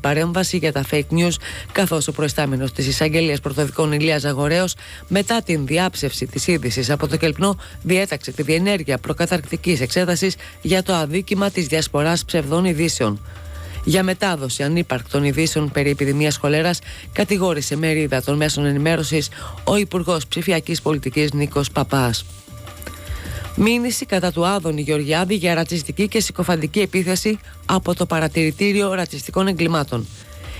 παρέμβαση για τα fake news, καθώς ο προϊστάμενος της εισαγγελίας πρωτοδικών Ηλίας Ζαγορέο, μετά την διάψευση της είδησης από το Κελπνό, διέταξε τη διενέργεια προκαταρκτικής εξέτασης για το αδίκημα της διασποράς ψευδών ειδήσεων. Για μετάδοση ανύπαρκτων ειδήσεων περί επιδημίας χολέρας κατηγόρησε μερίδα των μέσων ενημέρωσης ο Υπουργός Ψηφιακής Πολιτικής Νίκος Παπάς. Μήνυση κατά του Άδωνη Γεωργιάδη για ρατσιστική και συκοφαντική επίθεση από το Παρατηρητήριο Ρατσιστικών Εγκλημάτων.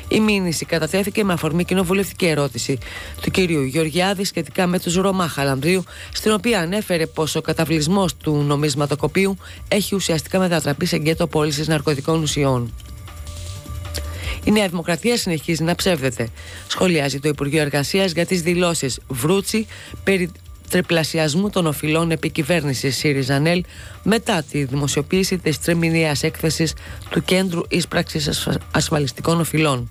Η μήνυση καταθέθηκε με αφορμή κοινοβουλευτική ερώτηση του κυρίου Γεωργιάδη σχετικά με τους Ρωμά Χαλανδρίου, στην οποία ανέφερε πως ο καταβλισμός του νομισματοκοπίου έχει ουσιαστικά μετατραπεί σε γκέτο πώλησης ναρκωτικών ουσιών. Η Νέα Δημοκρατία συνεχίζει να ψεύδεται. Σχολιάζει το Υπουργείο Εργασίας για τις δηλώσεις Βρούτσι περί τριπλασιασμού των οφειλών επικυβέρνηση ΣΥΡΙΖΑΝΕΛ μετά τη δημοσιοποίηση της τρεμηνίας έκθεσης του Κέντρου Ίσπραξης Ασφαλιστικών Οφειλών.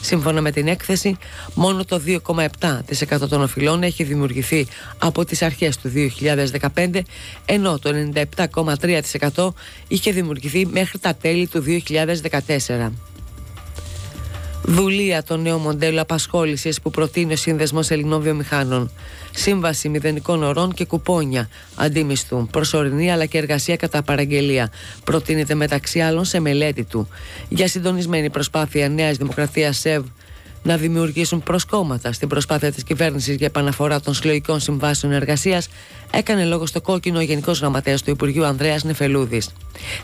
Σύμφωνα με την έκθεση, μόνο το 2,7% των οφειλών έχει δημιουργηθεί από τις αρχές του 2015, ενώ το 97,3% είχε δημιουργηθεί μέχρι τα τέλη του 2014. Δουλεία το νέο μοντέλο απασχόλησης που προτείνει ο Σύνδεσμος Ελληνών Βιομηχάνων. Σύμβαση μηδενικών ωρών και κουπόνια αντίμισθου, προσωρινή αλλά και εργασία κατά παραγγελία. Προτείνεται μεταξύ άλλων σε μελέτη του. Για συντονισμένη προσπάθεια Νέας Δημοκρατίας ΣΕΒ να δημιουργήσουν προσκόμματα στην προσπάθεια της κυβέρνησης για επαναφορά των συλλογικών συμβάσεων εργασίας, έκανε λόγο στο κόκκινο ο Γενικός Γραμματέας του Υπουργείου Ανδρέας Νεφελούδης.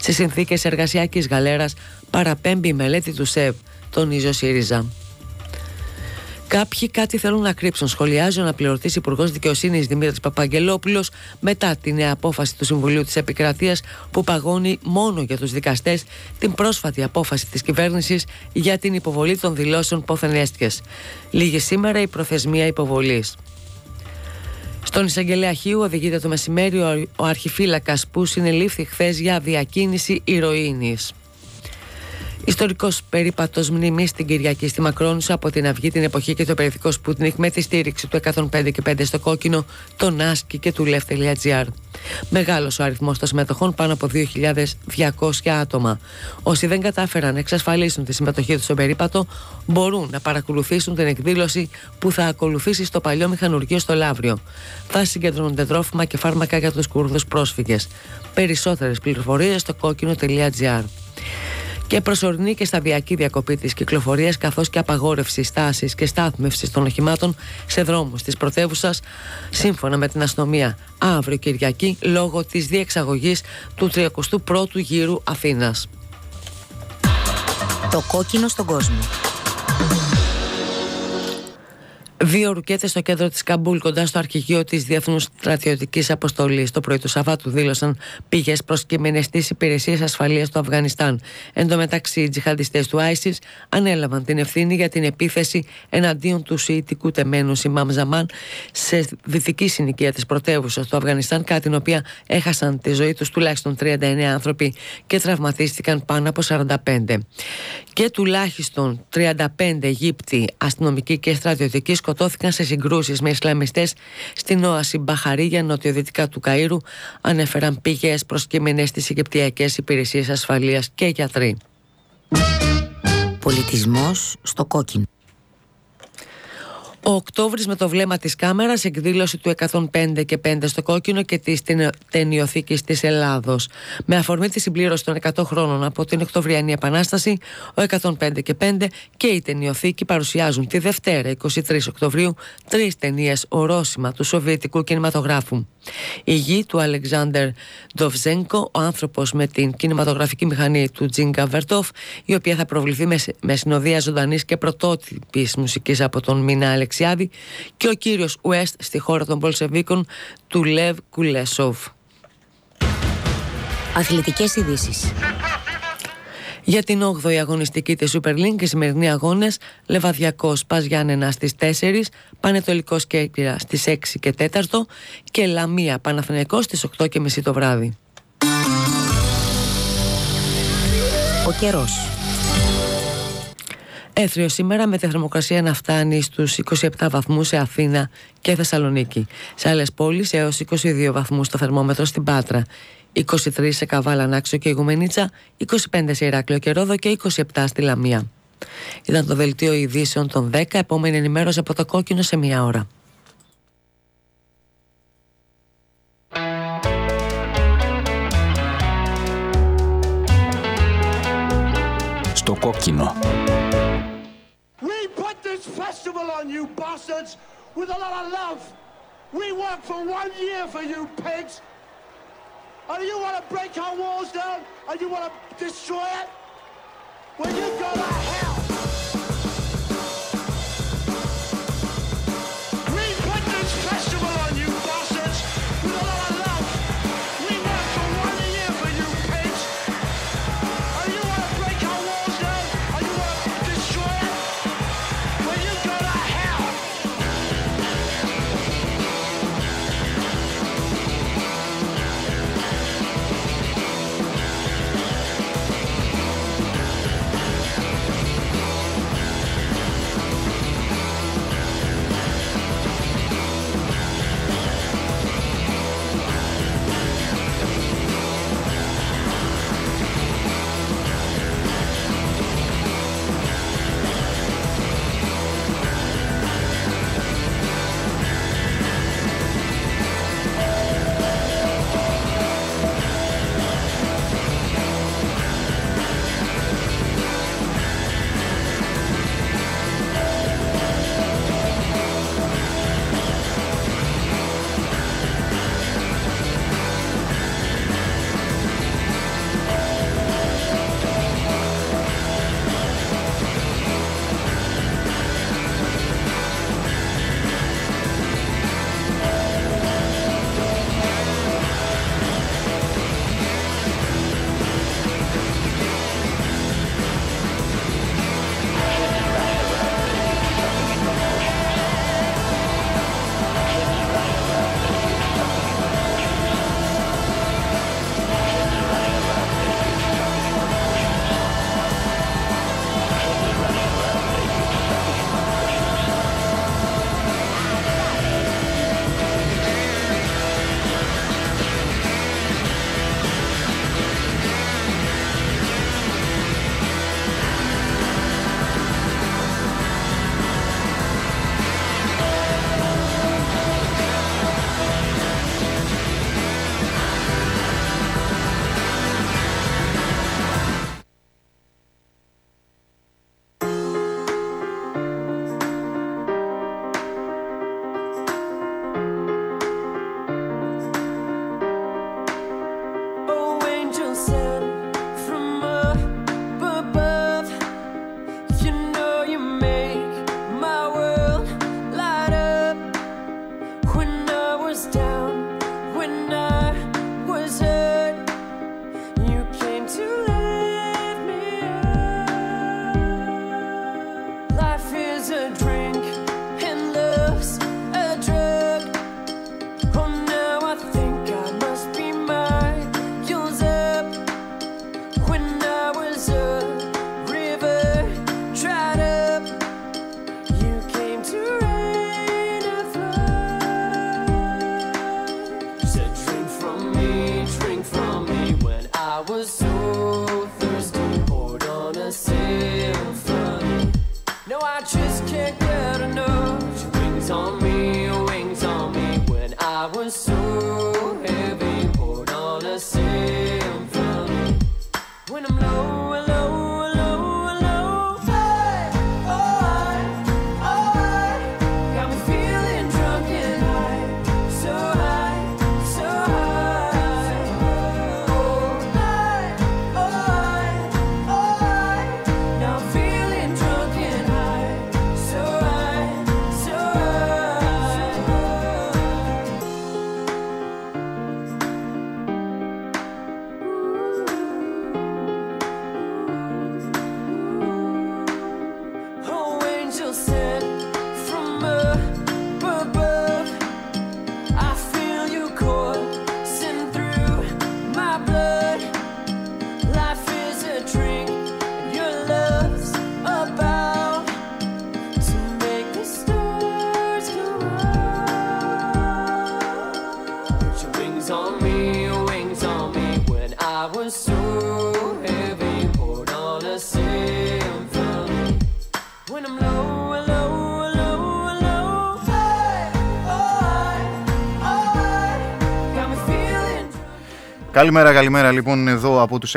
Σε συνθήκες εργασιακής γαλέρας παραπέμπει η μελέτη του ΣΕΒ τονίζει ο ΣΥΡΙΖΑ. Κάποιοι κάτι θέλουν να κρύψουν. Σχολιάζει ο αναπληρωτής Υπουργός Δικαιοσύνης Δημήτρης Παπαγγελόπουλος μετά τη νέα απόφαση του Συμβουλίου της Επικρατείας που παγώνει μόνο για τους δικαστές την πρόσφατη απόφαση της κυβέρνησης για την υποβολή των δηλώσεων πόθεν έστιε. Λίγη σήμερα η προθεσμία υποβολής. Στον εισαγγελέα Χίου οδηγείται το μεσημέρι ο αρχιφύλακας που συνελήφθη χθες για διακίνηση ηρωίνης. Ιστορικός περίπατος μνημή στην Κυριακή στη Μακρόνισσα από την Αυγή, την εποχή και το περιοδικό Σπούτνικ με τη στήριξη του 105 και 5 στο κόκκινο, τον Άσκι και του Λεφ.gr. Μεγάλος ο αριθμός των συμμετοχών, πάνω από 2.200 άτομα. Όσοι δεν κατάφεραν να εξασφαλίσουν τη συμμετοχή τους στον περίπατο, μπορούν να παρακολουθήσουν την εκδήλωση που θα ακολουθήσει στο παλιό μηχανουργείο στο Λαύριο. Θα συγκεντρώνονται τρόφιμα και φάρμακα για τους Κούρδου πρόσφυγες. Περισσότερες πληροφορίες στο κόκκινο.gr και προσωρινή και σταδιακή διακοπή της κυκλοφορίας καθώς και απαγόρευση στάσης και στάθμευσης των οχημάτων σε δρόμους της πρωτεύουσας, σύμφωνα με την αστυνομία, αύριο Κυριακή λόγω της διεξαγωγής του 31ου γύρου Αθήνας. Το κόκκινο στον κόσμο. Δύο ρουκέτες στο κέντρο της Καμπούλ, κοντά στο αρχηγείο της Διεθνούς Στρατιωτικής Αποστολής, το πρωί του Σαββάτου δήλωσαν πηγές προσκύμενε τη Υπηρεσία Ασφαλείας του Αφγανιστάν. Εν τω μεταξύ, οι τζιχαντιστές του ISIS ανέλαβαν την ευθύνη για την επίθεση εναντίον του Σιητικού τεμένου Σιμάμ Ζαμάν σε δυτική συνοικία της πρωτεύουσας του Αφγανιστάν, κατά την οποία έχασαν τη ζωή τους τουλάχιστον 39 άνθρωποι και τραυματίστηκαν πάνω από 45. Και τουλάχιστον 35 Αιγύπτιοι αστυνομικοί και στρατιωτικοί σκοτώθηκαν σε συγκρούσεις με Ισλαμιστές στην Όαση Μπαχαρίγια νοτιοδυτικά του Καΐρου ανέφεραν πηγές προσκύμενες στις Αιγυπτιακές Υπηρεσίες Ασφαλείας και γιατροί. Πολιτισμός στο κόκκινο. Ο Οκτώβρης με το βλέμμα της κάμερας, εκδήλωση του 105 και 5 στο κόκκινο και της ταινιοθήκης της Ελλάδος. Με αφορμή τη συμπλήρωση των 100 χρόνων από την Οκτωβριανή Επανάσταση, ο 105 και 5 και η ταινιοθήκη παρουσιάζουν τη Δευτέρα, 23 Οκτωβρίου, τρεις ταινίες ορόσημα του Σοβιετικού κινηματογράφου. Η γη του Αλεξάνδερ Ντοβζένκο, ο άνθρωπος με την κινηματογραφική μηχανή του Τζίνκα Βερτόφ, η οποία θα προβληθεί με συνοδεία ζωντανής και πρωτότυπης μουσικής από τον Μίνα Αλεξιάδη, και ο κύριος Ουέστ στη χώρα των Πολσεβίκων του Λεβ Κουλέσοβ. Αθλητικές ειδήσεις. Για την 8η αγωνιστική της Super League και σημερινοί αγώνες, Λεβαδιακός Πας Γιάννενα στις 4, Πανετολικός Κέρκυρα στις 6 και 4 και Λαμία Παναθηναϊκός στις 8 και μισή το βράδυ. Ο καιρός. Έθριο σήμερα με τη θερμοκρασία να φτάνει στους 27 βαθμούς σε Αθήνα και Θεσσαλονίκη. Σε άλλες πόλεις έως 22 βαθμούς το θερμόμετρο στην Πάτρα. 23 σε Καβάλα, Νάξο και Ιγουμενίτσα, 25 σε Ηράκλειο και Ρόδο και 27 στη Λαμία. Ήταν το δελτίο ειδήσεων των 10, επόμενη ενημέρωση από το κόκκινο σε μία ώρα. Στο κόκκινο. Festival on you bastards with a lot of love. We worked for one year for you pigs. And you want to break our walls down? And you want to destroy it? Well, you go to hell. We put this festival on you Καλημέρα, καλημέρα λοιπόν εδώ από τους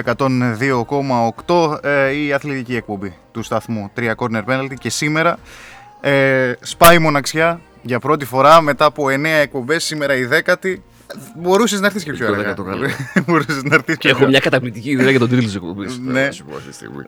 102,8 ε, η αθλητική εκπομπή του σταθμού 3 Corner Penalty και σήμερα ε, σπάει η μοναξιά για πρώτη φορά μετά από 9 εκπομπές, σήμερα η δέκατη. Μπορούσες να έρθεις και πιο Το αργά. δέκατο καλό. Μπορούσες να έρθεις Και πιο έχω αργά. μια καταπληκτική ιδέα για τον τίτλο τη εκπομπή. Ναι.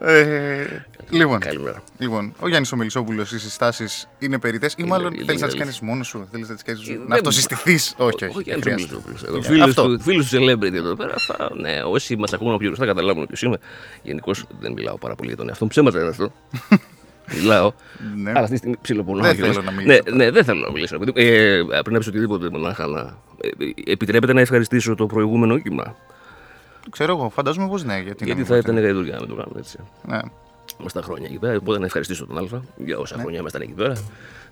Ε, λοιπόν, Καλημέρα. λοιπόν, ο Γιάννης Ομελισσόπουλο, οι συστάσεις είναι περιττέ ή Είναι- μάλλον είναι θέλεις να τις αλήθεια. κάνεις μόνος σου. Θέλεις να τις κάνεις Ε, να δεν- αυτοσυστηθείς; Όχι, όχι. Όχι, δεν δεν χρειάζεται. Φίλου Αυτό. του, φίλους του celebrity εδώ πέρα. Θα, ναι, όσοι μας ακούνε πιο γνωστά καταλάβουν ποιος είμαι. Γενικώς δεν μιλάω πάρα πολύ για τον εαυτό μου. Ψέματα είναι αυτό. Μιλάω. Ναι. Αλλά αυτή τη στιγμή ψιλοπονώ. Δεν κιόλας. θέλω να μιλήσω. Ναι, ναι, δεν θέλω να μιλήσω. παιδί μου. Ε, πριν να πεις οτιδήποτε, μονάχα να. Ε, επιτρέπετε να ευχαριστήσω το προηγούμενο κύμα. Το ξέρω εγώ, φαντάζομαι πως ναι. Γιατί, να Γιατί μην θα πω ήταν ότι- γαϊδουριά να το κάνω έτσι. Ναι. Μα τα χρόνια εκεί πέρα. Οπότε να ευχαριστήσω τον Α για όσα Ναι. χρόνια ήμασταν εκεί πέρα.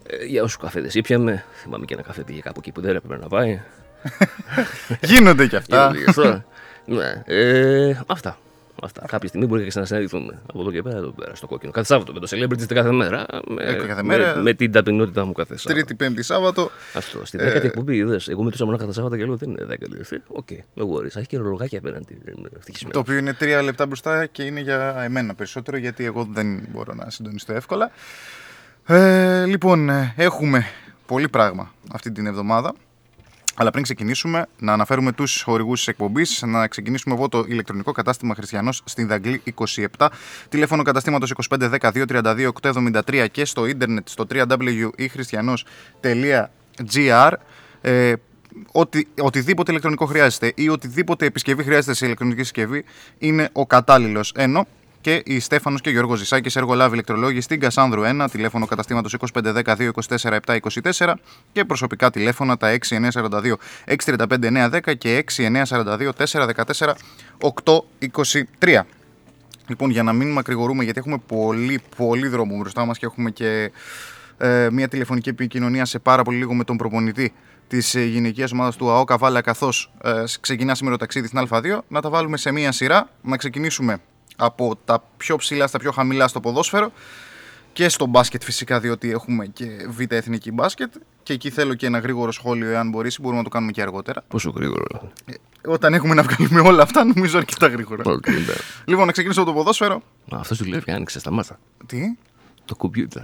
Ε, για όσους καφέδες ήπιαμε. Θυμάμαι και ένα καφέ πήγε κάπου εκεί που δεν έπρεπε να πάει. Γίνονται κι αυτά. Γίνονται και αυτά. ναι. Ε, αυτά. Αυτά. Κάποια στιγμή μπορεί και να ξανασυναντηθούμε. Από εδώ και πέρα, εδώ πέρα στο κόκκινο. Κάθε Σάββατο με το celebrities κάθε μέρα. Με, Ε, κάθε με- μέρα. με την ταπεινότητά μου κάθε Σάββατο. Τρίτη, Πέμπτη, Σάββατο. Αυτό. Στη Ε, δέκατη εκπομπή είδες. Εγώ με τόσα μονάχα τα Σάββατα και λέω δεν είναι δέκατη. αυτή. Οκ, δεν worries. Έχει και ρολογάκι απέναντι. Δεν είναι ευτυχισμένο. Το οποίο είναι τρία λεπτά μπροστά και είναι για εμένα περισσότερο γιατί εγώ δεν μπορώ να συντονιστώ εύκολα. Ε, λοιπόν, ε, έχουμε πολύ πράγμα αυτή την εβδομάδα. Αλλά πριν ξεκινήσουμε, να αναφέρουμε τους χορηγούς της εκπομπής. Να ξεκινήσουμε από το ηλεκτρονικό κατάστημα Χριστιανός στην Δαγκλή 27. Τηλέφωνο καταστήματος 2510-232-873 και στο ίντερνετ στο www.christianos.gr. Ε, οτι, οτιδήποτε ηλεκτρονικό χρειάζεται ή οτιδήποτε επισκευή χρειάζεται σε ηλεκτρονική συσκευή είναι ο κατάλληλος. Ενώ και η Στέφανος και Γιώργος Ζησάκης, εργολάβη ηλεκτρολόγοι στην Κασάνδρου 1, τηλέφωνο καταστήματος 2510-224-724 και προσωπικά τηλέφωνα τα 6942 635 910 και 6942 414 823. Λοιπόν, για να μην μακρηγορούμε, γιατί έχουμε πολύ, πολύ δρόμο μπροστά μας και έχουμε και ε, μια τηλεφωνική επικοινωνία σε πάρα πολύ λίγο με τον προπονητή της ε, γυναικείας ομάδας του ΑΟ Καβάλα, καθώς ε, ξεκινά σήμερα το ταξίδι στην Α2. Να τα βάλουμε σε μία σειρά. Να ξεκινήσουμε από τα πιο ψηλά στα πιο χαμηλά στο ποδόσφαιρο και στο μπάσκετ φυσικά, διότι έχουμε και β' εθνική μπάσκετ. Και εκεί θέλω και ένα γρήγορο σχόλιο, εάν μπορείς, μπορούμε να το κάνουμε και αργότερα. Πόσο γρήγορα. Όταν έχουμε να βγάλουμε όλα αυτά, νομίζω αρκετά γρήγορα. Οκ, ναι. Λοιπόν, να ξεκινήσω από το ποδόσφαιρο. Αυτός δουλεύει, άνοιξε, σταμάτα. Τι, Το κομπιούτερ.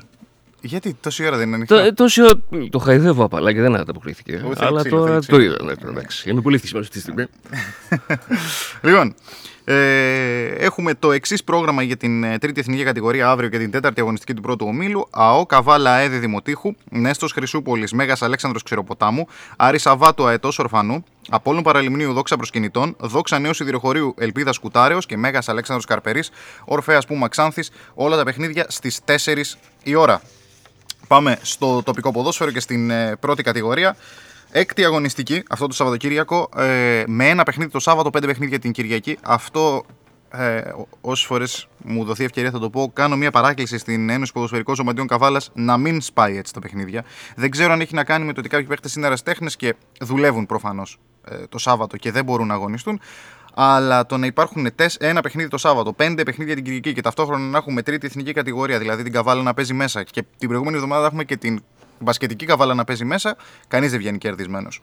γιατί τόση ώρα δεν είναι Το, ανοιχτά; ε, τόση ώρα το χαϊδεύω απαλά και δεν ανταποκρίθηκε. θέλει Αλλά ξύλο, τώρα θέλει το ξύλο. είδα. Ναι, εντάξει. Είμαι πολύ ευτυχισμένο αυτή τη στιγμή. Λοιπόν, ε, έχουμε το εξής πρόγραμμα για την ε, τρίτη εθνική κατηγορία αύριο και την τέταρτη αγωνιστική του πρώτου ομίλου. ΑΟ Καβάλα Έδη Δημοτήχου, Νέστος Χρυσούπολης, Μέγας Αλέξανδρος Ξηροποτάμου, Άρης Σαββάτο Αετός Ορφανού, Απόλυν Παραλιμνίου Δόξα Προσκυνητών, Δόξα Νέου Σιδηροχωρίου Ελπίδας Κουτάρεος και Μέγας Αλέξανδρος Καρπερής, Ορφαία Πούμα Ξάνθης, όλα τα παιχνίδια στις 4 η ώρα. Πάμε στο τοπικό ποδόσφαιρο και στην ε, πρώτη κατηγορία. Έκτη αγωνιστική αυτό το Σαββατοκύριακο. Ε, με ένα παιχνίδι το Σάββατο, πέντε παιχνίδια την Κυριακή. Αυτό ε, όσες φορές μου δοθεί ευκαιρία θα το πω. Κάνω μια παράκληση στην Ένωση Ποδοσφαιρικών Σωματείων Καβάλας να μην σπάει έτσι τα παιχνίδια. Δεν ξέρω αν έχει να κάνει με το ότι κάποιοι παίχτες είναι ερασιτέχνε και δουλεύουν προφανώς ε, το Σάββατο και δεν μπορούν να αγωνιστούν. Αλλά το να υπάρχουν τες, ένα παιχνίδι το Σάββατο, πέντε παιχνίδια την Κυριακή και ταυτόχρονα να έχουμε τρίτη εθνική κατηγορία, δηλαδή την καβάλα να παίζει μέσα και την προηγούμενη εβδομάδα έχουμε και την μπασκετική καβάλα να παίζει μέσα, κανείς δεν βγαίνει κερδισμένος.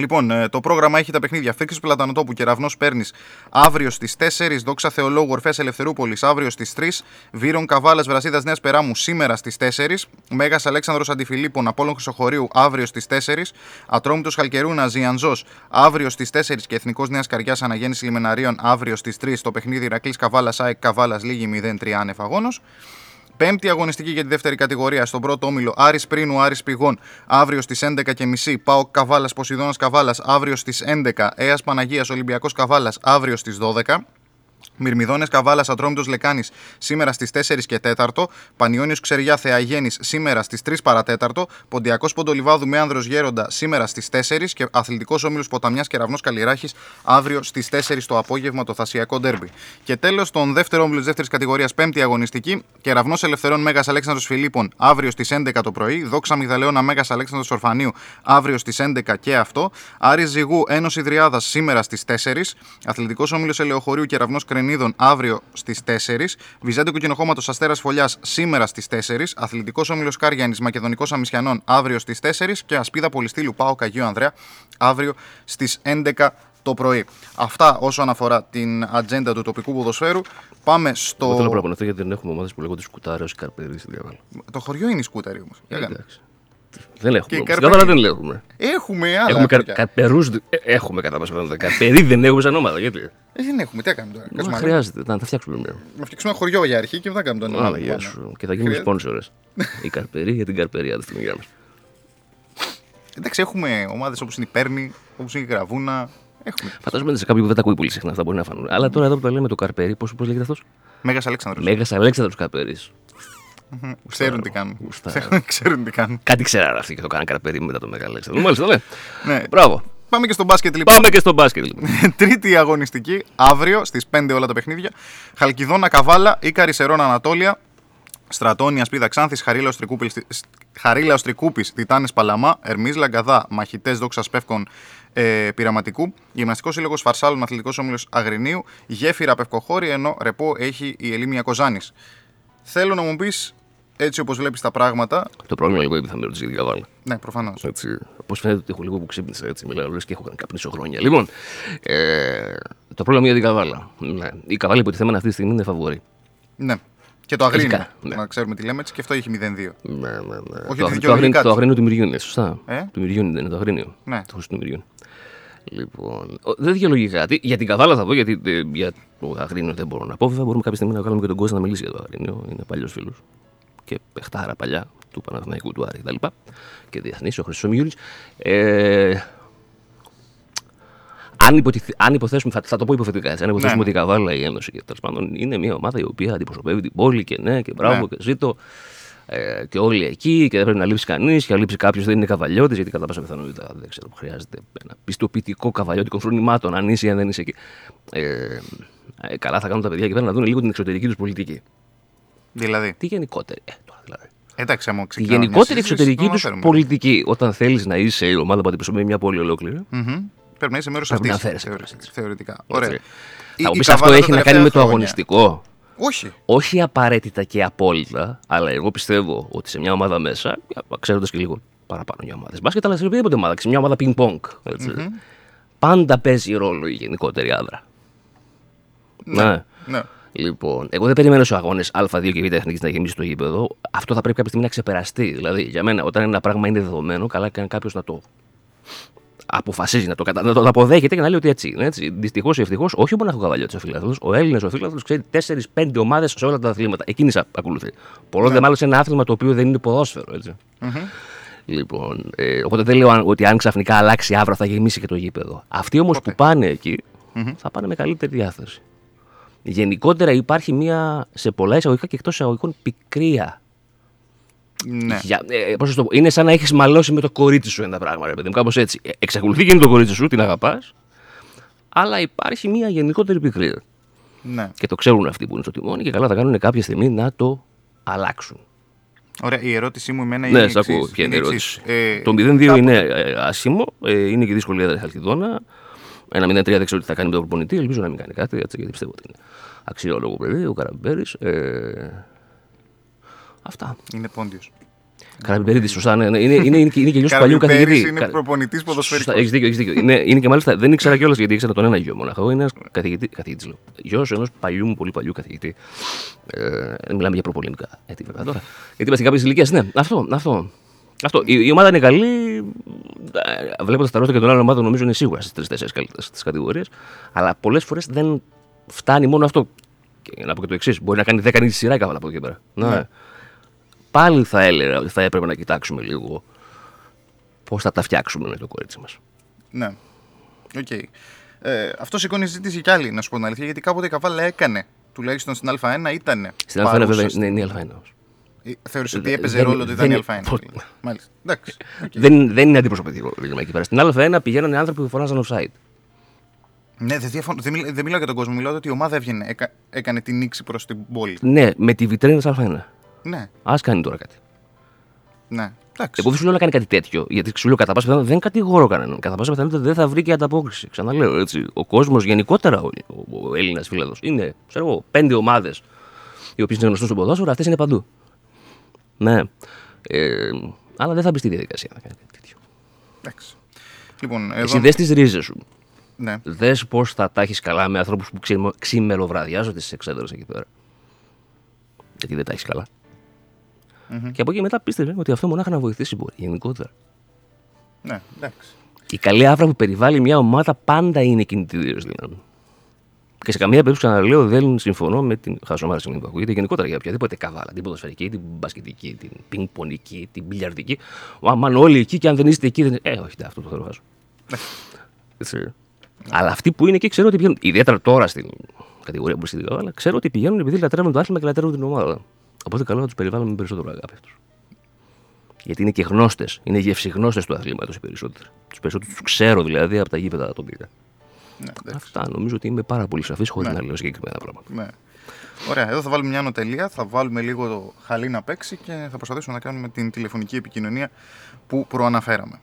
Λοιπόν, ε, το πρόγραμμα έχει τα παιχνίδια. Φίξης Πλατανοτόπου και Ραυνό Παίρνη αύριο στις 4, Δόξα Θεολόγου Ορφές Ελευθερούπολης αύριο στις 3, Βύρον Καβάλας Βρασίδας Νέας Περάμου σήμερα στις 4, Μέγας Αλέξανδρος Αντιφιλίππων Απόλων Χρυσοχωρίου αύριο στις 4, Ατρόμητος Χαλκερούνα Ζιανζός αύριο στις 4 και Εθνικός Νέας Καριάς Αναγέννησης Λιμεναρίων αύριο στις 3 το παιχνίδι Ηρακλής Καβάλας ΑΕΚ Καβάλας Λίγη 0-3 άνευ αγώνος. Πέμπτη αγωνιστική για τη δεύτερη κατηγορία. Στον πρώτο όμιλο Άρης Πρίνου Άρης Πηγών. Αύριο στις 11.30 Πάο Καβάλας Ποσειδώνας Καβάλας. Αύριο στις 11 Έας Παναγίας Ολυμπιακός Καβάλας. Αύριο στις 12 Μυρμηδόνε Καβάλας Ατρόμητος Λεκάνης σήμερα στις 4 και 4. Πανιόνιος Ξεριά Θεαγέννη σήμερα στις 3 παρατέταρτο. Ποντιακός Ποντολιβάδου με άνδρο Γέροντα σήμερα στις 4. Και Αθλητικός Όμιλος Ποταμιάς Κεραυνό Καλλιράχη αύριο στις 4 το απόγευμα το Θασιακό Ντέρμπι. Και τέλος, τον δεύτερο όμιλο της δεύτερης κατηγορίας, πέμπτη αγωνιστική. Κεραυνό Ελευθερών Μέγας Αλέξανδρος Φιλίππων αύριο στις 11 το πρωί. Δόξα Μιγδαλαιώνα Μέγας Αλέξανδρος Ορφανίου αύριο στις 11 και αυτό. Άρης Ζυγού Ένωση Δρυάδας σήμερα στις 4. Αθλητικός Όμιλος Ελαιοχωρίου Κεραυνός Κρηνίδων αύριο στις 4. Βυζάντιο Κοκκινοχώματος Αστέρας Φωλιάς σήμερα στις 4. Αθλητικός Όμιλος Κάριανη Μακεδονικός Αμισιανών αύριο στις 4. Και Ασπίδα Πολυστήλου ΠΑΟΚ Αγίου Ανδρέα αύριο στις 11 το πρωί. Αυτά όσον αφορά την ατζέντα του τοπικού ποδοσφαίρου. Πάμε Εγώ θέλω να στο. προπονηθώ γιατί δεν έχουμε ομάδες που λέγονται Σκούταρι, Καρπερή στην Καβάλα. Το χωριό είναι η σκούτερη όμως. Εντάξει. Δεν έχουμε. Και όμως. Καρπερί. Στην Καβάλα δεν έχουμε. Έχουμε άλλα. Έχουμε κα, χωριά. καρπερούς, ε, έχουμε κατά πάσα πιθανότητα. Καρπερί δεν έχουμε σαν ομάδα. Γιατί; Ε, δεν έχουμε. Τι έκαμε τώρα. Μα Κάτσουμε να- χρειάζεται να τα φτιάξουμε μια. Να φτιάξουμε ένα χωριό για αρχή και μετά κάνουμε τον Άρα, γεια σου. Και θα γίνουμε Χρειάζεται. σπόνσορες. Η Καρπερί για την Καρπερία. Δεν στην μας. Εντάξει, έχουμε ομάδες όπως είναι η Πέρνη, όπως είναι η Γραβούνα. Έχουμε. Φαντάζομαι σε κάποιοι που δεν τα ακούει πολύ συχνά αυτά μπορεί να φανούν. Αλλά τώρα εδώ που τα λέμε το Καρπερί, πώς λέγεται αυτός; Μέγας Αλέξανδρος. Μέγας Αλέξανδρος Καρπερί. Ξέρουν τι κάνουν. Γουστάρω. Ξέρουν- Ξέρουν τι κάνουν. Κάτι ξέρανε αυτοί και το κάναν Καρπερί μετά το Μέγα Αλέξανδρο. Μάλιστα, ναι. Ναι. Μπράβο. Πάμε και στο μπάσκετ λοιπόν. Πάμε και στο μπάσκετ. λοιπόν. Τρίτη αγωνιστική, αύριο στις 5 όλα τα παιχνίδια. Χαλκιδόνα Καβάλα, Ήκαρη Σερών Ανατόλια, Στρατόνια Σπίδα Ξάνθης, Χαρίλα Τρικούπης, Τιτάνε Παλαμά, Ερμής Λαγκαδά, Μαχητές Δόξα Πεύκων ε, Πειραματικού, Γυμναστικός Σύλλογος Φαρσάλων Αθλητικός Όμιλος Αγρινίου, Γέφυρα Πευκοχώρη, ενώ ρεπό έχει η Ελίμια Κοζάνης. Θέλω να μου πεις, έτσι όπως βλέπεις τα πράγματα. Το πρόβλημα λίγο επειδή θα με ρωτήσεις για την Καβάλα. Ναι, προφανώς. Έτσι. Πώ φαίνεται ότι έχω λίγο που ξύπνησα έτσι, μιλάω λες και έχω κάνει καπνίσω χρόνια. Λοιπόν, ε, το πρόβλημα για την Καβάλα. Ναι. Η Καβάλα υποτιθέμενα αυτή τη στιγμή είναι φαβορή. Ναι. Και το αγρίνιο. Φυσικά, ναι. Να ξέρουμε τι λέμε έτσι, και αυτό έχει 0-2. Ναι, ναι, ναι. Όχι το, ότι αγρίνιο- δικαιολογεί το, αγρίνιο, κάτι. το αγρίνιο του Μυριού είναι, σωστά. Ε; Του Μυριού είναι, το αγρίνιο. Ναι. Το του Μυριού. Λοιπόν, ο- δεν δικαιολογεί κάτι. Για την Καβάλα θα πω, γιατί ε, για το αγρίνιο δεν μπορώ να πω. Βέβαια, μπορούμε κάποια στιγμή να κάνουμε και τον κόσμο να μιλήσει για το αγρίνιο. Είναι παλιός φίλος. Και παιχτάρα παλιά του Παναθηναϊκού του Άρη κτλ. Και, και διεθνής, ο Χρυσός Μιούριτ. Ε, αν, υποτιθ- αν υποθέσουμε, θα, θα το πω υποθετικά έτσι, αν υποθέσουμε Ναι. ότι η Καβάλα, η Ένωση και τέλος πάντων είναι μια ομάδα η οποία αντιπροσωπεύει την πόλη και ναι και μπράβο Ναι. και ζήτω ε, και όλοι εκεί και δεν πρέπει να λείψει κανείς και αν λείψει κάποιος δεν είναι καβαλιώτης γιατί κατά πάσα πιθανότητα δεν ξέρω, χρειάζεται ένα πιστοποιητικό καβαλιώτικο φρονημάτων αν είσαι ή αν δεν είσαι εκεί. Ε, ε, καλά θα κάνουν τα παιδιά εκεί πέρα να δουν λίγο την εξωτερική τους πολιτική. Δηλαδή. Τι γενικότερη. Ε, τώρα δηλαδή. Εντάξει, άμα Τη ξεκινάμε μια γενικότερη συζήτηση, εξωτερική το τους αναφέρουμε. πολιτική. Όταν θέλεις να είσαι η ομάδα που αντιπροσωπεύει μια πόλη ολόκληρη. Μμμ. Πρέπει να είσαι μέρος Πρέπει αυτής. να φέρεσαι κιόλας έτσι. Θεωρητικά. έτσι. Ωραία. Η- Θα μου η πεις αυτό Καβάλα έχει τα να κάνει με το τελευταία χρόνια. αγωνιστικό. Όχι. όχι απαραίτητα και απόλυτα, αλλά εγώ πιστεύω ότι σε μια ομάδα μέσα, ξέροντας και λίγο παραπάνω για ομάδες μπάσκετ, αλλά σε οποιαδήποτε ομάδα, σε μια ομάδα ping-pong, έτσι, πάντα παίζει ρόλο η γενικότερη άδρα. Ναι. Ναι. Λοιπόν, εγώ δεν περιμένω στους αγώνες Α2 και Β εθνικής να γεμίσει το γήπεδο. Αυτό θα πρέπει κάποια στιγμή να ξεπεραστεί. Δηλαδή, για μένα, όταν ένα πράγμα είναι δεδομένο, καλά κάνει κάποιος να το αποφασίζει, να το, κατα... να το αποδέχεται και να λέει ότι έτσι είναι. Έτσι. Δυστυχώς ή ευτυχώς, όχι μόνο ο Καβαλιώτη ο φίλαθλο, ο Έλληνα ο φίλαθλο ξέρει 4-5 ομάδες σε όλα τα αθλήματα. Εκείνης ακολουθεί. Πολλός Ναι. δε μάλλον σε ένα άθλημα το οποίο δεν είναι ποδόσφαιρο. Έτσι. Λοιπόν, ε, οπότε δεν λέω αν- ότι αν ξαφνικά αλλάξει αύριο θα γεμίσει και το γήπεδο. Αυτοί όμως που πάνε εκεί θα πάνε με καλύτερη διάθεση. Γενικότερα υπάρχει μια σε πολλά εισαγωγικά και εκτός εισαγωγικών πικρία. Ναι. Για, ε, πώς να το πω, είναι σαν να έχεις μαλώσει με το κορίτσι σου ένα πράγμα, ρε παιδί μου, κάπως έτσι. Ε, εξακολουθεί και είναι το κορίτσι σου, την αγαπάς, αλλά υπάρχει μια γενικότερη πικρία. ναι. Και το ξέρουν αυτοί που είναι στο τιμόνι και καλά θα κάνουν κάποια στιγμή να το αλλάξουν. Ωραία, η ερώτησή μου εμένα είναι. Ναι, η σ' ακούω. εξής. Ποια είναι η Είναι ερώτηση; εξής. Ε, το 0-2 κάποτε- είναι ε, άσχημο, ε, είναι και δύσκολη έδρα η Χαλκιδόνα. Ένα 0-3 δεν ξέρω τι θα κάνει με τον προπονητή, ελπίζω να μην κάνει κάτι, έτσι, γιατί πιστεύω ότι είναι αξιόλογο παιδί, ο Καραμπέρης. Ε, αυτά. Είναι πόντιος. Καραμπέρη, σωστά, ναι, ναι. Είναι, είναι, είναι, και- είναι και γιος του παλιού καθηγητή. είναι Κα- προπονητής ποδοσφαιρικό. Σωστά, έχεις δίκιο. Έχεις δίκιο. Είναι, είναι και μάλιστα δεν ήξερα κιόλας γιατί ήξερα τον ένα γιο μοναχα. Είναι ένας καθηγητή. Καθηγητής, λέω. Γιος ενός παλιού μου, πολύ παλιού καθηγητή. Ε, δεν μιλάμε για προπολεμικά. Ε, τι βέβαια τώρα. Γιατί είμαστε κάποιε ηλικίες. Ναι, αυτό. αυτό. Αυτό. Η, η ομάδα είναι καλή. Βλέποντας τα ρόστα και των άλλων ομάδων, νομίζω είναι σίγουρα στις τρει-τέσσερι καλύτερε τη κατηγορία. Αλλά πολλές φορές δεν φτάνει μόνο αυτό. Και να πω και το εξής: Μπορεί να κάνει 10 νίκη σειρά η καβάλα από εκεί και πέρα. Ναι. Πάλι θα έλεγα ότι θα έπρεπε να κοιτάξουμε λίγο πώς θα τα φτιάξουμε με το κορίτσι μας. Ναι. Οκ. Ε, αυτό σηκώνει συζήτηση κι άλλη, να σου πω την αλήθεια, γιατί κάποτε η Καβάλα έκανε, τουλάχιστον στην Α1 ήταν. Στην Α1 βέβαια είναι, είναι η Α1 όμως. Θεώρησε ότι Δεν- έπαιζε δεν- ρόλο ότι ήταν η δεν- Α1. πώς- δηλαδή. Μάλιστα. Εντάξει. οκ. Δεν, δεν είναι αντιπροσωπευτικό δείγμα εκεί πέρα. Στην Α1 πηγαίνανε άνθρωποι που φωνάζαν offside. Ναι, δεν, διαφωνώ, δεν, μιλ- δεν μιλάω για τον κόσμο. Μιλάω ότι η ομάδα έβγαινε, έκα, έκανε την νύξη προς την πόλη. Ναι, με τη βιτρίνα της Α1. Ναι, Α κάνει τώρα κάτι. ναι. Εντάξει. Εγώ δεν σου λέω να κάνει κάτι τέτοιο, γιατί σου λέω κατά πάσα πιθανότητα δεν κατηγορώ κανέναν. Κατά πάσα πιθανότητα δεν θα βρει και ανταπόκριση. Ξαναλέω έτσι. Ο κόσμος γενικότερα, ο, ο, ο Έλληνας φίλαδο, είναι ξέρω εγώ, πέντε ομάδες οι οποίες είναι γνωστές στο ποδόσφαιρο, αυτές είναι παντού. Ναι. Ε, αλλά δεν θα μπεις στη διαδικασία να κάνεις κάτι τέτοιο. Εντάξει. Λοιπόν, εδώ... Εσύ δες τις ρίζες σου. Ναι. Δες πώς θα τα έχεις καλά με ανθρώπους που ξυμ- ξημεροβραδιάζονται στις εξέδρες εκεί πέρα. Γιατί δεν τα έχεις καλά. Και από εκεί μετά πίστευε ότι αυτό μονάχα να βοηθήσει μπορεί γενικότερα. Ναι, εντάξει. Η καλή άβρα που περιβάλλει μια ομάδα πάντα είναι κινητήριο δύναμη. Και σε καμία περίπτωση, ξαναλέω, δεν συμφωνώ με την χασομάρα συγγνώμη που ακούγεται γενικότερα για οποιαδήποτε καβάλα. Την ποδοσφαιρική, την μπασκετική, την πινκ-πονική, την μπιλιαρδική. Άμα όλοι εκεί και αν δεν είστε εκεί, δεν. Ε, όχι, ναι, αυτό το θέλω χάσω. Έτσι. Αλλά αυτοί που είναι εκεί ξέρω ότι πηγαίνουν. Ιδιαίτερα τώρα στην κατηγορία που στην καβάλα, ξέρω ότι πηγαίνουν επειδή λατρεύουν το άθλημα και λατρεύουν την ομάδα. Οπότε καλό να τους περιβάλλουμε με περισσότερο αγάπη αυτούς. Γιατί είναι και γνώστες, είναι γευσιγνώστε του αθλήματος οι περισσότεροι. Τους περισσότερους τους ξέρω δηλαδή από τα γήπεδα τα τοπικά. Ναι, εντάξει. Αυτά νομίζω ότι είμαι πάρα πολύ σαφής χωρίς Ναι. να λέω συγκεκριμένα πράγματα. Ναι. Ωραία, εδώ θα βάλουμε μια ανωτελεία, θα βάλουμε λίγο το χαλί να παίξει και θα προσπαθήσουμε να κάνουμε την τηλεφωνική επικοινωνία που προαναφέραμε.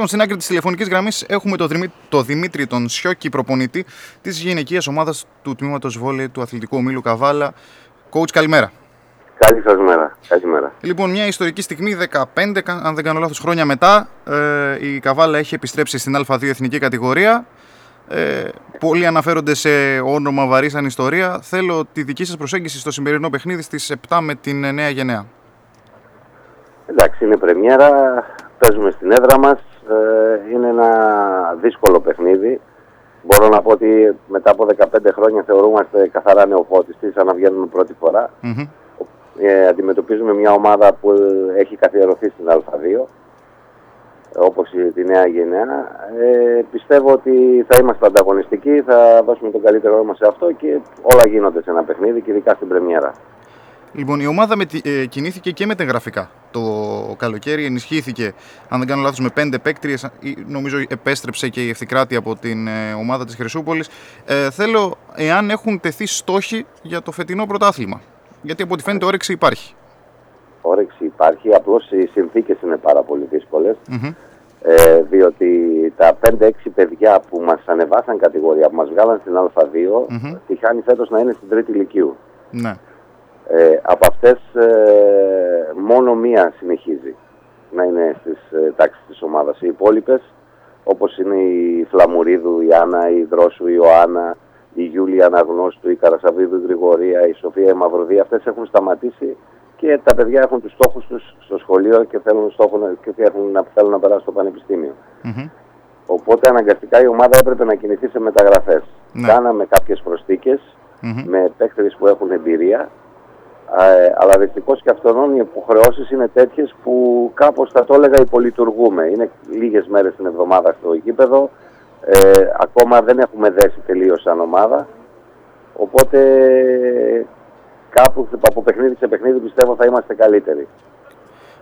Λοιπόν, στην άκρη της τηλεφωνικής γραμμής έχουμε το, Δημή- το Δημήτρη τον Σιώκη, προπονητή της γυναικείας ομάδας του τμήματος βόλεϊ του Αθλητικού Ομίλου Καβάλα. Coach, καλημέρα. Καλή σας μέρα. Καλημέρα. Λοιπόν, μια ιστορική στιγμή, 15, κα- αν δεν κάνω λάθος, χρόνια μετά, ε, η Καβάλα έχει επιστρέψει στην Α2 εθνική κατηγορία. Ε, πολλοί αναφέρονται σε όνομα βαρύ σαν ιστορία. Θέλω τη δική σας προσέγγιση στο σημερινό παιχνίδι στις 7 με την ε, Νέα Γενναία. Εντάξει, είναι πρεμιέρα. Παίζουμε στην έδρα μας. Ε, είναι ένα δύσκολο παιχνίδι. Μπορώ να πω ότι μετά από 15 χρόνια θεωρούμαστε καθαρά νεοφώτιστοι, σαν να βγαίνουμε πρώτη φορά. Μμμ. Ε, αντιμετωπίζουμε μια ομάδα που ε, έχει καθιερωθεί στην Α2, όπως η- τη Νέα Γενναία. Ε, πιστεύω ότι θα είμαστε ανταγωνιστικοί, θα δώσουμε τον καλύτερό μας σε αυτό και όλα γίνονται σε ένα παιχνίδι και ειδικά στην πρεμιέρα. Λοιπόν, η ομάδα με, τη- ε, κινήθηκε και με τα γραφικά. Το καλοκαίρι ενισχύθηκε, αν δεν κάνω λάθος, με πέντε παίκτριες. Ε, Νομίζω επέστρεψε και η ευθυκράτη από την ε, ομάδα της Χρυσούπολης. Ε, θέλω, εάν έχουν τεθεί στόχοι για το φετινό πρωτάθλημα. Γιατί από ό,τι φαίνεται όρεξη υπάρχει. όρεξη υπάρχει, απλώς οι συνθήκες είναι πάρα πολύ δύσκολες, Μμμ. ε, διότι τα 5-6 παιδιά που μας ανεβάσαν κατηγορία, που μας βγάλαν στην Α2, Μμμ. τυχάνει φέτος να είναι στην τρίτη ηλικίου. Ναι. Ε, από αυτές ε, μόνο μία συνεχίζει να είναι στις ε, τάξεις της ομάδας. Οι υπόλοιπες, όπως είναι η Φλαμουρίδου, η Άννα, η Δρόσου, η Ιωάννα, η Γιούλια Αναγνώστου, η Καρασαβίδου, η Γρηγορία, η Σοφία η Μαυροδία, αυτές έχουν σταματήσει και τα παιδιά έχουν τους στόχους τους στο σχολείο και θέλουν, στόχο, να- και έχουν, να, θέλουν να περάσουν στο πανεπιστήμιο. Μμμ. Οπότε αναγκαστικά η ομάδα έπρεπε να κινηθεί σε μεταγραφές. Ναι. Κάναμε κάποιες προσθήκες Μμμ. με παίκτες που έχουν εμπειρία, ε, αλλά δυστυχώς και αυτόν οι υποχρεώσεις είναι τέτοιες που κάπως θα το έλεγα υπολειτουργούμε. Είναι λίγες μέρες την εβδομάδα στο γήπεδο. Ε, ακόμα δεν έχουμε δέσει τελείως σαν ομάδα. Οπότε κάπου από παιχνίδι σε παιχνίδι πιστεύω θα είμαστε καλύτεροι.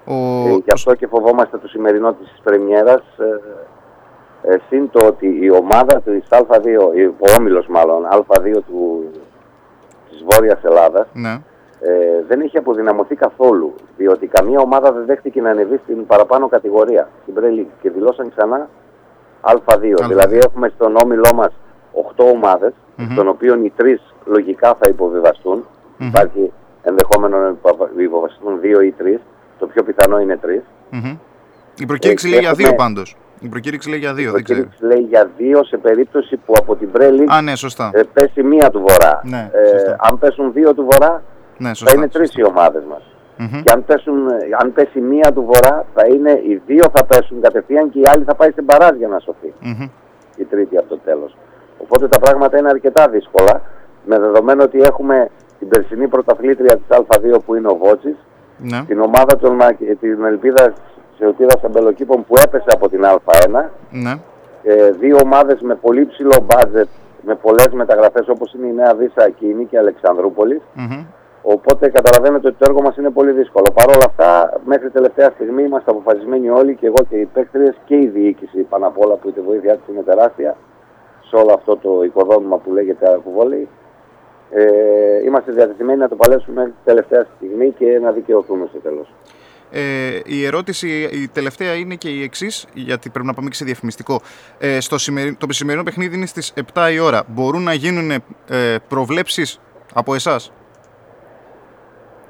Ο... Ε, γι' αυτό και φοβόμαστε το σημερινό της πρεμιέρας ε, ε, συν το ότι η ομάδα της Α2, ο όμιλος μάλλον Α2 του, της Βόρειας Ελλάδας Ναι. Ε, δεν έχει αποδυναμωθεί καθόλου διότι καμία ομάδα δεν δέχτηκε να ανεβεί στην παραπάνω κατηγορία στην Premier League και δηλώσαν ξανά Α2. Δηλαδή έχουμε στον όμιλό μας 8 ομάδες, των οποίων οι 3 λογικά θα υποβιβαστούν. Υπάρχει ενδεχόμενο να υποβα- υποβαστούν 2 ή 3. Το πιο πιθανό είναι 3. Μμμ. Η προκήρυξη Ε, λέει για έχουμε- δύο πάντως. Η προκήρυξη λέει για δύο, Η δεν ξέρω. προκήρυξη λέει για 2 σε περίπτωση που από την Πρέλη Α, ναι, σωστά. ε, πέσει μία του Βορρά. Ναι, ε, σωστά. αν πέσουν δύο του Βορρά, Ναι, θα σωστά. είναι τρεις οι ομάδες μας. Μμμ. Και αν, πέσουν, αν πέσει μία του Βορρά, θα είναι οι δύο θα πέσουν κατευθείαν και η άλλη θα πάει στην παράζ για να σωθεί. Μμμ. Η τρίτη από το τέλος. Οπότε τα πράγματα είναι αρκετά δύσκολα, με δεδομένο ότι έχουμε την περσινή πρωταθλήτρια της Α2 που είναι ο Βότσης, Ναι. την ομάδα των, Μα- την Ελπίδα Σεωτήδας Αμπελοκήπων που έπεσε από την Α1, Ναι. ε, δύο ομάδες με πολύ ψηλό μπάτζετ, με πολλές μεταγραφές όπως είναι η Νέα Βίσα και η Νίκη Αλεξανδρούπολης. Μμμ. Οπότε καταλαβαίνετε ότι το έργο μας είναι πολύ δύσκολο. Παρ' όλα αυτά, μέχρι τελευταία στιγμή είμαστε αποφασισμένοι όλοι και εγώ και οι παίκτριες και η διοίκηση πάνω απ' όλα που η βοήθειά της είναι τεράστια σε όλο αυτό το οικοδόμημα που λέγεται Αρκουβόλη. Ε, είμαστε διατεθειμένοι να το παλέψουμε μέχρι τη τελευταία στιγμή και να δικαιωθούμε στο τέλος. Ε, η ερώτηση, η τελευταία είναι και η εξής, γιατί πρέπει να πάμε και σε διαφημιστικό. Ε, στο σημερι... Το σημερινό παιχνίδι είναι στις 7 η ώρα. Μπορούν να γίνουν ε, προβλέψεις από εσάς;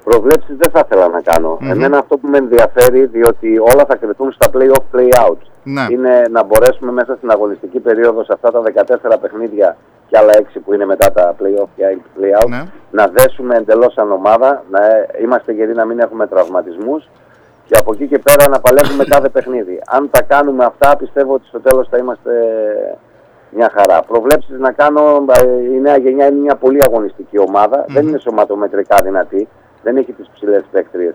Προβλέψεις δεν θα ήθελα να κάνω. Μμμ. Εμένα αυτό που με ενδιαφέρει, διότι όλα θα κρυθούν στα play-off, play-out. Ναι. Είναι να μπορέσουμε μέσα στην αγωνιστική περίοδο, σε αυτά τα 14 παιχνίδια και άλλα 6 που είναι μετά τα play-off και play-out, Ναι. να δέσουμε εντελώς σαν ομάδα, να ε, είμαστε γεροί να μην έχουμε τραυματισμούς και από εκεί και πέρα να παλεύουμε κάθε παιχνίδι. Αν τα κάνουμε αυτά, πιστεύω ότι στο τέλος θα είμαστε μια χαρά. Προβλέψεις να κάνω, ε, η νέα γενιά είναι μια πολύ αγωνιστική ομάδα, δεν είναι σωματομετρικά δυνατή, δεν έχει τις ψηλές παίκτριες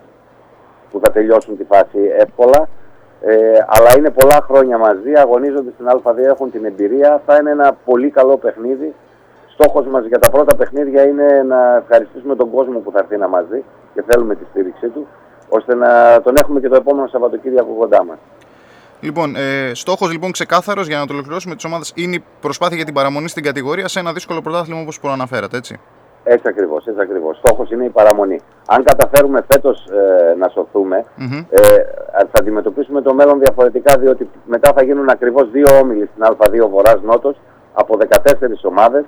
που θα τελειώσουν τη φάση εύκολα. Ε, αλλά είναι πολλά χρόνια μαζί, αγωνίζονται στην Α2, έχουν την εμπειρία. Θα είναι ένα πολύ καλό παιχνίδι. Στόχος μας για τα πρώτα παιχνίδια είναι να ευχαριστήσουμε τον κόσμο που θα έρθει να μαζί και θέλουμε τη στήριξή του, ώστε να τον έχουμε και το επόμενο Σαββατοκύριακο κοντά μας. Λοιπόν, ε, στόχος λοιπόν ξεκάθαρος για να το ολοκληρώσουμε τι ομάδε είναι η προσπάθεια για την παραμονή στην κατηγορία σε ένα δύσκολο πρωτάθλημα όπως προαναφέρατε, έτσι. Έτσι ακριβώς, έτσι ακριβώς. Στόχος είναι η παραμονή. Αν καταφέρουμε φέτος ε, να σωθούμε, Μμμ. ε, θα αντιμετωπίσουμε το μέλλον διαφορετικά, διότι μετά θα γίνουν ακριβώς δύο όμιλοι στην Α2 Βορράς Νότος από 14 ομάδες.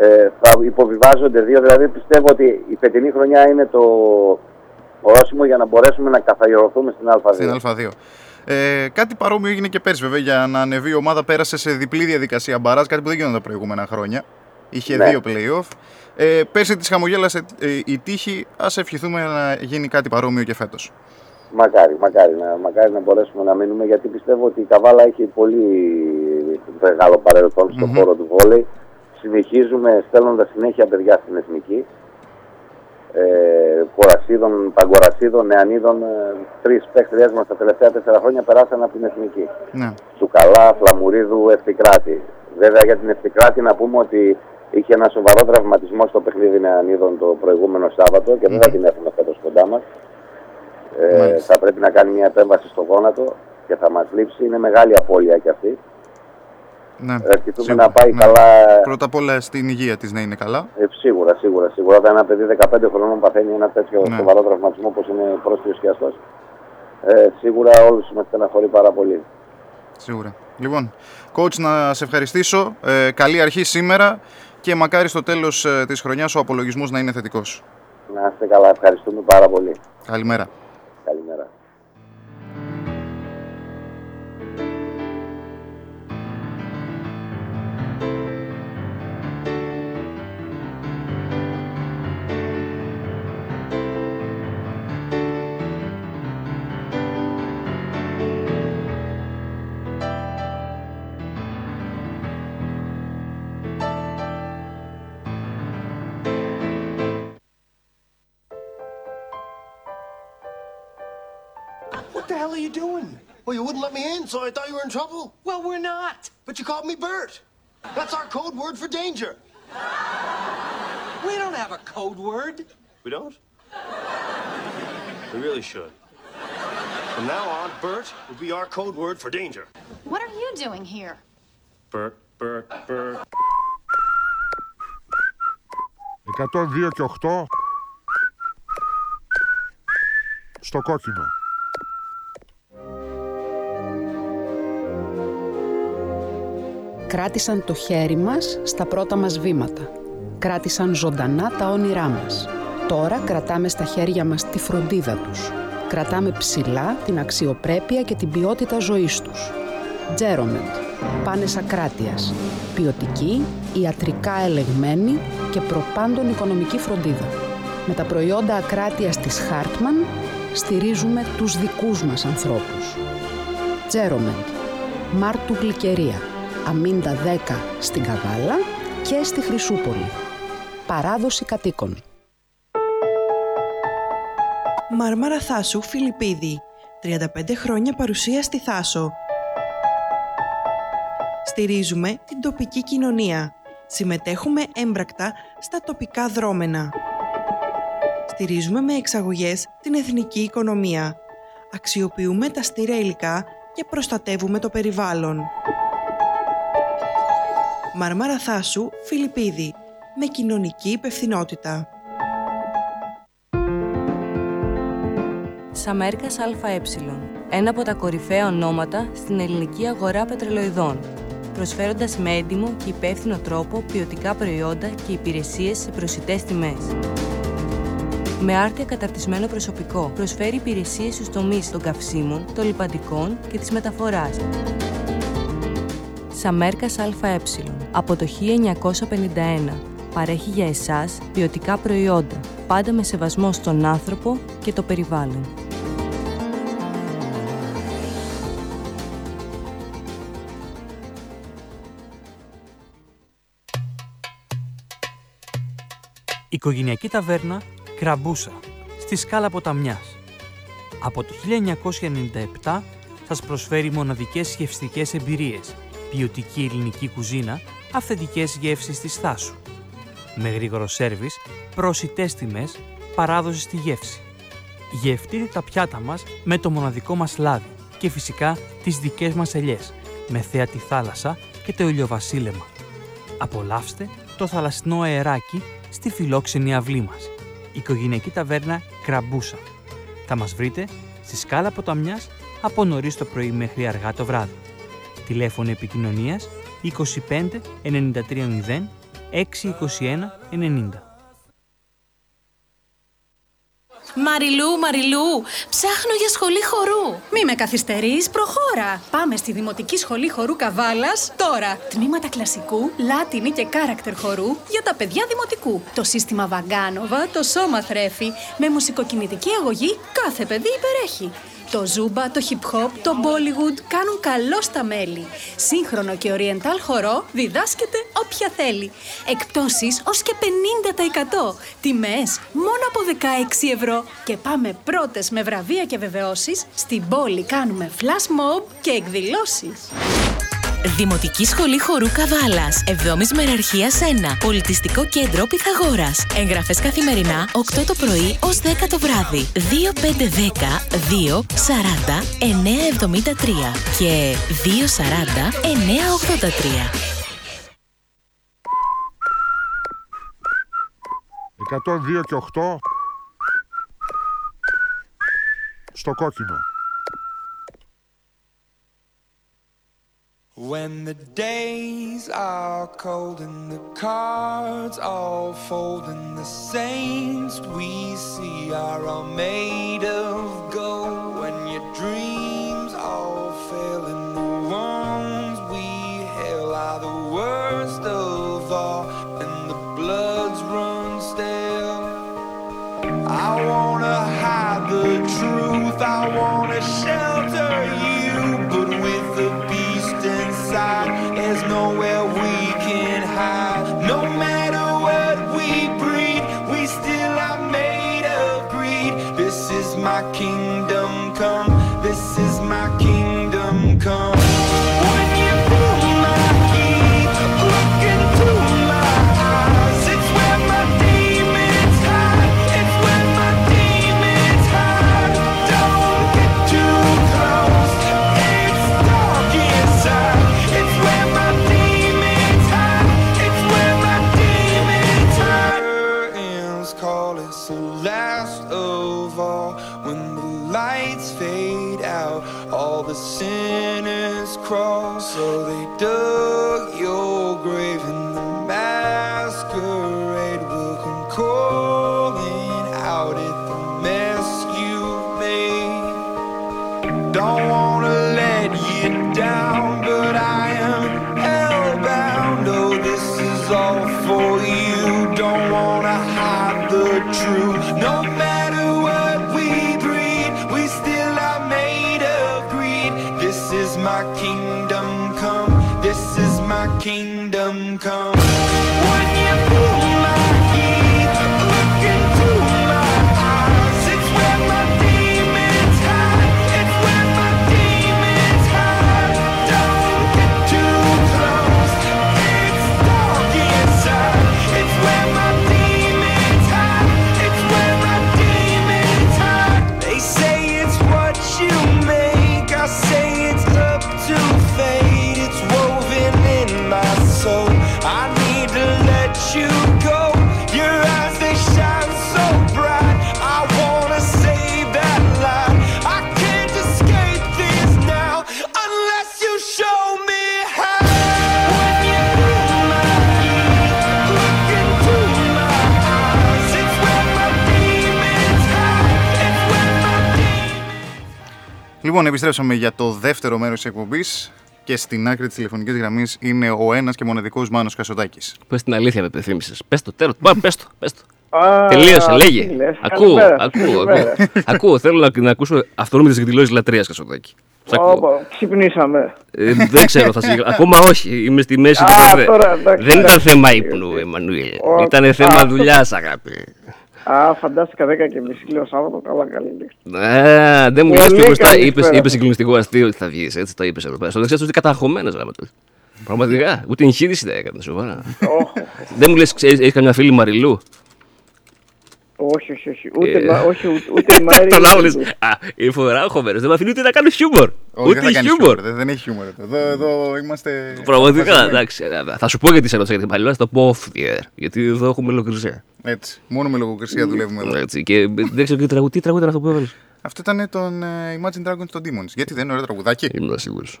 Ε, θα υποβιβάζονται δύο, δηλαδή πιστεύω ότι η φετινή χρονιά είναι το ορόσημο για να μπορέσουμε να καθαριωθούμε στην Α2. Στην Α2. Ε, κάτι παρόμοιο έγινε και πέρσι, βέβαια, για να ανεβεί η ομάδα. Πέρασε σε διπλή διαδικασία μπαράζ, κάτι που δεν γινόταν τα προηγούμεενα χρόνια. Είχε Ναι. δύο playoff. Ε, πέρσι της χαμογέλασε ε, η τύχη. Α ευχηθούμε να γίνει κάτι παρόμοιο και φέτος. Μακάρι, μακάρι, να, μακάρι να μπορέσουμε να μείνουμε γιατί πιστεύω ότι η Καβάλα έχει πολύ μεγάλο παρελθόν στον Μμμ. χώρο του βόλεϊ. Συνεχίζουμε στέλνοντας συνέχεια παιδιά στην Εθνική. Ε, κορασίδων, παγκορασίδων, νεανίδων. Ε, τρεις παίχτριές μας τα τελευταία τέσσερα χρόνια περάσαν από την Εθνική. Ναι. Τσουκαλά, Φλαμουρίδου, Ευτικράτη. Βέβαια για την Ευτικράτη να πούμε ότι είχε ένα σοβαρό τραυματισμό στο παιχνίδι Νεανίδων το προηγούμενο Σάββατο και δεν θα Μμμ. την έχουμε φέτος κοντά μας. Ε, Μάλιστα. θα πρέπει να κάνει μια επέμβαση στο γόνατο και θα μας λείψει. Είναι μεγάλη απώλεια κι αυτή. ναι. Ευχηθούμε Σίγουρα, να πάει ναι. καλά. Πρώτα απ' όλα στην υγεία της να είναι καλά. Ε, σίγουρα, σίγουρα, σίγουρα. Όταν ένα παιδί 15 χρονών παθαίνει ένα τέτοιο Ναι. σοβαρό τραυματισμό όπως είναι πρόστιος και αυτός, ε, σίγουρα όλους μας στεναχωρεί πάρα πολύ. Σίγουρα. Λοιπόν, coach, να σε ευχαριστήσω. Ε, καλή αρχή σήμερα και μακάρι στο τέλος ε, της χρονιάς ο απολογισμός να είναι θετικός. Να είστε καλά, ευχαριστούμε πάρα πολύ. Καλημέρα. Καλημέρα. Well, you wouldn't let me in, so I thought you were in trouble. Well, we're not. But you called me Bert. That's our code word for danger. We don't have a code word. We don't? We really should. From now on, Bert will be our code word for danger. What are you doing here? Bert, Bert, Bert. 102 και 8 στο κόκκινο. Κράτησαν το χέρι μας στα πρώτα μας βήματα. Κράτησαν ζωντανά τα όνειρά μας. Τώρα κρατάμε στα χέρια μας τη φροντίδα τους. Κρατάμε ψηλά την αξιοπρέπεια και την ποιότητα ζωής τους. Τζέρομεντ, πάνες ακράτειας, ποιοτική, ιατρικά ελεγμένη και προπάντων οικονομική φροντίδα. Με τα προϊόντα ακράτειας της Χάρτμαν στηρίζουμε τους δικούς μας ανθρώπους. Τζέρομεντ, Μάρτου Γλυκερία, Αμίντα 10 στην Καβάλα και στη Χρυσούπολη. Παράδοση κατοίκων. Μάρμαρα Θάσου Φιλιππίδη. 35 χρόνια παρουσία στη Θάσο. Στηρίζουμε την τοπική κοινωνία. Συμμετέχουμε έμπρακτα στα τοπικά δρόμενα. Στηρίζουμε με εξαγωγές την εθνική οικονομία. Αξιοποιούμε τα στήρα υλικά και προστατεύουμε το περιβάλλον. Μαρμάρα Θάσου Φιλιππίδη. Με κοινωνική υπευθυνότητα. Σαμέρκας ΑΕ. Ένα από τα κορυφαία ονόματα στην ελληνική αγορά πετρελοειδών. Προσφέροντας με έντιμο και υπεύθυνο τρόπο ποιοτικά προϊόντα και υπηρεσίες σε προσιτές τιμές. Με άρτια καταρτισμένο προσωπικό, προσφέρει υπηρεσίες στους τομείς των καυσίμων, των λιπαντικών και της μεταφοράς. Σαμέρκας ΑΕ. Από το 1951 παρέχει για εσάς ποιοτικά προϊόντα, πάντα με σεβασμό στον άνθρωπο και το περιβάλλον. Οικογενειακή ταβέρνα Κραμπούσα, στη σκάλα Ποταμιάς. Από το 1997 σας προσφέρει μοναδικές γευστικές εμπειρίες, ποιοτική ελληνική κουζίνα, αυθεντικές γεύσεις της Θάσου. Με γρήγορο σέρβις, προσιτές τιμές, παράδοση στη γεύση. Γευτείτε τα πιάτα μας με το μοναδικό μας λάδι και φυσικά τις δικές μας ελιές, με θέα τη θάλασσα και το ηλιοβασίλεμα. Απολαύστε το θαλασσινό αεράκι στη φιλόξενη αυλή μας. Οικογενειακή ταβέρνα Κραμπούσα. Θα μας βρείτε στη σκάλα ποταμιάς από νωρίς το πρωί μέχρι αργά το βράδυ. Τηλέφωνο επικοινωνίας 25 93 0 621 90. Μαριλού, Μαριλού, ψάχνω για σχολή χορού. Μη με καθυστερείς, προχώρα. Πάμε στη Δημοτική Σχολή Χορού Καβάλας τώρα. Τμήματα κλασικού, λάτινη και κάρακτερ χορού για τα παιδιά δημοτικού. Το σύστημα Βαγκάνοβα, το σώμα θρέφει. Με μουσικοκινητική αγωγή κάθε παιδί υπερέχει. Το ζούμπα, το hip hop, το bollywood κάνουν καλό στα μέλη. Σύγχρονο και oriental χορό διδάσκεται όποια θέλει. Εκπτώσεις ως και 50%. Τιμές μόνο από 16 ευρώ. Και πάμε πρώτες με βραβεία και βεβαιώσεις. Στην πόλη κάνουμε flash mob και εκδηλώσεις. Δημοτική Σχολή Χορού Καβάλας. 7η Μεραρχίας 1. Πολιτιστικό κέντρο Πυθαγόρας. Εγγραφές καθημερινά 8 το πρωί ως 10 το βράδυ. 2510 240 973 και 240 983. 102 και 8 στο κόκκινο. When the days are cold and the cards all fold and the saints we see are all made of gold. When your dreams all fail and the ones we hail are the worst of all and the bloods run stale I wanna hide the truth I wanna shelter Λοιπόν, επιστρέψαμε για το δεύτερο μέρος της εκπομπής και στην άκρη της τηλεφωνικής γραμμής είναι ο ένας και μοναδικός Μάνος Κασοτάκης. Πες την αλήθεια με πεθύμησες. Πες το τέλος. Πες το. Πες το. Α, Τελείωσε, τι λέγε. λες. Ακούω, Καλημέρα. ακούω, Καλημέρα. ακούω. ακούω. Θέλω να, να ακούσω αυτονόμητες εκδηλώσει λατρείας, Κασοτάκη. Σ' ακούω. Όπα, ξυπνήσαμε. Ε, δεν ξέρω, θα σε... ακόμα όχι. Είμαι στη μέση Α, του καφέ. τώρα, εντάξει, Δεν ήταν εντάξει. θέμα ύπνου, Εμμανουήλ. Ω, Ήταν θέμα α, δουλειάς, αγάπη. Α, φαντάστηκα 10 και μισή, λέω Σάββατο, καλά καλή νύχτα. Ε, δεν μου λες Πολύ πιο μπροστά. καλή Είπες σπέρα. συγκλονιστικό αστείο ότι θα βγεις. Έτσι το είπες εδώ πέρα. Στο δεξιά του ότι καταχωμένε γράμμα του. Πραγματικά. Ούτε εγχείρηση δεν έκανες, σοβαρά. Δεν μου λες, έχεις καμιά φίλη Μαριλού; Όχι, όχι, όχι. Ούτε, Ε, μα, όχι, ούτε, ούτε η Μάρη. Τον άλλο λες, Α, είναι φοβερά αγχωμένος. Δεν με αφήνει ούτε να κάνω χιούμορ. Όχι, δεν Ούτε θα κάνεις χιούμορ. χιούμορ. Δεν, δεν έχει χιούμορ. εδώ. Εδώ, εδώ είμαστε. Πραγματικά, αποφασισμένοι. εντάξει. ε, Θα σου πω γιατί σε ρώτησα για την παλιά, θα το πω off the air. Γιατί εδώ έχουμε λογοκρισία. Έτσι. Μόνο με λογοκρισία δουλεύουμε εδώ. Έτσι, και δεν ξέρω τι τραγούδι, τι τραγούδι ήταν αυτό που έβαλες. Αυτό ήταν τον ε, Imagine Dragons των Demons. Γιατί δεν είναι ωραίο τραγουδάκι; Ήμουν σίγουρος.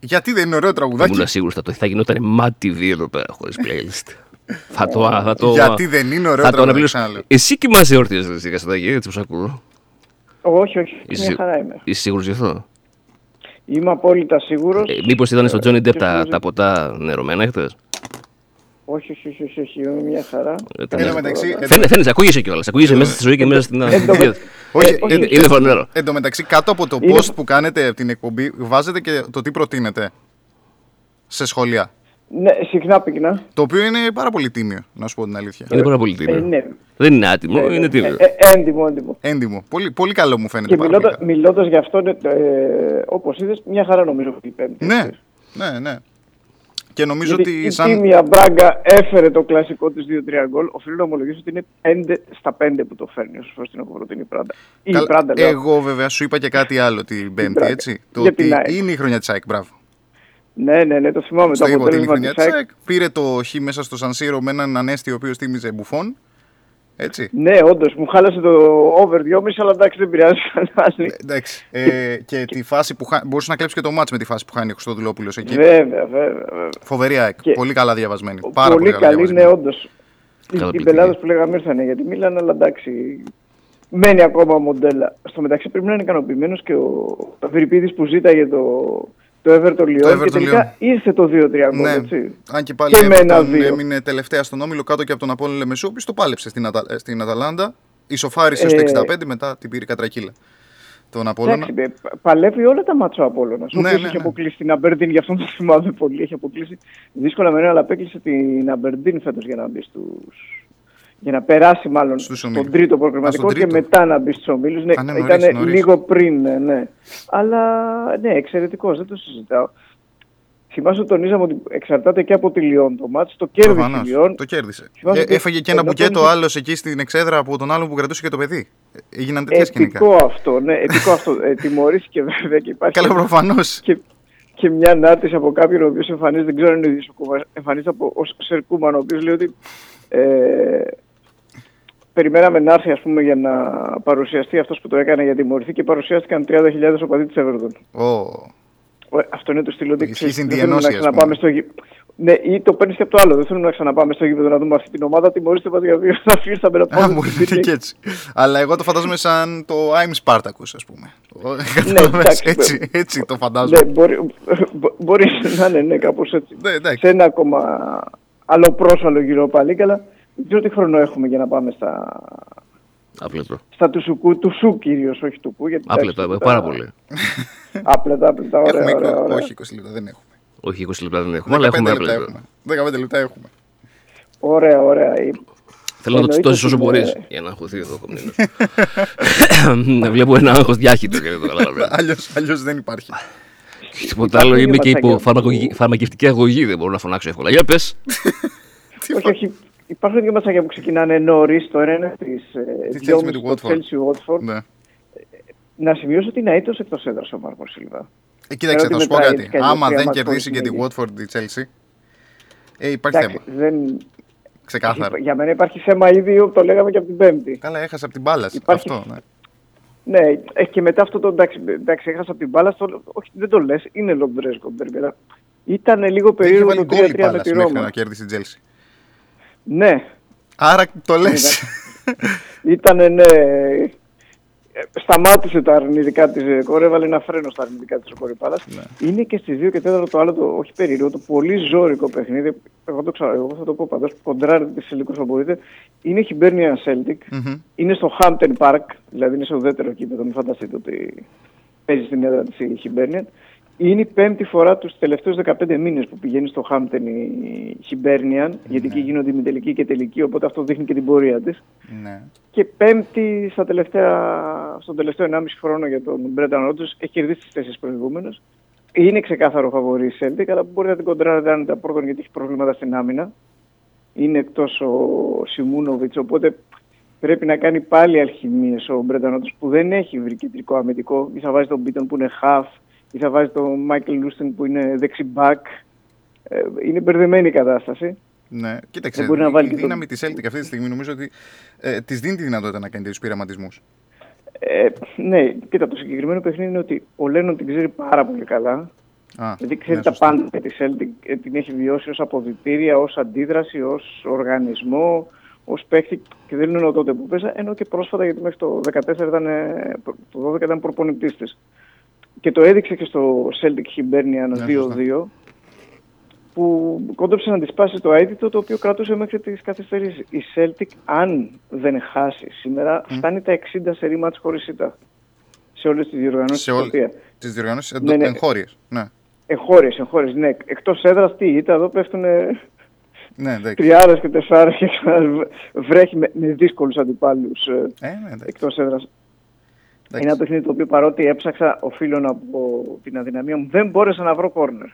Γιατί δεν είναι ωραίο τραγουδάκι; Ήμουν σίγουρος θα, το- θα γινόταν μάτι δύο εδώ πέρα χωρίς playlist. θα το. Θα το Γιατί δεν είναι ωραίο θα το τραγουδάκι, αναπληρώσω. ξαναλέω. Εσύ κοιμάσαι όρθιο, εσύ Καστατάκη, έτσι που ακούω. Όχι, όχι. Είσαι, Μια χαρά είμαι. είσαι σίγουρος γι' αυτό; Είμαι απόλυτα σίγουρος. Ε, Μήπως ήταν στο Johnny Depp τα, τα ποτά νερωμένα χθε. Όχι, όχι, όχι, όχι, όχι, είμαι μια χαρά. Εν τω μεταξύ- εν τω- Φαίνεται, φαίνεται, ακούγεσαι κιόλας. Ακούγεσαι μέσα στη ζωή και μέσα στην. Εν τω με- Όχι, Ε, εν- είναι φανερό. Εν τω μεταξύ, κάτω από το Είναι- post που κάνετε από την εκπομπή, βάζετε και το τι προτείνετε σε σχόλια. Ναι, συχνά πυκνά. Το οποίο είναι πάρα πολύ τίμιο, να σου πω την αλήθεια. Είναι πάρα πολύ Ε, τίμιο. ναι. Δεν είναι άτιμο, Ε, είναι τίμιο. ε, ε, έντιμο, έντιμο. Έντιμο. Πολύ, πολύ καλό μου φαίνεται. Και πάρα μιλώντα, πολύ μιλώντας για αυτό, ε, όπως είδες, μια χαρά νομίζω που η Πέμπτη. Ναι, ναι, ναι. Και νομίζω Γιατί ότι η σαν. Τίμια Μπράγκα έφερε το κλασικό της 2-3 γκολ. Οφείλω να ομολογήσω ότι είναι 5 στα 5 που το φέρνει όσο φορά την έχω προτείνει η Πράντα. Ή η Καλά, Πράντα, λέω. εγώ βέβαια σου είπα και κάτι άλλο την Πέμπτη, Μπράβο. έτσι. Το Για ότι την ΑΕΚ. είναι η χρονιά της ΑΕΚ, μπράβο. Ναι, ναι, ναι, το θυμάμαι Στο το είπα ότι είναι η αποτέλεσμα χρονιά της τη ΑΕΚ. ΑΕΚ. Πήρε το χ μέσα στο Σανσίρο με έναν ανέστη ο οποίος θύμιζε μπουφόν. Έτσι. Ναι, όντως, μου χάλασε το over 2,5, αλλά εντάξει, δεν πειράζει. Εντάξει. Ε, και τη φάση που χάνει. Μπορούσες να κλέψεις και το μάτς με τη φάση που χάνει ο Χρυστοδουλόπουλο εκεί. Βέβαια, βέβαια. βέβαια. Φοβερή ΑΕΚ. Και- Πολύ καλά διαβασμένη. Πάρα πολύ πολύ, καλά καλή, ναι, διαβασμένη. όντως. Οι Καταπληκτική. πελάτε που λέγαμε ήρθαν για τη Μίλαν, αλλά εντάξει. Μένει ακόμα μοντέλα. Στο μεταξύ πρέπει να είναι ικανοποιημένος και ο Βυρυπίδη που ζήταγε το, το Everton Lyon και Everton τελικά Lyon. ήρθε το 2-3 γκολ, Ναι, έτσι. αν και πάλι Και η με ένα Everton δύο. έμεινε τελευταία στον όμιλο κάτω και από τον Απόλλωνα Λεμεσού, ο οποίος το πάλεψε στην, Ατα... ε, στην Αταλάντα. Ισοφάρισε Ε, στο 65, μετά την πήρε η κατρακύλα. Τον Απόλλωνα. Εντάξει, ε, πα- παλεύει όλα τα μάτσα ο Απόλλωνας. Ο Ναι, οποίος ναι, έχει ναι. αποκλείσει την Αμπερντίν, γι' αυτό το θυμάμαι πολύ. Έχει αποκλείσει δύσκολα με ένα, αλλά απέκλεισε την Αμπερντίν φέτος για να μπει στους... Για να περάσει μάλλον στον ομίλους. τρίτο Α, προκριματικό στον και τρίτο. μετά να μπει στους ομίλους. Ναι, Α, ναι, νωρίς, ήταν νωρίς. λίγο πριν, ναι, ναι. Αλλά ναι, εξαιρετικός, δεν το συζητάω. Θυμάσαι ότι τονίζαμε ότι εξαρτάται και από τη Λιόν το μάτς. Το κέρδισε η Προφανώς, Λιόν. Το κέρδισε. Θυμάσαι Ε, ότι έφαγε και ένα ενώ μπουκέτο τόνισε- άλλος εκεί στην εξέδρα από τον άλλον που κρατούσε και το παιδί. Ε, Έγιναν τέτοια σκηνικά. Επικό αυτό, ναι, επικό αυτό. Ε, τιμωρήθηκε βέβαια και υπάρχει. Καλά, προφανώς. Και, και μια ανάρτηση από κάποιον ο οποίος εμφανίζεται, δεν ξέρω αν είναι ο ίδιος ο Κούμα, εμφανίζεται από ο Σερ Κούμαν, ο οποίος λέει ότι ε, περιμέναμε να έρθει ας πούμε, για να παρουσιαστεί αυτός που το έκανε για τιμωρηθεί και παρουσιάστηκαν 30.000 οπαδοί της Everton. Ω, Ε, Αυτό είναι το στυλ ότι Ισχύει ξέρεις, στην δεν θέλουμε διενόση, να ας ξαναπάμε πούμε. στο γη. Ναι, ή το παίρνεις και από το άλλο. Δεν θέλουμε να ξαναπάμε στο γήπεδο να δούμε αυτή την ομάδα. Τιμωρήστε μας για δύο θα φύγει στα Α, πέρα μπορεί να είναι και έτσι. Αλλά εγώ το φαντάζομαι σαν το I'm Spartacus, ας πούμε. Ναι, Κατάλαβες, εντάξει. έτσι, έτσι το φαντάζομαι. Ναι, μπορεί, μπο- μπορεί να είναι ναι, κάπως έτσι. Ναι, εντάξει. Σε ένα ακόμα άλλο πρόσφαλο γύρω πάλι, αλλά δεν ξέρω τι χρόνο έχουμε για να πάμε στα, Άπλετο. στα του σουκού, του σου κυρίως, όχι του κου. Γιατί, Άπλετο, εντάξει, πάρα τα- πολύ. Άπλετα, άπλετα, ωραία, Έχουμε ωραία, είκο- ωραία. Όχι 20 λεπτά, δεν έχουμε. Όχι 20 λεπτά δεν έχουμε, αλλά 15 έχουμε λεπτά άπλετο. έχουμε. 15 λεπτά έχουμε. Ωραία, ωραία. Ε, Θέλω να το Εννοείται τσιτώσεις όσο ότι μπορείς είναι- για να αγχωθεί εδώ ο κομμουνίνο. Να βλέπω ένα άγχος διάχυτο και δεν το καταλαβαίνω. Αλλιώς, αλλιώς δεν υπάρχει. Και Τίποτα άλλο, Υπάρχουν είμαι και ματσάκια. υπό φαρμακογι- φαρμακευτική αγωγή, δεν μπορώ να φωνάξω εύκολα. Για πες. όχι, όχι. Υπάρχουν δύο ματσάκια που ξεκινάνε νωρίς. Το ένα είναι της Τι θέλεις με τη Watford; Chelsea Watford. Ναι. Να σημειώσω ότι είναι αίτος εκτός έδρας ο Μάρκο Σίλβα. Ε, κοίταξε, Ξέρω θα σου ότι πω μετράει κάτι. έτσι κι αλλιώς Άμα τρία δεν μάτς κερδίσει και χωρίς τη νίκη. Watford η Chelsea, ε, υπάρχει θέμα. Εντάξει, δεν... Ξεκάθαρα. Για μένα υπάρχει θέμα ήδη, το λέγαμε και από την Πέμπτη. Καλά, έχασε από την μπάλα. Υπάρχει- Αυτό, ναι. Ναι, ε, και μετά αυτό το εντάξει, εντάξει έχασα από την μπάλα. Στο, όχι, δεν το λες, είναι λομπρέσκο ντέρμπι. αλλά Ήταν λίγο Δεν είχε περίεργο βάλει το γκολ η 3-3 με μπάλα τη μέχρι Ρώμα. να κέρδισε η Chelsea. Ναι, Άρα το λες. ήταν ναι. ε, Σταμάτησε τα αρνητικά της Κόρε, έβαλε ένα φρένο στα αρνητικά της Κόρε Πάλας. Ναι. Είναι και στις 2 και 4 το άλλο, το, όχι περίεργο, το πολύ ζώρικο παιχνίδι. Εγώ το ξέρω, εγώ θα το πω παντός. Κοντράρετε τις ελικού αν μπορείτε. Είναι Hibernian Celtic. Μμμ. Είναι στο Hampton Park, δηλαδή είναι στο ουδέτερο κήπεδο. Μην φανταστείτε ότι παίζει στην έδρα της η Hibernian. Είναι η πέμπτη φορά τους τελευταίους 15 μήνες που πηγαίνει στο Hampton η Hibernian, γιατί εκεί γίνονται ημιτελική και τελική, οπότε αυτό δείχνει και την πορεία της. Ναι. Και πέμπτη στα τελευταία, στον τελευταίο 1,5 χρόνο για τον Brendan Rodgers έχει κερδίσει τις τέσσερις προηγούμενες. Είναι ξεκάθαρο φαβορή η Celtic, αλλά μπορεί να την κοντράρετε άνετα πρώτον γιατί έχει προβλήματα στην άμυνα. Είναι εκτός ο Σιμούνοβιτς, οπότε πρέπει να κάνει πάλι αλχημίες ο Brendan Rodgers που δεν έχει βρει κεντρικό αμυντικό. Ή θα βάζει τον Μπίτον που είναι half, ή θα βάζει τον Michael Λούστεν που είναι δεξιμπάκ. Ε, είναι μπερδεμένη η κατάσταση. Ναι, κοίταξε. Δεν μπορεί να βάλει η και το- δύναμη της Celtic αυτή τη στιγμή νομίζω ότι ε, της δίνει τη δυνατότητα να κάνει τέτοιους πειραματισμούς. Ε, ναι, κοίτα, το συγκεκριμένο παιχνίδι είναι ότι ο Λένον την ξέρει πάρα πολύ καλά. Α, Γιατί ξέρει ναι, τα σωστά. πάντα για τη Celtic, ε, την έχει βιώσει ως αποδητήρια, ως αντίδραση, ως οργανισμό, ως παίχτη και δεν είναι ο τότε που παίζα, ενώ και πρόσφατα γιατί μέχρι το 14 ήταν, ε, το 12 ήταν προπονητής της. Και το έδειξε και στο Celtic Hibernian Ναι, 2-2, που κόντεψε να τη σπάσει το αίτητο το οποίο κρατούσε μέχρι τις καθυστερήσεις. Η Celtic, αν δεν χάσει σήμερα, φτάνει τα 60 σερή μάτς χωρίς ήττα. Σε όλες τις διοργανώσεις Σε της όλε οποία. τις διοργανώσεις Ναι, ναι. εγχώριες. Ναι, Εγχώριες, εγχώριες. Ναι, εκτός έδρας τι ήταν, εδώ πέφτουν ναι, εντάξει. τριάρε και τεσσάρες και ξανά βρέχει με, με δύσκολους αντιπάλους Ε, ναι, εντάξει. εκτός έδρας. Είναι ένα παιχνίδι το οποίο παρότι έψαξα, οφείλω να πω την αδυναμία μου, δεν μπόρεσα να βρω κόρνερ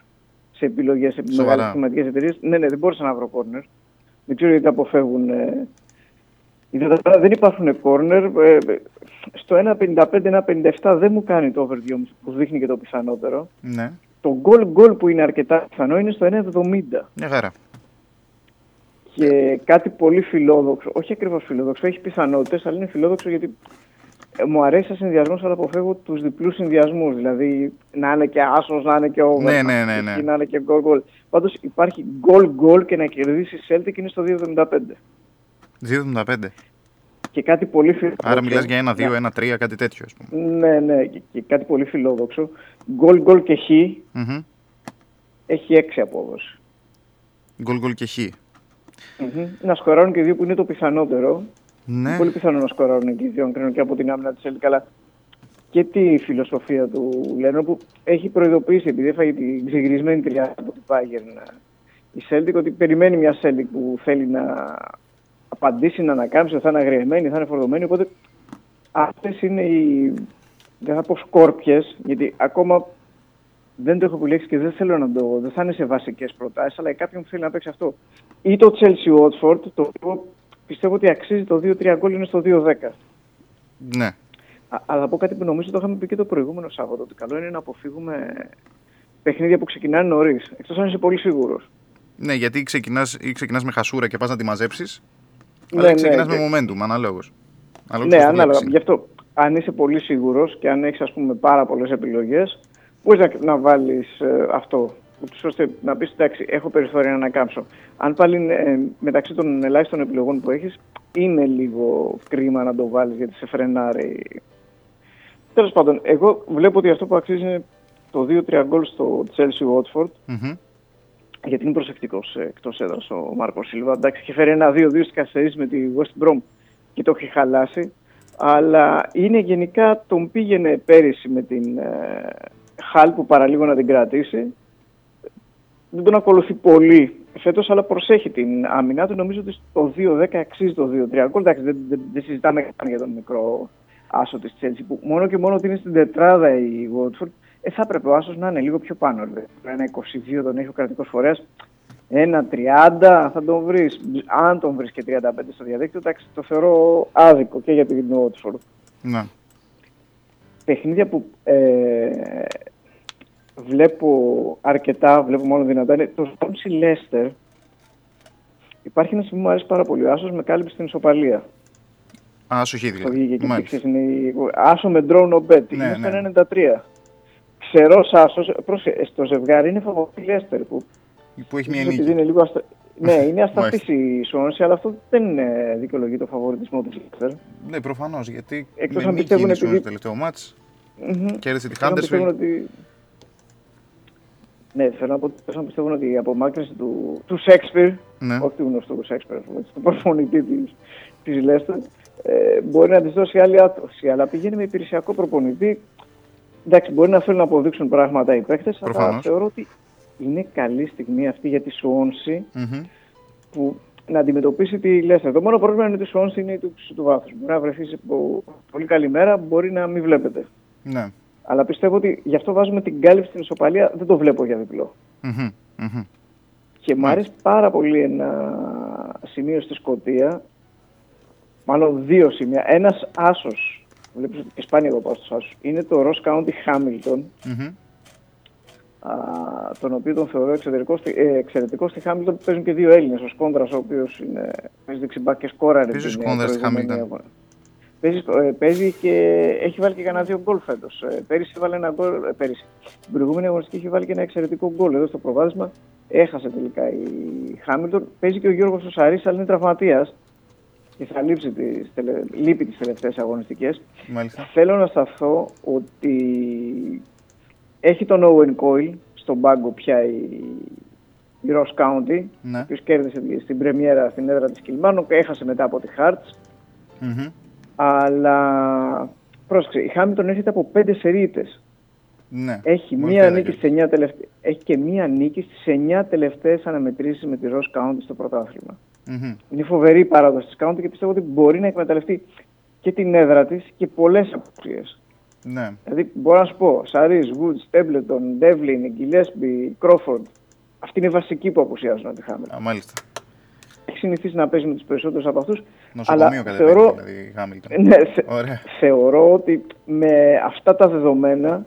σε επιλογές σε Σοβαρά. μεγάλες χρηματικέ εταιρείες. Ναι, ναι, δεν μπόρεσα να βρω κόρνερ. Δεν ξέρω γιατί τα αποφεύγουν. Ε, οι δεδομένα δεν υπάρχουν κόρνερ. Ε, στο 1.55-1.57 δεν μου κάνει το over 2,5 που δείχνει και το πιθανότερο. Ναι, Το goal goal που είναι αρκετά πιθανό είναι στο 1,70. μια χαρά. Και κάτι πολύ φιλόδοξο, όχι ακριβώς φιλόδοξο, έχει πιθανότητες, αλλά είναι φιλόδοξο γιατί ε, μου αρέσει σαν συνδυασμός, αλλά αποφεύγω τους διπλούς συνδυασμούς. Δηλαδή να είναι και άσο, να είναι και over. Ναι, ναι, ναι, ναι. και Να είναι και goal goal. Πάντως υπάρχει goal goal και να κερδίσει η Celtic είναι στο 2,75. 2,75. Και κάτι πολύ φιλόδοξο. Άρα μιλάς για ένα, δύο, ένα, τρία, κάτι τέτοιο, ας πούμε. Ναι, ναι, και, και κάτι πολύ φιλόδοξο. Goal goal και χ Μμμ. έχει 6 απόδοση. Γκολ γκολ και χ. Μμμ. Να σκοράρουν και δύο που είναι το πιθανότερο. Ναι. Είναι πολύ πιθανό να σκοράρουν και οι δύο, αν κρίνω και από την άμυνα της Celtic, αλλά και τη φιλοσοφία του Λένο που έχει προειδοποιήσει, επειδή έφαγε την ξεγυρισμένη τριάδα από την Bayern η Celtic, ότι περιμένει μια Celtic που θέλει να απαντήσει, να ανακάμψει, θα είναι αγριεμένη, θα είναι φορτωμένη. Οπότε αυτές είναι οι. Δεν θα πω σκόρπιες, γιατί ακόμα δεν το έχω επιλέξει και δεν θέλω να το. Δεν θα είναι σε βασικές προτάσεις, αλλά κάποιον που θέλει να παίξει αυτό. Ή το Chelsea Watford, το οποίο πιστεύω ότι αξίζει το 2-3 γκολ είναι στο 2-10. Ναι. Α, αλλά θα πω κάτι που νομίζω το είχαμε πει και το προηγούμενο Σάββατο. Ότι καλό είναι να αποφύγουμε παιχνίδια που ξεκινάνε νωρίς. Εκτός αν είσαι πολύ σίγουρος. Ναι, γιατί ξεκινάς ή ξεκινάς με χασούρα και πας να τη μαζέψεις. Ναι, αλλά ναι, ξεκινάς και- με momentum, αναλόγως. Ναι, ανάλογα. Γι' αυτό, αν είσαι πολύ σίγουρος και αν έχεις ας πούμε πάρα πολλές επιλογές, μπορεί να, να βάλεις αυτό. Ούτως ώστε να πεις εντάξει, έχω περιθώρια να ανακάμψω. Αν πάλι ε, μεταξύ των ελάχιστων επιλογών που έχεις, είναι λίγο κρίμα να το βάλεις γιατί σε φρενάρει. Τέλος πάντων, εγώ βλέπω ότι αυτό που αξίζει είναι το 2-3 γκολ στο Chelsea Watford. Μμμ. Γιατί είναι προσεκτικός εκτός έδρας ο Μάρκος Σίλβα. Εντάξει, είχε φέρει ένα 2-2 στις καθυστερήσεις με τη West Brom και το έχει χαλάσει. Αλλά είναι γενικά τον πήγαινε πέρυσι με την ε, Χαλ που παραλίγο να την κρατήσει. Δεν τον ακολουθεί πολύ φέτος, αλλά προσέχει την άμυνά του. Νομίζω ότι το 2-10 αξίζει το 2-3 γκολ. Εντάξει, δεν, δεν, δεν συζητάμε καν για τον μικρό άσο της Chelsea που μόνο και μόνο ότι είναι στην τετράδα η Watford ε, θα έπρεπε ο Άσος να είναι λίγο πιο πάνω. ρε. Ένα 22 τον έχει ο κρατικός φορέας. Ένα 30 θα τον βρεις. Αν τον βρεις και 35 στο διαδίκτυο, εντάξει, το θεωρώ άδικο και για την Watford. Ναι. Παιχνίδια που ε, βλέπω αρκετά, βλέπω μόνο δυνατά, είναι το Swansea Leicester. Υπάρχει ένα σημείο που μου αρέσει πάρα πολύ. Ο Άσος με κάλυψε στην ισοπαλία. Α, σου έχει Το βγήκε δηλαδή. και Μάλιστα. ξέρεις, είναι η- Άσο με drone ο bet. Ναι, είναι στο ναι. 93. Ξερός Άσος, πρόσεχε, στο ζευγάρι είναι φαβορή Leicester που Που έχει μια Ίσως νίκη. επειδή είναι λίγο αστα... ναι, είναι ασταθής Μάλιστα. η Σόνση, αλλά αυτό δεν είναι δικαιολογεί το φαβορητισμό του Leicester. Ναι, προφανώς. Γιατί Εκτός με αν νίκη πιστεύουν είναι στο επειδή- τελευταίο μάτς. Μμμ. Κέρδισε τη Θέλω να πιστεύουν Huddersfield. ότι... Ναι, θέλω να πω ότι να πιστεύουν ότι η απομάκρυνση του, του Σέξπιρ, Ναι. όχι του γνωστού Σέξπιρ, ας πούμε, του προπονητή της, της Leicester, ε, μπορεί να της δώσει άλλη άτοση, αλλά πηγαίνει με υπηρεσιακό προπονητή. Εντάξει, μπορεί να θέλουν να αποδείξουν πράγματα οι παίκτες, αλλά Προφανώς. θεωρώ ότι είναι καλή στιγμή αυτή για τη Σουόνση Μμμ. που να αντιμετωπίσει τη Leicester. Το μόνο πρόβλημα είναι ότι η Σουόνση είναι η του, του βάθους. Μπορεί να βρεθεί σε πο- πολύ καλή μέρα, μπορεί να μην βλέπετε. Ναι. Αλλά πιστεύω ότι γι' αυτό βάζουμε την κάλυψη στην ισοπαλία, δεν το βλέπω για διπλό. Μμμ. Μμμ. Και μου αρέσει πάρα πολύ ένα σημείο στη Σκωτία, μάλλον δύο σημεία. Ένας άσος, βλέπεις ότι και σπάνια εγώ πάω στους άσους, είναι το Ross County Hamilton, Μμμ. α, τον οποίο τον θεωρώ εξαιρετικό, στη- ε, εξαιρετικό στη Hamilton που παίζουν και δύο Έλληνες. Ο Σκόνδρας, ο οποίος είναι, παίζει δεξιμπάκ και σκόραρε. Παίζει ο την, ε, Σκόνδρας στη προηγούμενη Hamilton. Αγώνα. Παίζει, ε, παίζει και έχει βάλει και κανένα δύο γκολ φέτος. Ε, πέρυσι έβαλε ένα γκολ, ε, πέρυσι. Την προηγούμενη αγωνιστική είχε βάλει και ένα εξαιρετικό γκολ εδώ στο προβάδισμα. Έχασε τελικά η Χάμιλτον. Παίζει και ο Γιώργος Σωσαρής, αλλά είναι τραυματίας και θα λείψει τις, τελε... λείπει τις τελευταίες αγωνιστικές. Μάλιστα. Θέλω να σταθώ ότι έχει τον Owen Coyle στον πάγκο πια η, η Ross County, Ναι. ο οποίος κέρδισε τη- στην πρεμιέρα στην έδρα της Κιλμάνο και έχασε μετά από τη Hearts. Μμμ. Αλλά πρόσεξε, η Χάμιλτον έρχεται από πέντε σερίτες. Ναι. Έχει, Μόλις μία πέρα νίκη και- στις 9 τελευταίες, έχει και μία νίκη στις 9 τελευταίες αναμετρήσεις με τη Ross County στο πρωτάθλημα. Μμμ. Είναι φοβερή η παράδοση της County και πιστεύω ότι μπορεί να εκμεταλλευτεί και την έδρα της και πολλές απουσίες. Ναι. Δηλαδή, μπορώ να σου πω, Σαρί, Γουτ, Στέμπλετον, Ντεύλιν, Γκιλέσμπι, Κρόφορντ. Αυτοί είναι οι βασικοί που απουσιάζουν από τη Χάμιλτον. Α, μάλιστα. Έχει συνηθίσει να παίζει με τους περισσότερους από αυτούς. Νοσοκομείο κατεβαίνει θεωρώ, δηλαδή η Χάμιλτον. ναι, θε- Ωραία. θεωρώ ότι με αυτά τα δεδομένα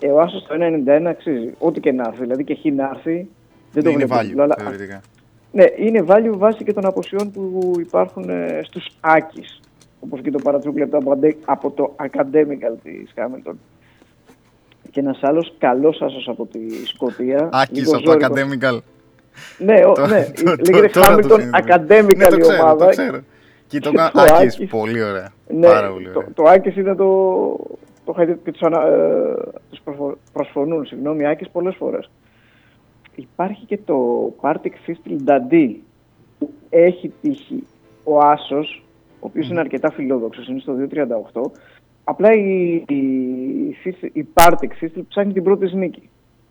ε, ο Άσος το 1,91 αξίζει. Ό,τι και να έρθει. Δηλαδή και χ να έρθει. Δεν το είναι βλέπω value διπλό, αλλά- θεωρητικά. Ναι, είναι value βάσει και των αποσιών που υπάρχουν ε, στους Άκης. Όπως και το παρατσούκλι από το, απαντε- από το Academical της Hamilton. Και ένας άλλος καλός άσος από τη Σκωτία. Άκης λίγο από το ζώρικος. Academical. Ναι, ο, Το- ναι. το- το- λέγεται τώρα το Hamilton συνειδητοποιώ. Academical Ναι, το η ξέρω, ομάδα. το ξέρω. Και το κα- το Άκης, Άκης- πολύ ωραία. Ναι, Πάρα πολύ το, ωραία. το Άκης είναι το... Το είχα δει και τους, ανα, ε, τους προσφο- προσφωνούν, συγγνώμη, Άκης πολλές φορές. Υπάρχει και το Partick Thistle Dundee που έχει τύχει ο Άσος, ο οποίος είναι αρκετά φιλόδοξος, είναι στο 2.38. Απλά η, η, Thistle- η Partick Thistle ψάχνει την πρώτη της νίκη.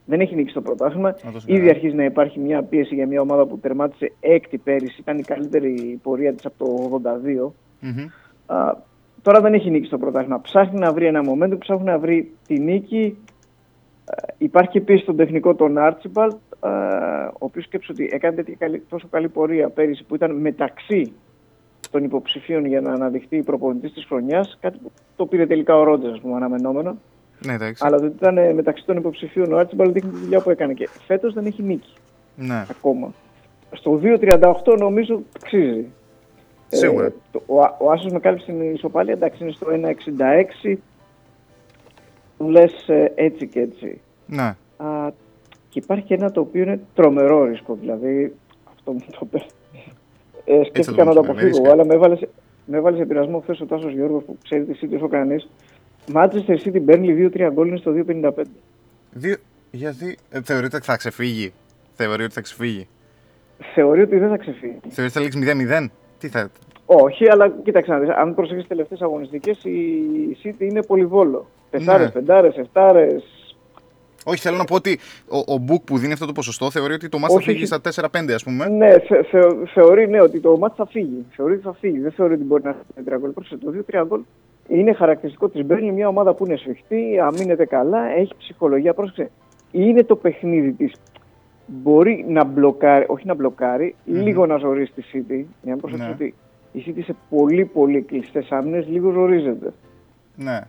Δεν έχει νίκη στο πρωτάθλημα. το Ήδη σκέφτομαι. αρχίζει να υπάρχει μια πίεση για μια ομάδα που τερμάτισε έκτη πέρυσι. Ήταν η καλύτερη πορεία της από το 82. Μμμ. Α, τώρα δεν έχει νίκη στο πρωτάθλημα. Ψάχνει να βρει ένα momentum, ψάχνει να βρει τη νίκη. Ε, υπάρχει επίση τον τεχνικό τον Archibald, ε, ο οποίος σκέψει ότι έκανε τέτοια καλή, τόσο καλή πορεία πέρυσι που ήταν μεταξύ των υποψηφίων για να αναδειχθεί προπονητής της χρονιάς. Κάτι που το πήρε τελικά ο Ρότζερ, ας πούμε, αναμενόμενο. Ναι, εντάξει. Αλλά ότι ήταν ε, μεταξύ των υποψηφίων ο Archibald δείχνει τη δουλειά που έκανε και φέτος δεν έχει νίκη Ναι. ακόμα. Στο 2.38 νομίζω αξίζει. Σίγουρα. Ε, το, ο, Α- ο Άσος με κάλυψε την ισοπαλία, εντάξει είναι στο 1.66. Του λες ε, έτσι και έτσι. Ναι. Α, Και υπάρχει και ένα το οποίο είναι τρομερό ρίσκο. Δηλαδή, αυτό μου το είπε. Ε, σκέφτηκα να το πούμε, αποφύγω, ρίσκα. αλλά με έβαλες, με έβαλες σε πειρασμό χθες ο Τάσος Γιώργος που ξέρει τη City όσο κανείς. Manchester City Burnley 2-3 γκολ είναι στο 2-55. Δύο, γιατί ε, θεωρείτε ότι θα ξεφύγει. Θεωρεί ότι θα ξεφύγει. Θεωρεί ότι δεν θα ξεφύγει. Θεωρείτε ότι θα λήξει 0-0. Τι θα. Όχι, αλλά κοίταξε να δεις, αν προσέξεις τις τελευταίες αγωνιστικές, η City είναι πολυβόλο. Τεσσάρες, Ναι. πεντάρες, εφτάρες. Όχι, θέλω να πω ότι ο, ο Book που δίνει αυτό το ποσοστό θεωρεί ότι το μάτς θα Όχι, φύγει όχι. στα 4-5, ας πούμε. Ναι, θε, θε- θεωρεί ναι, ότι το μάτι θα φύγει. Θεωρεί ότι θα φύγει. Δεν θεωρεί ότι μπορεί να φύγει με 3 γκολ. Πρόσεχε, το 2-3 γκολ είναι χαρακτηριστικό της Μπέρνλι, μια ομάδα που είναι σφιχτή, αμήνεται καλά, έχει ψυχολογία. Πρόσεξε, είναι το παιχνίδι της. Μπορεί να μπλοκάρει, όχι να μπλοκάρει, Μμμ. λίγο να ζορίσει τη City. Για να προσέξεις Ναι. ότι η City σε πολύ πολύ κλειστές άμυνες λίγο ζορίζεται. Ναι.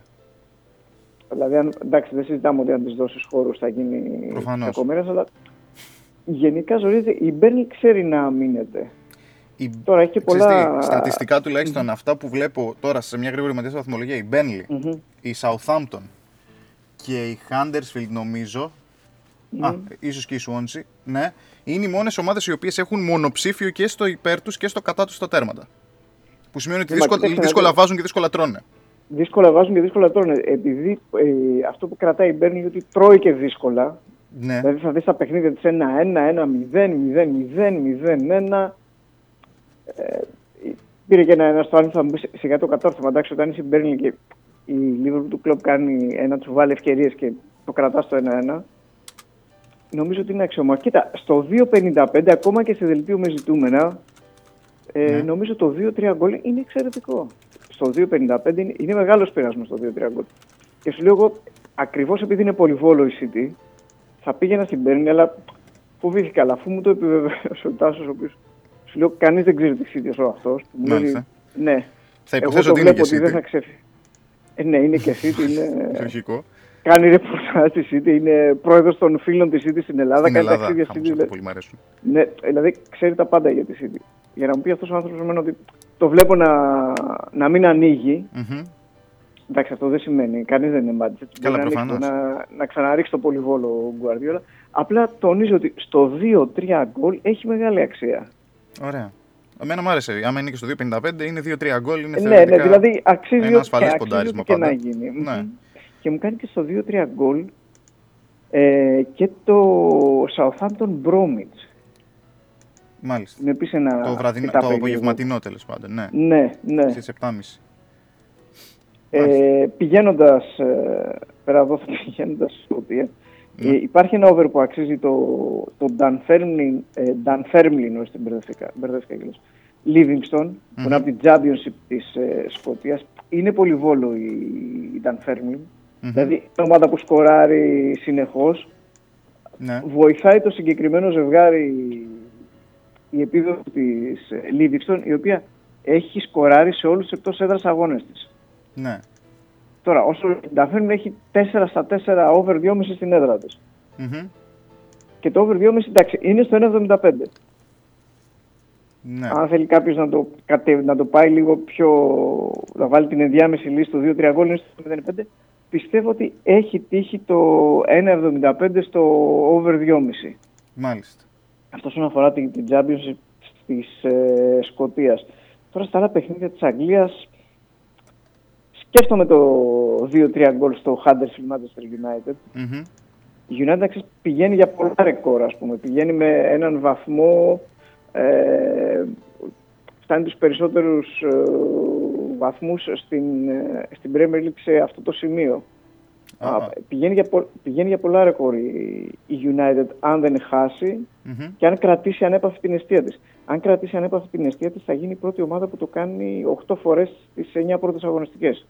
Δηλαδή, αν, εντάξει, δεν συζητάμε ότι αν της δώσεις χώρους θα γίνει Προφανώς. κακομοίρας, αλλά γενικά ζορίζεται. Η Μπέρνλι ξέρει να αμήνεται. Η... Τώρα έχει και Ξέρεις πολλά. τι, στατιστικά τουλάχιστον αυτά που βλέπω τώρα σε μια γρήγορη ματιά στη βαθμολογία, η Burnley, Μμμ. η Southampton και η Huddersfield νομίζω, α, ίσως και η Swansea, ναι, είναι οι μόνες ομάδες οι οποίες έχουν μονοψήφιο και στο υπέρ τους και στο κατά τους τα τέρματα. Που σημαίνει ότι Ναι, μα δύσκολα, κοίταξε να δύσκολα δεις. βάζουν και δύσκολα τρώνε. Δύσκολα βάζουν και δύσκολα τρώνε. Επειδή ε, αυτό που κρατάει η Μπέρνλι είναι ότι τρώει και δύσκολα. Ναι. Δηλαδή θα δεις τα παιχνίδια της 1-1, 1-0, 0-0, 0-1. Ε, πήρε και ένα, ένα στο άλλο, θα μου πεις σιγά το κατόρθωμα. Εντάξει, όταν είσαι η Μπέρνλι και η Liverpool του κλοπ κάνει ένα του βάλει ευκαιρίες και το κρατάς στο 1-1. Νομίζω ότι είναι αξιόμα. Κοίτα, στο 2.55 ακόμα και σε δελτίο με ζητούμενα, ε, Ναι. νομίζω το 2-3 γκολ είναι εξαιρετικό. Στο 2.55 είναι, είναι μεγάλος πειρασμός στο 2-3 γκολ. Και σου λέω εγώ, ακριβώς επειδή είναι πολυβόλο η City, θα πήγαινα στην Burnley, αλλά φοβήθηκα. Αλλά αφού μου το επιβεβαίωσε ο Τάσος, ο οποίος σου λέω κανείς δεν ξέρει τη City ω αυτός. Μάλιστα. Ναι. Θα Εγώ υποθέσω το ότι είναι βλέπω και ότι δεν City. θα ξέφυγει. Ε, ναι, είναι και City. Είναι... Λογικό. κάνει ρεπορτάζ τη City, είναι πρόεδρος των φίλων της City στην Ελλάδα. Στην κάνει Ελλάδα, ταξίδια χαμός, City. αυτό δηλαδή. πολύ μ' αρέσουν. Ναι, δηλαδή ξέρει τα πάντα για τη City. Για να μου πει αυτός ο άνθρωπος εμένα ότι το βλέπω να, να μην ανοίγει. Μμμ. Εντάξει, αυτό δεν σημαίνει. Κανείς δεν είναι μάτι. Καλά, να, ανοίξει το- προφανώς. να, να ξαναρίξει το πολυβόλο ο Γκουαρδιόλα. Απλά τονίζω ότι στο 2-3 γκολ έχει μεγάλη αξία. Ωραία. Εμένα μου άρεσε. Άμα είναι και στο 2.55, είναι 2-3 γκολ. Είναι Ε, ναι, θεωρητικά ναι, δηλαδή αξίζει, ένα ό,τι- ασφαλές αξίζει ποντάρισμα ό,τι και πάντα. να γίνει. Ναι. Μμμ. Και μου κάνει και στο 2-3 γκολ ε, και το Southampton Bromwich. Μάλιστα. Είναι επίσης ένα Το, βραδινό, αρκετά το περίεργο. απογευματινό τέλος πάντων. Ναι. Ναι, ναι. Στις 7.30. Ε, πηγαίνοντας ε, πέρα εδώ, πηγαίνοντας στη Σκωτία, Ναι. ε, υπάρχει ένα over που αξίζει το, το Dunfermline, ε, Dunfermline, όχι την μπερδευτικά, μπερδευτικά κιόλας, Livingston, που είναι από την Championship της ε, Σκωτίας. Είναι πολύ βόλο η, η Dunfermline. Μμμ. Δηλαδή, είναι ομάδα που σκοράρει συνεχώς. Ναι. Βοηθάει το συγκεκριμένο ζευγάρι η επίδοση της ε, Livingston, η οποία έχει σκοράρει σε όλους τους εκτός έδρας αγώνες της. Ναι. Τώρα, όσο η Νταφέρν έχει 4 στα 4 over 2,5 στην έδρα της. Μμμ. Και το over 2,5 εντάξει, είναι στο 1,75. Ναι. Αν θέλει κάποιος να, το, κατε- να το πάει λίγο πιο. να βάλει την ενδιάμεση λύση στο 2-3 γκολ, είναι στο 0,5. Πιστεύω ότι έχει τύχει το 1,75 στο over 2,5. Μάλιστα. Αυτό όσον αφορά την, την Championship της ε, Σκωτίας. Τώρα στα άλλα παιχνίδια της Αγγλίας σκέφτομαι το 2-3 γκολ στο Huddersfield Manchester United. Μμμ. Η United ξέρεις, πηγαίνει για πολλά ρεκόρ, ας πούμε. Πηγαίνει με έναν βαθμό, ε, φτάνει τους περισσότερους ε, βαθμούς στην, ε, στην Premier League σε αυτό το σημείο. Α, Α, πηγαίνει, για, πο- πηγαίνει για πολλά ρεκόρ η, η United αν δεν χάσει Μμμ. και αν κρατήσει ανέπαφη την αιστεία της. Αν κρατήσει ανέπαφη την αιστεία της θα γίνει η πρώτη ομάδα που το κάνει 8 φορές στις 9 πρώτες αγωνιστικές.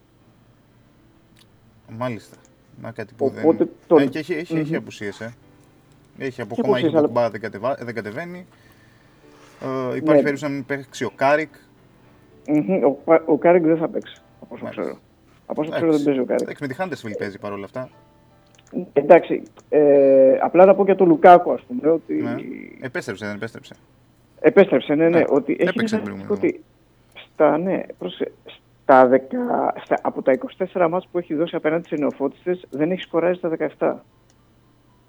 Μάλιστα. Να κάτι που Οπότε δεν... το- Ε, και έχει, έχει, έχει Μμμ. απουσίες, ε. Έχει από Έχει ακόμα, έχει απουσίες, από αλλά- κουμπά, δεν, κατεβα... δεν κατεβαίνει. Ε, υπάρχει Ναι. περίπτωση να μην παίξει ο Κάρικ. Μμμ. Ο, Πα- ο Κάρικ δεν θα παίξει, από όσο Μάλιστα. ξέρω. Από όσο ξέρω δεν παίζει ο Κάρικ. Εντάξει, με τη Χάντερσφιλντ παίζει παρόλα αυτά. Εντάξει, ε, απλά να πω για τον Λουκάκο, ας πούμε, ότι Ναι. Επέστρεψε, δεν επέστρεψε. επέστρεψε, ναι, ναι, Ναι, ότι έχει έπαιξε ένα την χαρακτηριστικό προηγούμενη ότι στα, ναι, πρόσεχε, στα 10, στα, από τα 24 ματς που έχει δώσει απέναντι σε νεοφώτιστες, δεν έχει σκοράρει στα 17.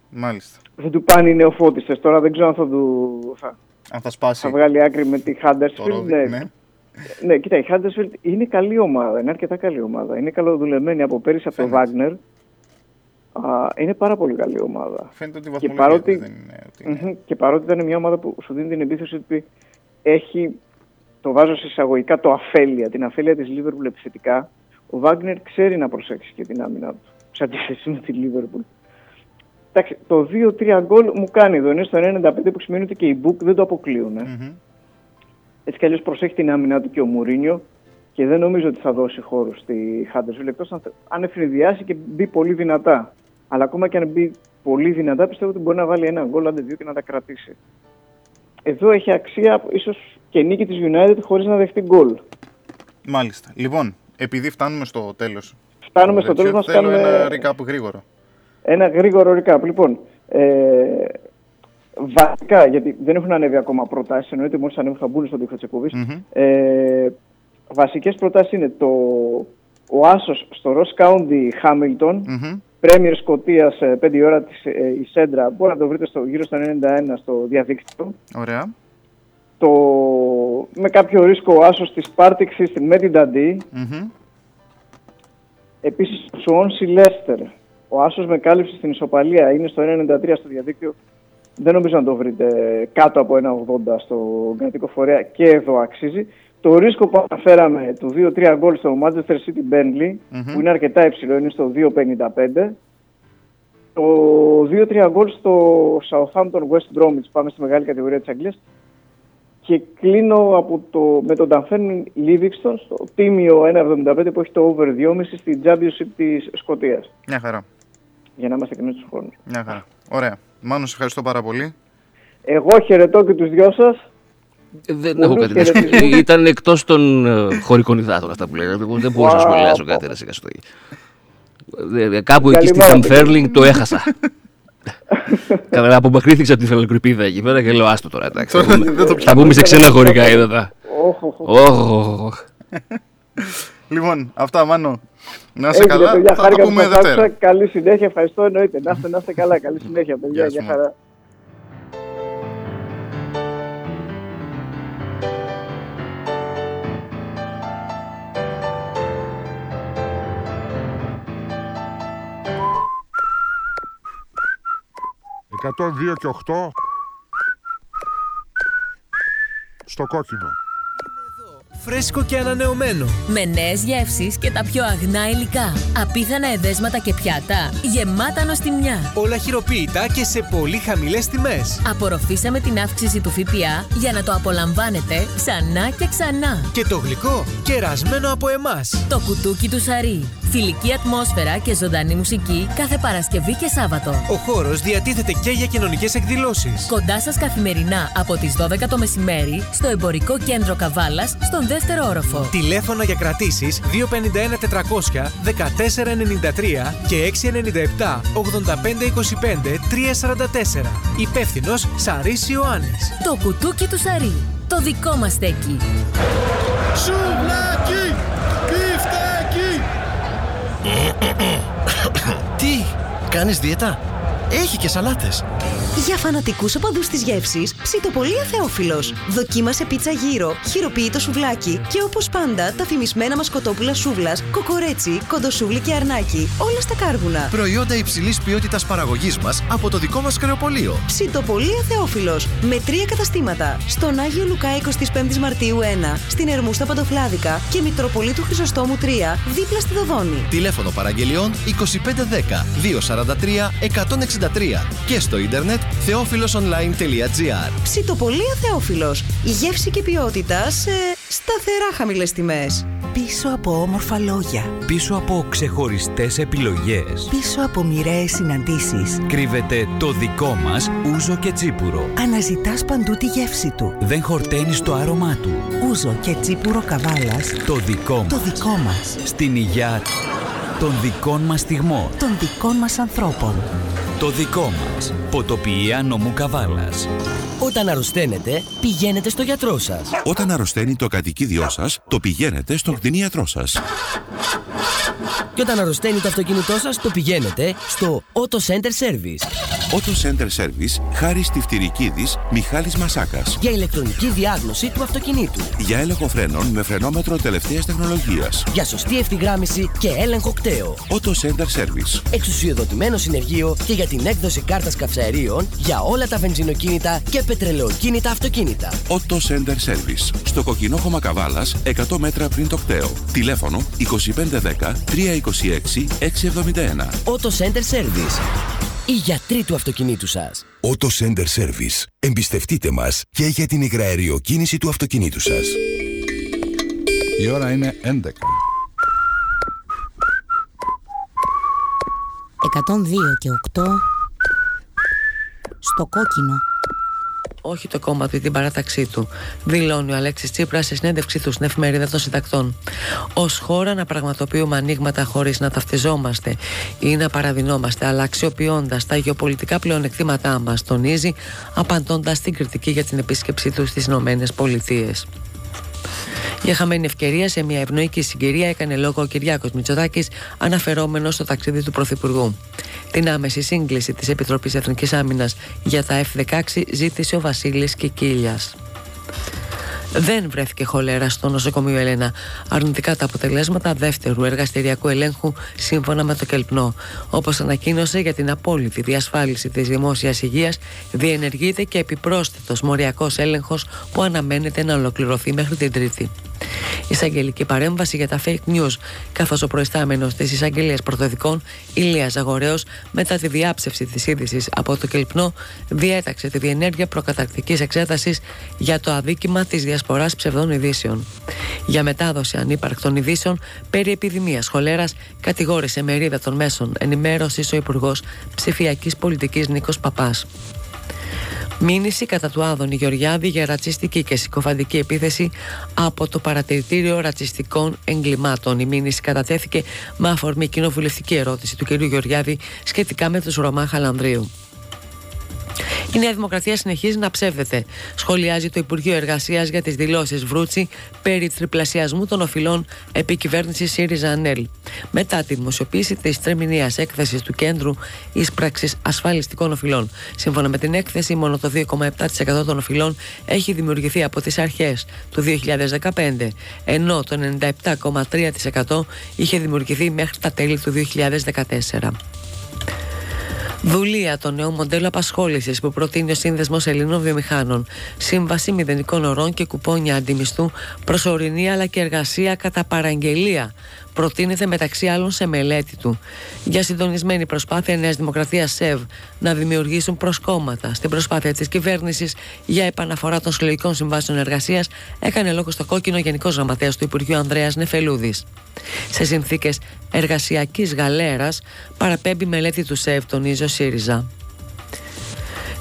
Μάλιστα. Δεν του πάνε οι νεοφώτιστες. Τώρα δεν ξέρω αν θα του... Θα, Αν θα σπάσει. θα βγάλει άκρη με τη Το Huddersfield. ρόδι, ναι. ναι. Ναι, κοίτα, η Huddersfield είναι καλή ομάδα. Είναι αρκετά καλή ομάδα. Είναι καλοδουλεμένη από πέρυσι από το Wagner. Α, είναι πάρα πολύ καλή ομάδα. Φαίνεται ότι η Και βαθμολογία παρότι, της δεν είναι ότι Μμμ, και παρότι ήταν μια ομάδα που σου δίνει την επίθεση ότι έχει, το βάζω σε εισαγωγικά, το αφέλεια, την αφέλεια της Liverpool επιθετικά, ο Βάγκνερ ξέρει να προσέξει και την άμυνα του, σε αντίθεση με τη Liverpool. Εντάξει, το 2-3 γκολ μου κάνει εδώ, είναι στο 95 που σημαίνει ότι και οι Book δεν το αποκλείουν. ε. Μμμ. Έτσι κι αλλιώς προσέχει την άμυνα του και ο Μουρίνιο και δεν νομίζω ότι θα δώσει χώρο στη Huddersfield εκτός αν, θε- αν ευνηδιάσει και μπει πολύ δυνατά. Αλλά ακόμα και αν μπει πολύ δυνατά πιστεύω ότι μπορεί να βάλει ένα γκολ άντε δύο και να τα κρατήσει. Εδώ έχει αξία ίσως και νίκη της United χωρίς να δεχτεί γκολ. Μάλιστα. Λοιπόν, επειδή φτάνουμε στο τέλος. Φτάνουμε στο τέλος, μας Θέλω κάνουμε- ένα recap γρήγορο. Ένα γρήγορο recap. Λοιπόν, ε, βασικά, γιατί δεν έχουν ανέβει ακόμα προτάσεις, εννοείται μόλις ανέβουν θα μπουν στον τοίχο της εκπομπής. Μμμ. Ε, βασικές προτάσεις είναι το, ο Άσος στο Ross County Hamilton, Μμμ. Premier Σκοτίας 5 ώρα της, ε, η Σέντρα, μπορεί να το βρείτε στο, γύρω στο 91 στο διαδίκτυο. Ωραία. Το, με κάποιο ρίσκο ο Άσος της Partick System με την Dundee. Μμμ. Επίσης το Swansea Leicester. Ο Άσος με κάλυψη στην ισοπαλία είναι στο 1.93 στο διαδίκτυο. Δεν νομίζω να το βρείτε κάτω από 1.80 στο κρατικό φορέα και εδώ αξίζει. Το ρίσκο που αναφέραμε του 2-3 γκολ στο Manchester City Burnley Μμμ. που είναι αρκετά υψηλό, είναι στο 2.55. Το 2-3 γκολ στο Southampton West Bromwich, πάμε στη μεγάλη κατηγορία της Αγγλίας. Και κλείνω από το, με τον Dunfermline Livingston στο τίμιο 1.75 που έχει το over 2,5 στη Championship της Σκωτίας. Μια χαρά. Για να είμαστε και εμείς στους χρόνους. Μια χαρά. Ωραία. Μάνο, σε ευχαριστώ πάρα πολύ. Εγώ χαιρετώ και τους δυο σας. Δεν Πολλούς έχω κάτι να σου χαιρετισμούς. Ήταν εκτός των ε, χωρικών υδάτων αυτά που λέγατε. Εγώ δεν μπορούσα να Wow. σχολιάσω κάτι ρε σιγά στο Ε, ε, Κάπου εκεί στη Καλημέρα, Φανφέρλινγκ το έχασα. Καλά, απομακρύνθηκα από τη φελοκρηπίδα εκεί πέρα και λέω άστο τώρα. Εντάξει, θα Τώρα πούμε- δεν το θα πιάνω. πούμε σε ξένα χωρικά είδατα. Όχ, όχ, όχ. Ωχ, ωχ. Λοιπόν, αυτά, Μάνο. Να είσαι Έγινε, καλά. παιδιά, Θα τα χάρηκα που πούμε σας Δευτέρα. άκουσα. Καλή συνέχεια, ευχαριστώ εννοείται. Να είστε, να είστε καλά, καλή συνέχεια παιδιά, Γεια σου, για Μάνο. χαρά. Εκατόν δύο και 8 στο κόκκινο. Φρέσκο και ανανεωμένο. Με νέες γεύσεις και τα πιο αγνά υλικά. Απίθανα εδέσματα και πιάτα. Γεμάτα νοστιμιά. Όλα χειροποίητα και σε πολύ χαμηλές τιμές. Απορροφήσαμε την αύξηση του ΦΠΑ για να το απολαμβάνετε ξανά και ξανά. Και το γλυκό κερασμένο από εμάς. Το κουτούκι του Σαρί. Φιλική ατμόσφαιρα και ζωντανή μουσική κάθε Παρασκευή και Σάββατο. Ο χώρος διατίθεται και για κοινωνικές εκδηλώσεις. Κοντά σας καθημερινά από τις 12 το μεσημέρι στο εμπορικό κέντρο Καβάλας στον δεύτερο όροφο. Τηλέφωνα για κρατήσεις 251 400 1493 και 697 8525 344. Υπεύθυνος Σαρής Ιωάννης. Το κουτούκι του Σαρί. Το δικό μας στέκι. Σουβλάκι! Μπιφτέκι! Τι, κάνεις δίαιτα; Έχει και σαλάτες. Για φανατικούς οπαδούς της γεύσης, ψητοπολία Θεόφιλος. Δοκίμασε πίτσα γύρο, χειροποίητο σουβλάκι και όπως πάντα τα φημισμένα μασκοτόπουλα σούβλας, κοκορέτσι, κοντοσούβλι και αρνάκι, όλα στα κάρβουνα. Προϊόντα υψηλής ποιότητας παραγωγής μας από το δικό μας κρεοπολείο. Ψητοπολία Θεόφιλος, με τρία καταστήματα. Στον Άγιο Λουκά 25 Μαρτίου 1, στην Ερμούστα Παντοφλάδικα και Μητροπολίτου Χρυσοστόμου 3, δίπλα στη Δοδόνη. Τηλέφωνο παραγγελιών 2510 243 163 και στο ίντερνετ θεόφιλοσonline.gr Ψητοπολία Θεόφιλος. Η γεύση και ποιότητα σε σταθερά χαμηλές τιμές. Πίσω από όμορφα λόγια. Πίσω από ξεχωριστές επιλογές Πίσω από μοιραίες συναντήσεις. κρύβεται το δικό μας ούζο και τσίπουρο. Αναζητάς παντού τη γεύση του. Δεν χορταίνεις το άρωμά του. Ούζο και τσίπουρο καβάλας. Το δικό μας. Το δικό μας. Στην υγειά των δικών μας στιγμών. Των δικών μας ανθρώπων. Το δικό μας. Ποτοποιία νομού Καβάλας. Όταν αρρωσταίνετε, πηγαίνετε στο γιατρό σας. Όταν αρρωσταίνει το κατοικίδιό σας, το πηγαίνετε στον κτηνίατρό σας. Και όταν αρρωσταίνει το αυτοκίνητό σας, το πηγαίνετε στο Auto Center Service. Auto Center Service, Χάρη Στιφτηρικίδης, Μιχάλης Μασάκας. Για ηλεκτρονική διάγνωση του αυτοκινήτου. Για έλεγχο φρένων με φρενόμετρο τελευταίας τεχνολογίας. Για σωστή ευθυγράμμιση και έλεγχο κταίο. Auto Center Service. Εξουσιοδοτημένο συνεργείο και για την έκδοση κάρτας καυσαερίων για όλα τα βενζινοκίνητα και πετρελαιοκίνητα αυτοκίνητα. Auto Center Service. Στο κοκκινόχωμα Καβάλας, 100 μέτρα πριν το κταίο. Τηλέφωνο 2510 326 671. Auto Center Service. Οι γιατροί του αυτοκινήτου σας. Auto Center Service. Εμπιστευτείτε μας και για την υγραεριοκίνηση του αυτοκινήτου σας. Η ώρα είναι 11. 102 και 8 στο κόκκινο. Όχι το κόμμα του ή την παράταξή του, δηλώνει ο Αλέξης Τσίπρας σε συνέντευξή του στην εφημερίδα των συντακτών. Ω χώρα να πραγματοποιούμε ανοίγματα χωρίς να ταυτιζόμαστε ή να παραδεινόμαστε, αλλά αξιοποιώντας τα γεωπολιτικά πλεονεκτήματά μας, τονίζει, απαντώντας στην κριτική για την επίσκεψή του στις Ηνωμένες Πολιτείες. Για χαμένη ευκαιρία, σε μια ευνοϊκή συγκυρία, έκανε λόγο ο Κυριάκος Μητσοτάκης, αναφερόμενος στο ταξίδι του Πρωθυπουργού. Την άμεση σύγκληση της Επιτροπής Εθνικής Άμυνας για τα F-16 ζήτησε ο Βασίλης Κικίλιας. Δεν βρέθηκε χολέρα στο νοσοκομείο Ελένα. Αρνητικά τα αποτελέσματα δεύτερου εργαστηριακού ελέγχου σύμφωνα με το Κελπνό. Όπως ανακοίνωσε για την απόλυτη διασφάλιση της δημόσιας υγείας, διενεργείται και επιπρόσθετος μοριακός έλεγχος που αναμένεται να ολοκληρωθεί μέχρι την Τρίτη. Εισαγγελική παρέμβαση για τα fake news, καθώς ο προϊστάμενος της εισαγγελίας πρωτοδικών, Ηλίας Ζαγορέο, μετά τη διάψευση της είδησης από το Κελπνό, διέταξε τη διενέργεια προκαταρκτικής εξέτασης για το αδίκημα της διασποράς ψευδών ειδήσεων. Για μετάδοση ανύπαρκτων ειδήσεων περί επιδημίας χολέρας, κατηγόρησε μερίδα των μέσων ενημέρωσης ο Υπουργός Ψηφιακής Πολιτικής Νίκος Παπάς. Μήνυση κατά του Άδωνη Γεωργιάδη για ρατσιστική και συκοφαντική επίθεση από το Παρατηρητήριο Ρατσιστικών Εγκλημάτων. Η μήνυση κατατέθηκε με αφορμή κοινοβουλευτική ερώτηση του κ. Γεωργιάδη σχετικά με τους Ρωμά Χαλανδρίου. Η Νέα Δημοκρατία συνεχίζει να ψεύδεται. Σχολιάζει το Υπουργείο Εργασίας για τις δηλώσεις Βρούτσι περί τριπλασιασμού των οφειλών επί κυβέρνησης ΣΥΡΙΖΑ ΑΝΕΛ. Μετά τη δημοσιοποίηση της τρεμηνία έκθεσης του Κέντρου Εισπράξη Ασφαλιστικών Οφειλών. Σύμφωνα με την έκθεση, μόνο το 2,7% των οφειλών έχει δημιουργηθεί από τις αρχές του 2015, ενώ το 97,3% είχε δημιουργηθεί μέχρι τα τέλη του 2014. Δουλεία, το νέο μοντέλο απασχόλησης που προτείνει ο Σύνδεσμος Ελλήνων Βιομηχάνων. Σύμβαση μηδενικών ωρών και κουπόνια αντιμισθού, προσωρινή αλλά και εργασία κατά παραγγελία. Προτείνεται μεταξύ άλλων σε μελέτη του. Για συντονισμένη προσπάθεια Νέας Δημοκρατίας ΣΕΒ να δημιουργήσουν προσκόμματα στην προσπάθεια της κυβέρνησης για επαναφορά των συλλογικών συμβάσεων εργασίας, έκανε λόγο στο κόκκινο Γενικός Γραμματέας του Υπουργείου Ανδρέας Νεφελούδης. Σε συνθήκες εργασιακής γαλέρας, παραπέμπει μελέτη του ΣΕΒ, τονίζει ο ΣΥΡΙΖΑ.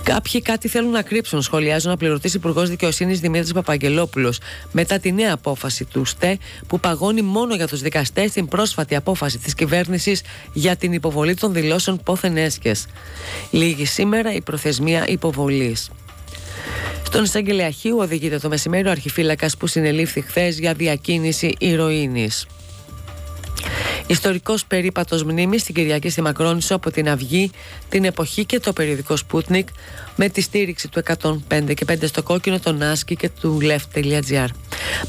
Κάποιοι κάτι θέλουν να κρύψουν, σχολιάζουν να πληρωτήσει Υπουργός Δικαιοσύνης Δημήτρης Παπαγγελόπουλος μετά τη νέα απόφαση του ΣΤΕ που παγώνει μόνο για τους δικαστές την πρόσφατη απόφαση της κυβέρνησης για την υποβολή των δηλώσεων πόθεν έσχε. Λίγη σήμερα η προθεσμία υποβολής. Στον εισαγγελέα Χίου οδηγείται το μεσημέρι ο αρχιφύλακας που συνελήφθη χθες για διακίνηση ηρωίνης. Ιστορικός περίπατος μνήμης στην Κυριακή στη Μακρόνισο από την Αυγή, την Εποχή και το περιοδικό Sputnik με τη στήριξη του 105 και 5 στο κόκκινο, τον Άσκη και του Left.gr.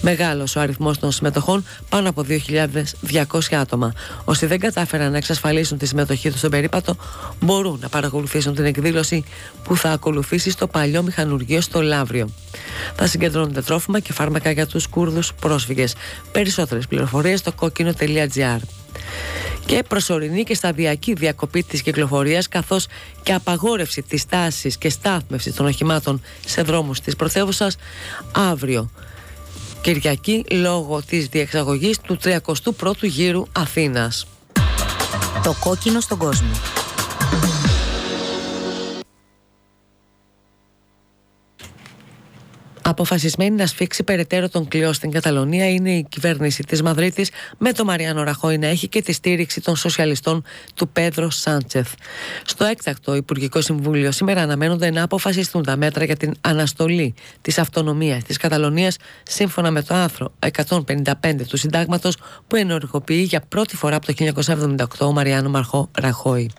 Μεγάλος ο αριθμός των συμμετοχών, πάνω από 2.200 άτομα. Όσοι δεν κατάφεραν να εξασφαλίσουν τη συμμετοχή τους στον περίπατο, μπορούν να παρακολουθήσουν την εκδήλωση που θα ακολουθήσει στο παλιό μηχανουργείο στο Λαύριο. Θα συγκεντρώνονται τρόφιμα και φάρμακα για τους Κούρδους πρόσφυγες. Περισσότερες πληροφορίες στο κόκκινο.gr και προσωρινή και σταδιακή διακοπή της κυκλοφορίας καθώς και απαγόρευση της τάσης και στάθμευσης των οχημάτων σε δρόμους της πρωτεύουσας αύριο. Κυριακή λόγω της διεξαγωγής του 31ου γύρου Αθήνας. Το κόκκινο στον κόσμο. Αποφασισμένη να σφίξει περαιτέρω τον κλειό στην Καταλωνία είναι η κυβέρνηση της Μαδρίτης, με το Μαριάνο Ραχώη να έχει και τη στήριξη των σοσιαλιστών του Πέδρο Σάντσεθ. Στο έκτακτο Υπουργικό Συμβούλιο σήμερα αναμένονται να αποφασιστούν τα μέτρα για την αναστολή της αυτονομίας της Καταλωνίας σύμφωνα με το άρθρο 155 του Συντάγματος που ενεργοποιεί για πρώτη φορά από το 1978 ο Μαριάνο Μαρχό Ραχώη.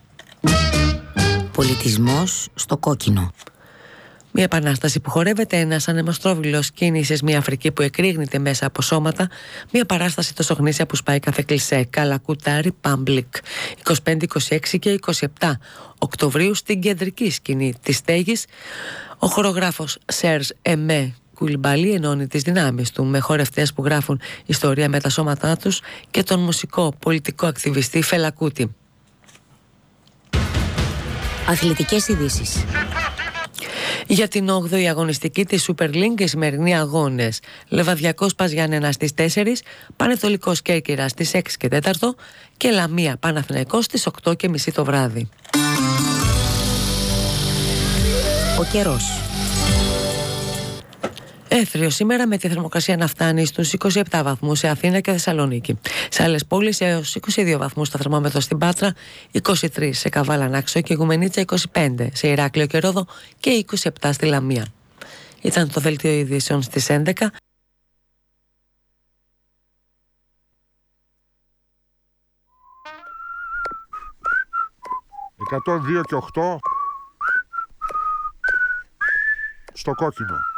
Πολιτισμός στο κόκκινο. Μια επανάσταση που χορεύεται ένας ανεμοστρόβιλο κίνησης, μια Αφρική που εκρήγνεται μέσα από σώματα, μια παράσταση τόσο γνήσια που σπάει κάθε κλισέ. Καλακουτάρι Πάμπλικ. 25, 26 και 27 Οκτωβρίου στην κεντρική σκηνή της στέγη. Ο χορογράφος Σέρζ Εμέ Κουλμπαλή ενώνει τις δυνάμεις του με χορευτές που γράφουν ιστορία με τα σώματά τους και τον μουσικό πολιτικό ακτιβιστή Φελακούτη. Αθλητικές ειδήσεις. Για την 8η αγωνιστική της Super League οι σημερινοί αγώνες. Λεβαδιακός Παζιάννενα στις 4, Πανετολικός Κέρκυρας στις 6 και 4 και Λαμία Παναθηναϊκός στις 8 και μισή το βράδυ. Ο καιρός. Έθριο σήμερα με τη θερμοκρασία να φτάνει στους 27 βαθμούς σε Αθήνα και Θεσσαλονίκη. Σε άλλες πόλεις έως 22 βαθμούς στο θερμόμετρο στην Πάτρα, 23 σε Καβάλα Νάξο και Γουμενίτσα 25 σε Ηράκλειο και Ρόδο και 27 στη Λαμία. Ήταν το δελτίο ειδήσεων στις 11. 102 και 8 στο κόκκινο.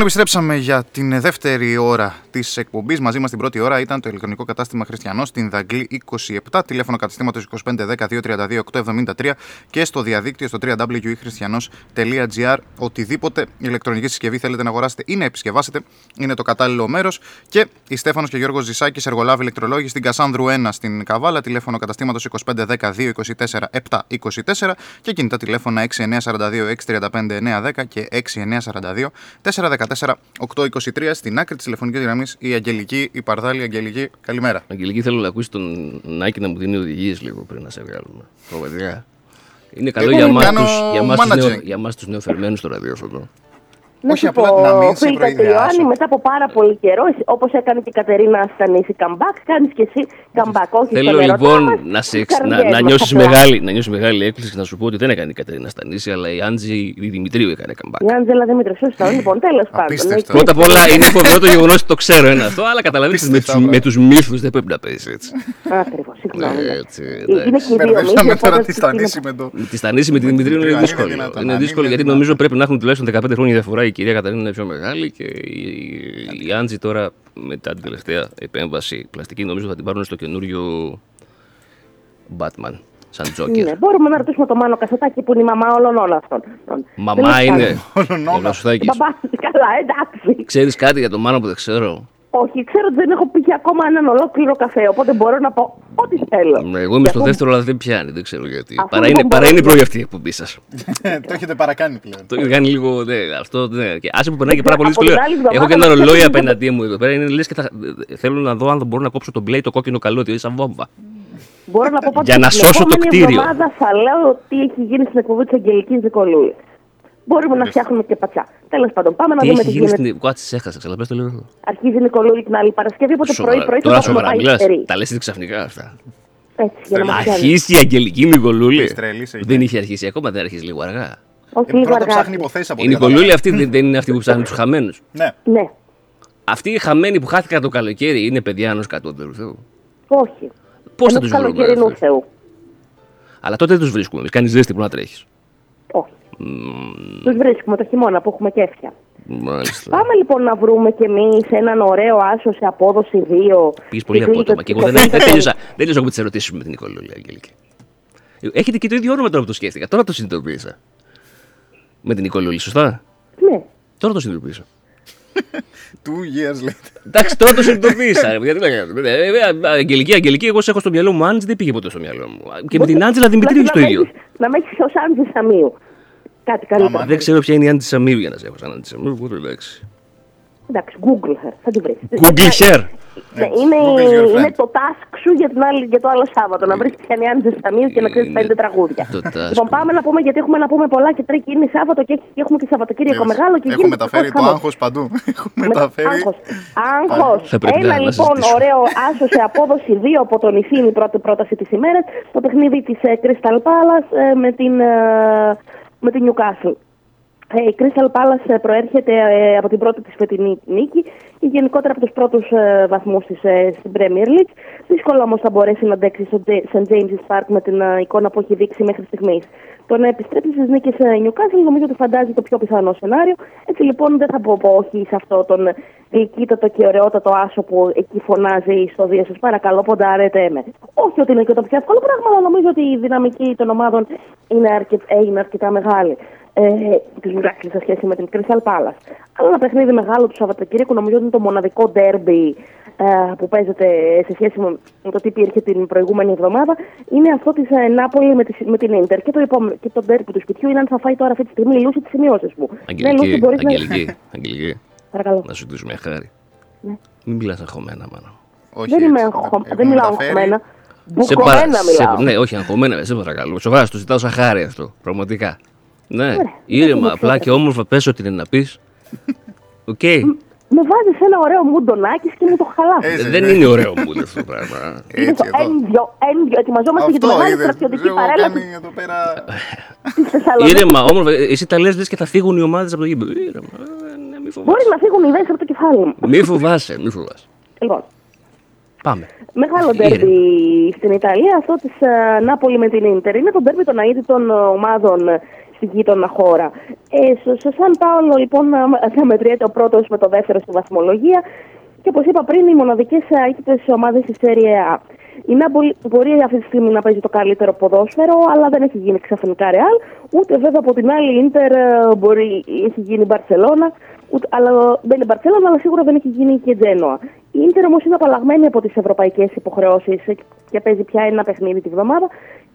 Λοιπόν, επιστρέψαμε για την δεύτερη ώρα της εκπομπής. Μαζί μας την πρώτη ώρα ήταν το ηλεκτρονικό κατάστημα Χριστιανός στην Δαγκλή 27, τηλέφωνο καταστήματος 2510-232-873 και στο διαδίκτυο στο www.christianos.gr. Οτιδήποτε ηλεκτρονική συσκευή θέλετε να αγοράσετε ή να επισκευάσετε είναι το κατάλληλο μέρος. Και η Στέφανος και Γιώργος Ζησάκης, εργολάβη ηλεκτρολόγη στην Κασάνδρου 1 στην Καβάλα, τηλέφωνο καταστήματος 2510-224-724 και κινητά τηλέφωνα 6942-635-910 και 6942 414-823 στην άκρη της τηλεφωνικής γραμμής η Αγγελική, η Παρδάλη Αγγελική. Καλημέρα. Αγγελική, θέλω να ακούσεις τον Νάκη να μου δίνει οδηγίες λίγο πριν να σε βγάλουμε. Πραγματικά. Είναι καλό Εγώ για εμά κάνω τους, για εμάς τους, managing. νεο, για εμάς τους νεοφερμένους στο ραδιόφωνο. Να Όχι σου απλά πω, να μην σε φίλη προειδεάσω. Κατριωάννη, μετά από πάρα πολύ καιρό, όπως έκανε και η Κατερίνα Στανίση comeback, κάνεις και εσύ comeback. Όχι Θέλω στον ερωτά λοιπόν μας, να, σε, στις εξ- να, καρδιές να, μας νιώσεις απλά. μεγάλη, να νιώσεις μεγάλη έκπληξη και να σου πω ότι δεν έκανε η Κατερίνα Στανίση, αλλά η Άντζη η Δημητρίου έκανε comeback. Η Άντζελα Δημήτρη, σωστό. Λοιπόν, τέλος πάντων. εκεί- Πρώτα απ' όλα είναι φοβερό το γεγονός ότι το ξέρω ένα αυτό, αλλά καταλαβαίνετε με, τους- με τους μύθους δεν πρέπει να παίζει έτσι. Ακριβώς, συγγνώμη. Ναι, έτσι, Είναι εντάξει. και οι δύο Μπερδέψαμε μύθοι, τώρα οπότε τη τι είναι- Στανίση με το. Τη Στανίση με τη Δημητρίου είναι Είναι δύσκολο. δυνατόν, Είναι αν δύσκολο είναι γιατί νομίζω πρέπει να έχουν τουλάχιστον 15 χρόνια διαφορά. Η κυρία Καταρίνα είναι πιο μεγάλη και η, η Άντζη τώρα μετά την τελευταία επέμβαση πλαστική νομίζω θα την πάρουν στο καινούριο Batman. Σαν Τζόκερ. Ναι, μπορούμε να ρωτήσουμε το Μάνο Κασετάκη που είναι η μαμά όλων όλων αυτών. Μαμά Τέλος είναι. πάντων. Ο Λασουδάκης. Μπαμπά, καλά, εντάξει. Ξέρεις κάτι για τον Μάνο που δεν ξέρω; Όχι, ξέρω ότι δεν έχω πει ακόμα έναν ολόκληρο καφέ, οπότε μπορώ να πω ό,τι θέλω. Ναι, Εγώ είμαι Και στο αφού- δεύτερο, αλλά δεν πιάνει. Δεν ξέρω γιατί. Αφού Παρά δεν είναι, μπορώ παρά είναι να- πρωί αυτή η εκπομπή σας. Το έχετε παρακάνει πλέον. Το έχει κάνει λίγο. Ναι, αυτό, ναι. Και άσε που περνάει και πάρα πολύ Από την δύσκολο. άλλη εβδομάδα Έχω και ένα μας ρολόι έρχεται απέναντί μου εδώ πέρα. Είναι λες και θα... θέλω να δω αν μπορώ να κόψω τον μπλέι το κόκκινο καλώδιο. Είναι σαν βόμβα. Μπορώ να πω Για ότι να την σώσω το επόμενη κτίριο. εβδομάδα θα λέω τι έχει γίνει στην εκπομπή της Αγγελικής Δικολούλης. Μπορούμε να φτιάχνουμε και πατσά. Τέλος πάντων, πάμε να Τι δούμε έχει τι γίνει γίνεται. στην. Κάτσε, έχασα. Ξαναπες το λίγο. Αρχίζει η Νικολούλη την άλλη Παρασκευή, οπότε Σοβαρά. πρωί-πρωί Τώρα θα έχουμε σοβαρά πάει μιλάς. στερή. Τα λες ξαφνικά αυτά. Έτσι, για να μας πιάνει. Αρχίσει η Αγγελική Νικολούλη. Της τρελής εκεί. Δεν είχε αρχίσει ακόμα, δεν αρχίσει λίγο αργά. Όχι, λίγο Πρώτα αργά. ψάχνει υποθέσεις από Η ό,τι Νικολούλη καταλαβαίνω. αυτή δεν δεν είναι αυτή που ψάχνει τους χαμένους. Ναι. Ναι, Αυτοί οι χαμένοι που χάθηκαν το καλοκαίρι είναι παιδιά ενός κατώτερου Θεού. όχι. Πώς θα Ενός τους βρούμε. καλοκαιρινού αυτούς; Θεού; Αλλά τότε δεν τους βρίσκουμε. Κάνει ζέστη που να τρέχεις. Όχι. Τους βρίσκουμε το χειμώνα που έχουμε κέφια. Μάλιστα. Πάμε λοιπόν να βρούμε κι εμείς έναν ωραίο άσο σε απόδοση 2. Πει πολύ απότομα. Και εγώ δεν, δεν τέλειωσα. Δεν τέλειωσα με τις ερωτήσεις με την Νικολούλη Αγγελική. Έχετε και το ίδιο όνομα τώρα που το σκέφτηκα. Τώρα το συνειδητοποίησα. Με την Νικολούλη, σωστά; Ναι. Τώρα το συνειδητοποίησα. Two years later. Εντάξει, τώρα το συνειδητοποίησα. ρε, Γιατί να κάνω. Ε, ε, Αγγελική, Αγγελική, εγώ σε έχω στο μυαλό μου. Άντζη δεν πήγε ποτέ στο μυαλό μου. Και με την Άντζελα Δημητρίου Να- το να ίδιο. έχεις- Να με έχεις ως Άντζη Σαμίου. Κάτι καλύτερο. Δεν ξέρω ποια είναι η Άντζη Σαμίου για να σε έχω σαν Άντζη Σαμίου. οπότε εντάξει. Εντάξει, Google her, θα την βρεις. Google share. Ναι, είναι, Google your είναι friend. το task σου για, την άλλη, για το άλλο Σάββατο. Να βρεις ποια είναι η Άντζη Σαμίου και να ξέρεις πέντε τραγούδια. Το task. Λοιπόν, πάμε να πούμε γιατί έχουμε να πούμε πολλά και τρέχει είναι Σάββατο και έχει- έχουμε και Σαββατοκύριακο μεγάλο και Έχω γίνεται μεταφέρει το χαμός. άγχος παντού. Έχω μεταφέρει. Άγχος. Άγχος. Θα πρέπει Ένα να- να λοιπόν συζητήσουμε. ωραίο άσο σε απόδοση 2 από τον Ιφή είναι η πρώτη πρόταση της ημέρας. Το παιχνίδι της Crystal Palace ε, με την, ε, με την Newcastle. Ε, Η Crystal Palace ε, προέρχεται ε, από την πρώτη της φετινή νίκη και γενικότερα από τους πρώτους ε, βαθμούς της ε, στην Premier League. Δύσκολα όμως θα μπορέσει να αντέξει στο J- St. James's Park με την ε, εικόνα που έχει δείξει μέχρι στιγμής. Το να επιστρέψει στις νίκες ε, Newcastle νομίζω ότι φαντάζει το πιο πιθανό σενάριο. Έτσι λοιπόν δεν θα πω, πω όχι σε αυτό τον γλυκύτατο και ωραιότατο άσο που εκεί φωνάζει στο δύο σας παρακαλώ ποντάρετε με. Όχι ότι είναι και το πιο εύκολο πράγμα, αλλά νομίζω ότι η δυναμική των ομάδων είναι, αρκε- ε, είναι αρκετά μεγάλη ε, τη Νιουκάσλ σε σχέση με την Crystal Palace. Αλλά ένα παιχνίδι μεγάλο του Σαββατοκύριακου νομίζω ότι είναι το μοναδικό ντέρμπι ε, που παίζεται σε σχέση με, με το τι υπήρχε την προηγούμενη εβδομάδα είναι αυτό της ε, Νάπολη με, τη, με την Ίντερ. Και το, επόμενο, και το ντέρμπι του σπιτιού είναι αν θα φάει τώρα αυτή τη στιγμή η Λούση τις σημειώσεις μου. Ναι, Λούση, Αγγελική, μπορείς να- Αγγελική, Αγγελική. Παρακαλώ. Να σου ζητήσω μια χάρη. Ναι. Μην μιλάς αγχωμένα, μάνα. δεν είμαι αγχω... δεν μιλάω αγχωμένα. Μπουκωμένα μιλάω. ναι, όχι αγχωμένα, σε παρακαλώ. Σοβαρά, στο ζητάω σαν χάρη αυτό. Πραγματικά. Ναι, Ωραία, ήρεμα, δεν απλά το και όμορφα πες ό,τι είναι να πεις. Οκ. Με βάζεις ένα ωραίο μουντονάκι και μου το χαλάς. Δεν είναι ωραίο μου αυτό το πράγμα. Είναι το εν δυο, εν δυο. Ετοιμαζόμαστε για τη Αυτό μεγάλη είδες, στρατιωτική έχω παρέλαση κάνει εδώ πέρα. τη Θεσσαλονίκη. Ήρεμα, όμορφα. Εσύ τα λες, λες και θα φύγουν οι ομάδες από το γήπεδο. Ήρεμα. ε, ναι, μη φοβάσαι. Μπορεί να φύγουν ιδέες από το κεφάλι μου. Μη φοβάσαι, μη φοβάσαι. Λοιπόν, Πάμε. Μεγάλο ντέρμπι στην Ιταλία, αυτό της Νάπολη με την Ίντερ. Είναι το ντέρμπι των αήττητων ομάδων ε, στη γείτονα χώρα. Ε, στο, στο Σαν Πάολο λοιπόν θα μετριέται ο πρώτος με το δεύτερο στη βαθμολογία και όπως είπα πριν, οι μοναδικές αίτητε ομάδες στη Serie A. Η Νάπολη μπορεί αυτή τη στιγμή να παίζει το καλύτερο ποδόσφαιρο, αλλά δεν έχει γίνει ξαφνικά ρεάλ. Ούτε βέβαια από την άλλη η Ίντερ ε, μπορεί, έχει γίνει Μπαρσελόνα, ούτε, αλλά δεν είναι Μπαρσελόνα, αλλά σίγουρα δεν έχει γίνει και Τζένοα. Η Ίντερ όμως είναι απαλλαγμένη από τις ευρωπαϊκές υποχρεώσεις και παίζει πια ένα παιχνίδι τη βδομάδα.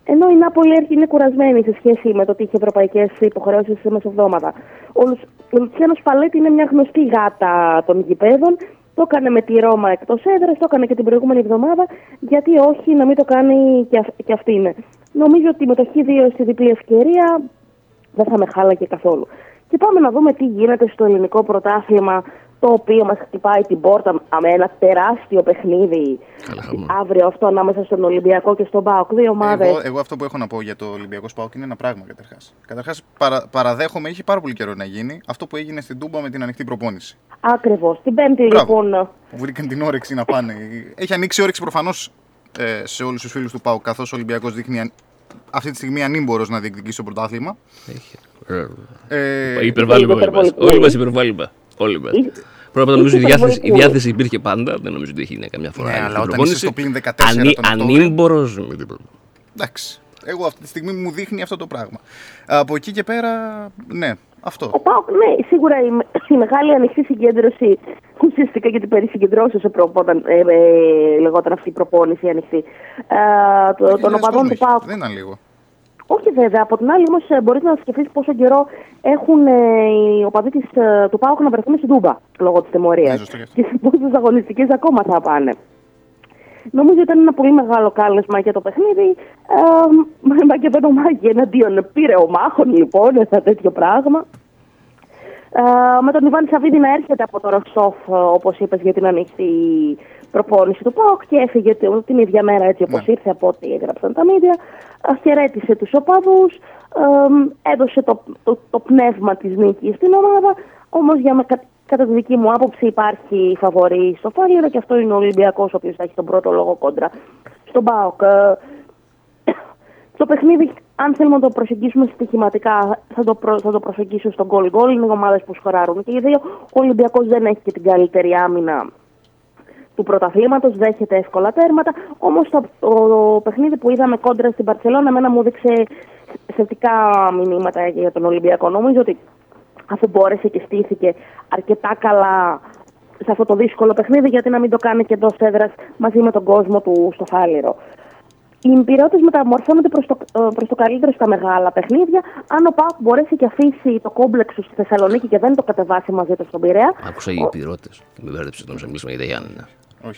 Ενώ η Νάπολη είναι κουρασμένη σε σχέση με το ότι είχε ευρωπαϊκές υποχρεώσεις μεσοβδόματα. Ο, Λου, ο Λουτσιάνος Σπαλέτη είναι μια γνωστή γάτα των γηπέδων. Το έκανε με τη Ρώμα εκτός έδρας, το έκανε και την προηγούμενη εβδομάδα. Γιατί όχι να μην το κάνει και, αυ, και αυτή είναι. Νομίζω ότι με το Χ2 στη διπλή ευκαιρία δεν θα με χάλαγε καθόλου. Και πάμε να δούμε τι γίνεται στο ελληνικό πρωτάθλημα το οποίο μας χτυπάει την πόρτα με ένα τεράστιο παιχνίδι αύριο αυτό ανάμεσα στον Ολυμπιακό και στον ΠΑΟΚ. Δύο ομάδες. Εγώ, εγώ αυτό που έχω να πω για το Ολυμπιακό ΣΠΑΟΚ είναι ένα πράγμα καταρχάς. Καταρχάς, παρα, παραδέχομαι, είχε πάρα πολύ καιρό να γίνει αυτό που έγινε στην Τούμπα με την ανοιχτή προπόνηση. Ακριβώς. Την Πέμπτη Μπράβο. λοιπόν. Που βρήκαν την όρεξη να πάνε. Έχει ανοίξει όρεξη προφανώς ε, σε όλους τους φίλους του ΠΑΟΚ, καθώς ο Ολυμπιακός δείχνει αν- αυτή τη στιγμή ανήμπορος να διεκδικήσει το πρωτάθλημα. Ε, Υπερβάλλουμε όλοι μας. Όλοι μας υπερβάλλουμε. Όλοι μας. Πρώτα απ' όλα νομίζω η Υπερβολικό. διάθεση, η διάθεση υπήρχε πάντα. Δεν νομίζω ότι έχει γίνει καμιά φορά. Ναι, ανοιχτή αλλά όταν προπόνηση. είσαι στο πλήν 14 Ανή- τον Οκτώβριο. Ανήμπορος, με τίποτα. Εντάξει. Εγώ αυτή τη στιγμή μου δείχνει αυτό το πράγμα. Από εκεί και πέρα, ναι, αυτό. Ο ΠΑΟΚ, ναι, σίγουρα η, με- η μεγάλη ανοιχτή συγκέντρωση ουσιαστικά γιατί περί συγκεντρώσεω όταν ε, ε, λεγόταν αυτή η προπόνηση ανοιχτή. Ε, το, των οπαδών του ΠΑΟΚ. Δεν ήταν λίγο. Όχι βέβαια. Από την άλλη, όμως, ε, μπορείτε να σκεφτείτε πόσο καιρό έχουν ε, οι οπαδοί της, ε, του Πάουκ να βρεθούν στην Τούμπα λόγω της τιμωρίας. Ναι, και σε πόσε αγωνιστικές ακόμα θα πάνε. Νομίζω ότι ήταν ένα πολύ μεγάλο κάλεσμα για το παιχνίδι. Ε, το μάγει εναντίον πήρε ο μάχων, λοιπόν, ε, ένα τέτοιο πράγμα. Ε, με τον Ιβάν Σαββίδη να έρχεται από το Ροσόφ, ε, όπως είπες, για την ανοιχτή προπόνηση του ΠΑΟΚ και έφυγε την- την ίδια μέρα έτσι όπως ήρθε από ό,τι έγραψαν τα μίδια. Ε, χαιρέτησε τους οπαδούς, έδωσε το, το, το πνεύμα της νίκης στην ομάδα. Όμως, για με, κα- κατά τη δική μου άποψη, υπάρχει φαβορή στο Φάλιρο και αυτό είναι ο Ολυμπιακός, ο οποίος θα έχει τον πρώτο λόγο κόντρα στον ΠΑΟΚ. Ε, το παιχνίδι, αν θέλουμε να το προσεγγίσουμε στοιχηματικά, θα το, προ, θα το προσεγγίσω στον goal goal. Είναι ομάδες που σκοράρουν και οι δύο. Ο Ολυμπιακός δεν έχει και την καλύτερη άμυνα του πρωταθλήματος, δέχεται εύκολα τέρματα. Όμως το, το, παιχνίδι που είδαμε κόντρα στην Παρσελόνα, εμένα μου έδειξε θετικά μηνύματα για τον Ολυμπιακό. Νομίζω ότι αφού μπόρεσε και στήθηκε αρκετά καλά σε αυτό το δύσκολο παιχνίδι, γιατί να μην το κάνει και εντός έδρας μαζί με τον κόσμο του στο Φάληρο. Οι υπηρεώτε μεταμορφώνονται προς το, ε, προς το καλύτερο στα μεγάλα παιχνίδια. Αν ο Πάουκ μπορέσει και αφήσει το κόμπλεξ του στη Θεσσαλονίκη και δεν το κατεβάσει μαζί του στον Πειραιά. Άκουσα οι υπηρώτε. Με μπέρδεψε όταν να μιλήσουμε για τα Γιάννενα.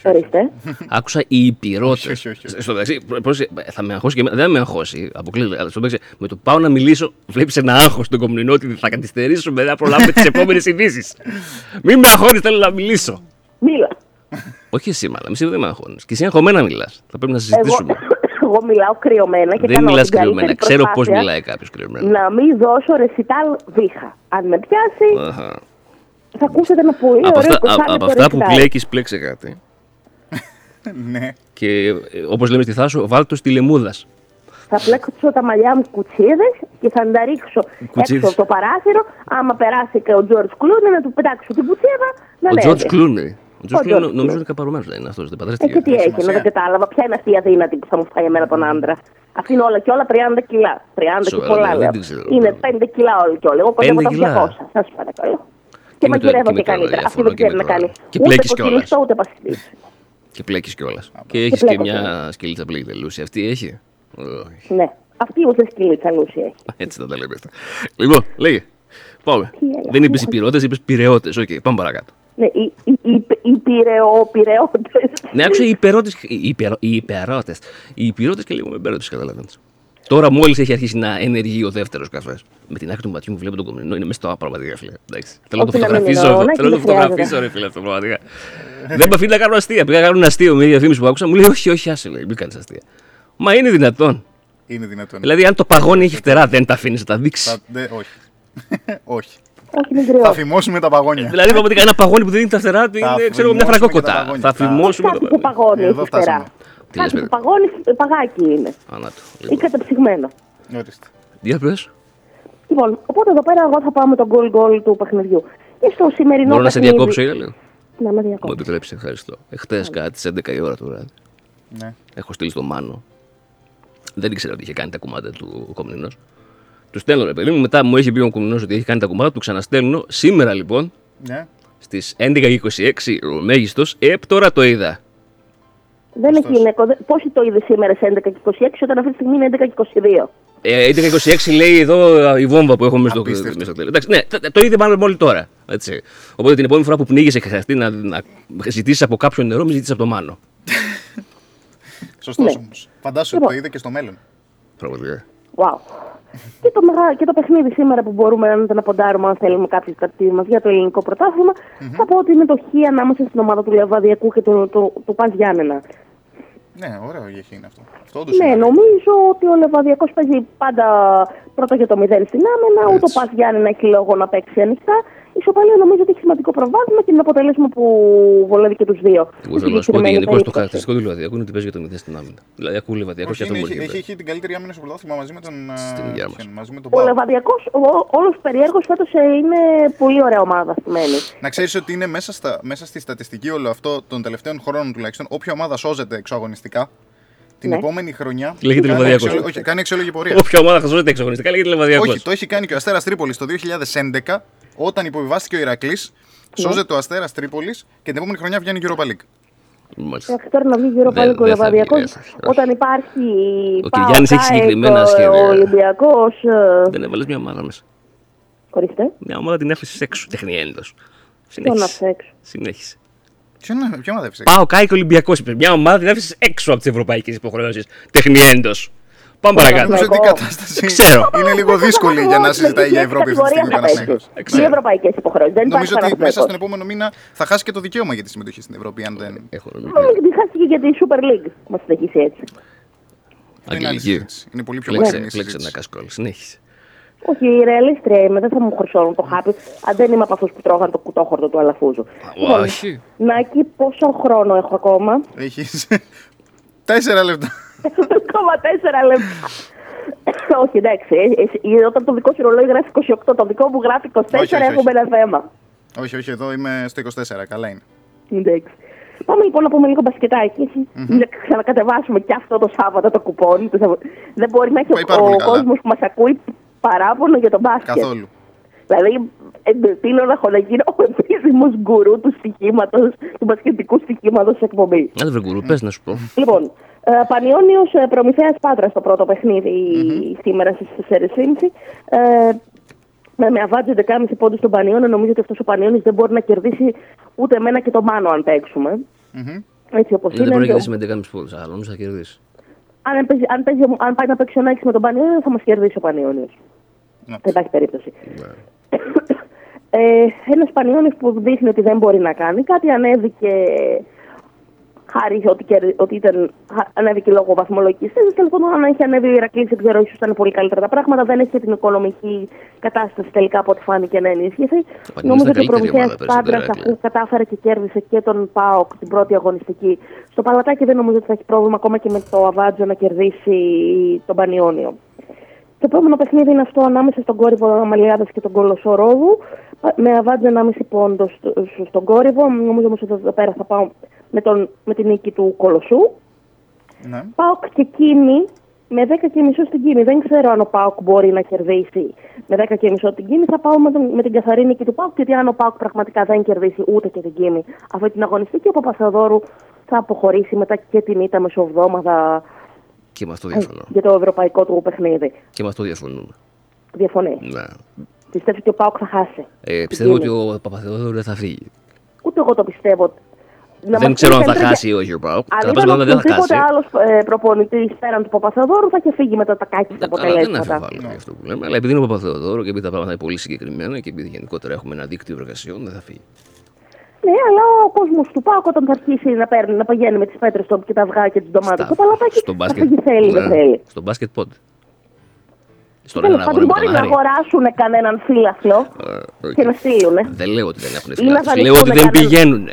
Ορίστε. Άκουσα οι υπηρώτε. Στο μεταξύ, πρόσεχε, θα με αγχώσει και εμένα. Δεν θα με αγχώσει. Αποκλείεται. Αλλά στο μεταξύ, με το που πάω να μιλήσω, βλέπεις ένα άγχος στον κομμουνινό ότι θα καθυστερήσω μετά προλάβουμε τις επόμενες ειδήσεις. Μην με αγχώνεις, θέλω να μιλήσω. Μίλα. Όχι εσύ, μάλλον. Εσύ δεν με αγχώνεις. Και εσύ αγχωμένα μιλάς. Θα πρέπει να συζητήσουμε. Εγώ, εγώ μιλάω κρυωμένα και δεν κάνω μιλάς την καλύτερη κρυωμένα. Ξέρω πώς προσπάθεια μιλάει κάποιος κρυωμένα. Να μην δώσω ρεσιτάλ βήχα. Αν με πιάσει, Αχα. θα ακούσετε ένα πολύ Από ωραίο αυτά, α- 20 από αυτά που ρεσιτάλ. πλέκει, πλέξε κάτι. ναι. Και όπως λέμε στη Θάσο, βάλ το στη λεμούδα. Θα πλέξω τα μαλλιά μου κουτσίδες και θα τα ρίξω Κουτσίδες. έξω από το παράθυρο. Άμα περάσει και ο Τζορτζ Κλούνι, να του πετάξω την κουτσίδα να Ο ανέβει. Τζορτζ Κλούνι. Ο Ο Τζορτζ George Κλούνι νομίζω Clooney. είναι καπαρωμένο, δεν είναι αυτός. Δεν Ε, παντρεύτηκε. και τι έχει, δεν κατάλαβα. Ποια είναι αυτή η αδύνατη που θα μου φάει εμένα τον άντρα. Αυτή είναι όλα και όλα 30 κιλά. 30 και Σοβαρά, πολλά δεν λέω. την ξέρω. Είναι 5 κιλά όλοι και όλοι. Εγώ κοντεύω 5 τα κιλά. 200. Σας παρακαλώ. Και με το- μαγειρεύω και με και το καλύτερα. Αυτή αδιάφορο δεν και με ξέρει να το- κάνει. και Ούτε πλέκεις κιόλας. κοκκινιστό ούτε πασιλίσιο. Και πλέκεις κιόλας. Και έχεις και πλέκω μια κιόλας. σκυλίτσα πλέκεται Λούση. Αυτή έχει; Όχι. Ναι. Αυτή μου δεν σκυλίτσα λούση έχει. Έτσι θα τα λέμε αυτά. Λοιπόν, λέγε. Πάμε. Δεν είπες υπηρώτε, είπες πυρεώτες. Οκ, πάμε παρακάτω. Ναι, οι, οι, οι, οι πυρεό, πυρεώτες. Ναι, άκουσα οι υπερώτες. Οι υπερώτε. Οι υπηρώτε και λίγο με μπέρδεψες, καταλαβαίνεις. Τώρα μόλις έχει αρχίσει να ενεργεί ο δεύτερος καφές. Με την άκρη του ματιού μου βλέπω τον κομμουνινό, είναι μέσα στο πραγματικά φίλε. Εντάξει. Θέλω να το Όχι, να μην φωτογραφίσω. εννοώ, να Θέλω να το και δεν φωτογραφίσω, χρειάζεται. ρε φίλε, αυτό πραγματικά. Δεν με αφήνει να κάνω αστεία. Πήγα να κάνω ένα αστείο με μια διαφήμιση που άκουσα. Μου λέει, Όχι, όχι, άσε λέει, μην κάνεις αστεία. Μα είναι δυνατόν. Είναι δυνατόν. Δηλαδή, αν το παγόνι έχει φτερά, δεν τα αφήνεις να τα δείξεις. Θα- δε- όχι. όχι. Όχι, μην κρυώ. Θα φημώσουμε τα παγόνια. Δηλαδή, πραγματικά ένα παγόνι που δεν είναι τα φτερά του Θα είναι, ξέρω εγώ, μια φημώσουμε και τα φραγκόκοτα. παγόνια. Θα Θα- φημώσουμε Κάτι τα που παγώνει Εδώ έχει φτερά. Τι λες, Κάτι παιδί. που παγώνεις, παγάκι είναι. Ανάτο. Ή κατεψυγμένο. Ορίστε. Για πες. Η Λοιπόν, οπότε εδώ πέρα εγώ θα πάω με τον goal goal του παιχνιδιού. Και στο σημερινό Μπορώ να σε παιχνίδι- διακόψω, Ήρελε. Να με διακόψω. Μου επιτρέψεις, ευχαριστώ. Εχθές κάτι στις 11 η ώρα το βράδυ. Ναι. Έχω στείλει στο Μάνο. Δεν ήξερα ότι είχε κάνει τα κουμάντα του Κομνηνός. Του στέλνω, ρε παιδί μου. Μετά μου έχει πει ο Κομνηνός ότι έχει κάνει τα κουμάντα, του ξαναστέλνω. Σήμερα λοιπόν Ναι. στις 11.26 ο μέγιστος, επ τώρα το είδα. Δεν έχει Νέκο. δε- Πόσοι το είδες σήμερα σε 11 και 26, όταν αυτή τη στιγμή είναι 11 και 22. Ε, 11.26 λέει εδώ η βόμβα που έχω μέσα στο, μέσα στο τέλος. Εντάξει, ναι, το, το είδε μάλλον μόλι τώρα. Έτσι. Οπότε την επόμενη φορά που πνίγεσαι και χρειαστεί να, να ζητήσεις από κάποιον νερό, μην ζητήσεις από το Μάνο. Σωστός Ναι. όμως. Φαντάσου ότι Λοιπόν. το είδε και στο μέλλον. Πραγματικά. Wow. Και το, μεγα... και το παιχνίδι σήμερα που μπορούμε να, να ποντάρουμε, αν θέλουμε κάποιε κατηγορίε μα για το ελληνικό πρωτάθλημα, θα πω ότι είναι το χ ανάμεσα στην ομάδα του Λεβαδιακού και του, του, του Πας Γιάννενα. Ναι, ωραίο γεχή είναι αυτό. Αυτό όντως Ναι, είναι. νομίζω ότι ο Λεβαδιακός παίζει πάντα πρώτα για το 0 στην άμενα, ούτε ο Πας Γιάννενα έχει λόγο να παίξει ανοιχτά. Η Ισοπαλία νομίζω ότι έχει σημαντικό προβάδισμα και είναι αποτέλεσμα που βολεύει και τους δύο. Εγώ θέλω να σου πω ότι γενικώς το χαρακτηριστικό του Λεβαδιακού είναι ότι παίζει για το 0 στην άμυνα. Δηλαδή ακούω Λεβαδιακό και Όχι, αυτό είναι, μπορεί έχει, να έχει, γίνει. έχει την καλύτερη άμυνα στο πρωτάθλημα μαζί με τον. Στην α, υγεία μας. ποιον, μαζί με τον Ο Πάο. Λεβαδιακός, όλος περιέργω φέτος είναι πολύ ωραία ομάδα στημένη. Να ξέρεις ότι είναι μέσα, στα, μέσα στη στατιστική όλο αυτό των τελευταίων χρόνων τουλάχιστον, όποια ομάδα σώζεται εξωαγωνιστικά, την Ναι. επόμενη χρονιά. Λέγεται κάνει Λεβαδιακός. αξιόλο- Όχι, κάνει αξιόλογη πορεία. Όποια ομάδα χαζόταν εξαγωνιστικά λέγεται Λεβαδιακό. Όχι, το έχει κάνει και ο Αστέρας Τρίπολης το 2011, όταν υποβιβάστηκε ο Ηρακλής. Ναι. Σώζεται ο Αστέρας Τρίπολης και την επόμενη χρονιά βγαίνει η Europa League. Εντάξει, τώρα να βγει γύρω πάλι Δεν- ο δεν θα Λεβαδιακό. βγει, δεν θα Όταν υπάρχει. Ο Κυριάννης έχει συγκεκριμένα σχέδια. Ο Ολυμπιακός. Δεν έβαλες μια ομάδα μέσα. Ορίστε. Μια ομάδα την έφυγε έξω. Τεχνιέντο. Ποιον άφησε έξω. Συνέχισε. Ποιον ποια ομάδα έφυγε Πάω και Ολυμπιακός. Μια ομάδα την έφυγε έξω από τις ευρωπαϊκές υποχρεώσεις. Τεχνηέντως. Πάμε παρακάτω. Νομίζω ότι η κατάσταση Δεν ξέρω. είναι λίγο δύσκολη για να συζητάει για Ευρώπη αυτή τη στιγμή ο Παναθηναϊκός. Οι ευρωπαϊκές υποχρεώσεις. Δεν υπάρχει Νομίζω ότι μέσα Παναθηναϊκός. στον επόμενο μήνα θα χάσει και το δικαίωμα για τη συμμετοχή στην Ευρώπη. Αν δεν. Μόνο γιατί χάστηκε για τη Super League. Μας συνεχίσει έτσι. Αγγελική. Είναι πολύ πιο Πλέξε, μακρινή πλέξε ένα κασκόλ. Συνέχισε. Όχι, η ρεαλίστρια είμαι, δεν θα μου χρυσώνουν το χάπι. Αν δεν είμαι από αυτούς που τρώγαν το κουτόχορτο του αλαφούζου. Λοιπόν, Όχι. Νάκη, πόσο χρόνο έχω ακόμα; Έχεις. Τέσσερα λεπτά. Ακόμα τέσσερα λεπτά. Όχι, εντάξει. ε, εσύ- Όταν το δικό σου ρολόι γράφει 28, το δικό μου γράφει 24, Όχι, όχι, όχι. έχουμε ένα θέμα. όχι, όχι, εδώ είμαι στο 24. Καλά είναι. Εντάξει. Πάμε λοιπόν να πούμε λίγο μπασκετάκι. Να ξανακατεβάσουμε και αυτό το Σάββατο το κουπόνι. Το Σαββα- Δεν μπορεί να έχει Πάει ο, πάρα πολύ ο καλά. κόσμος που μας ακούει παράπονο για τον μπάσκετ. Καθόλου. Δηλαδή, εντελώ να έχω να γίνω ο επίσημο γκουρού του στοιχήματος, του μπασκετικού στοιχήματος εκπομπής. Άντε βρε γκουρού, πες να σου πω. Λοιπόν, ε, Πανιόνιος Προμηθέας Πάτρας στο πρώτο παιχνίδι σήμερα στις 4.30. Ε, με, με αβάτζο 11,5 πόντους στον Πανιόνιο, νομίζω ότι αυτός ο Πανιόνιος δεν μπορεί να κερδίσει ούτε εμένα και το Μάνο αν παίξουμε. Έτσι όπως Δεν είναι. μπορεί να το- κερδίσει με 11,5 πόντους. Αλλά νομίζω θα κερδίσει. αν, παίζει, αν, παίζει, αν πάει να παίξει ο Νάκης με τον Πανιόνιο, θα μας κερδίσει ο Πανιόνιος. Δεν υπάρχει περίπτωση. Ε, Ένας Πανιόνιο που δείχνει ότι δεν μπορεί να κάνει κάτι, ανέβηκε χάρη ότι, κερ- ότι ήταν, χα- ανέβηκε λόγω βαθμολογικής θέσης. Τέλος πάντων, αν έχει ανέβει ο Ηρακλής, δεν ξέρω, ίσως ήταν πολύ καλύτερα τα πράγματα. Δεν έχει και την οικονομική κατάσταση τελικά από ό,τι φάνηκε να ενίσχυσε. Νομίζω ότι ο καλύτερη Προμηθέας ομάδα περισσότερο, Πάντρας, Ηρακλή. αφού κατάφερε και κέρδισε και τον ΠΑΟΚ την πρώτη αγωνιστική, στο Παλατάκι δεν νομίζω ότι θα έχει πρόβλημα ακόμα και με το Αβάτζο να κερδίσει τον Πανιόνιο. Το επόμενο παιχνίδι είναι αυτό ανάμεσα στον κόρυβο Αμαλιάδας και τον Κολοσσό Ρόδου. Με αβάτζο 1,5 πόντο στο- στο- στον κόρυβο. Νομίζω όμως ότι εδώ πέρα θα πάω με, τον, με την νίκη του Κολοσσού. Ναι. Πάοκ και Κίνη με 10 και μισό στην Κίνη. Δεν ξέρω αν ο Πάοκ μπορεί να κερδίσει με 10 και μισό την Κίνη. Θα πάω με, τον, με την καθαρή νίκη του Πάοκ. Γιατί αν ο Πάοκ πραγματικά δεν κερδίσει ούτε και την Κίνη αυτή την αγωνιστική, ο Παπαθεοδόρου θα αποχωρήσει μετά και την ήττα μεσοβδόμαδα Και με αυτό ε, διαφωνώ. για το ευρωπαϊκό του παιχνίδι. Και με αυτό διαφωνούμε. Διαφωνείς; Ναι. Πιστεύεις ότι ο Πάοκ θα χάσει. Ε, πιστεύω ότι ο Παπαθεόδωρου δεν θα φύγει. Ούτε εγώ το πιστεύω. Να δεν μας ξέρω αν πει θα καλύτερα χάσει ή όχι ο Πάοκ. Αν Κατά ήταν πάσα πιθανότητα δεν θα οποιοδήποτε χάσει. άλλος προπονητής πέραν του Παπαθεοδόρου θα είχε φύγει μετά τα κάκια Καλά, δεν αποτελέσματα. αμφιβάλλω για αυτό που λέμε. Αλλά επειδή είναι ο Παπαθεοδόρο και επειδή τα πράγματα είναι πολύ συγκεκριμένα και επειδή γενικότερα έχουμε ένα δίκτυο εργασιών, δεν θα φύγει. Ναι, αλλά ο κόσμος του Πάοκ όταν θα αρχίσει να, παίρνει, να πηγαίνει με τις πέτρες του και τα αυγά και τι ντομάτες στο παλατάκι, Στο θα μπάσκετ. φύγει θέλει, δεν Ναι. θέλει. Στο μπάσκετ πότε; Στο Τέλος ένα πάντων, αγώνα με μπορεί τον να Άρη. αγοράσουν κανέναν φύλαθλο Ε, και να στείλουν. Δεν λέω ότι δεν έχουν Ή να φιλάθλους. δανειστούν Λέω ότι δεν κανέναν- πηγαίνουν.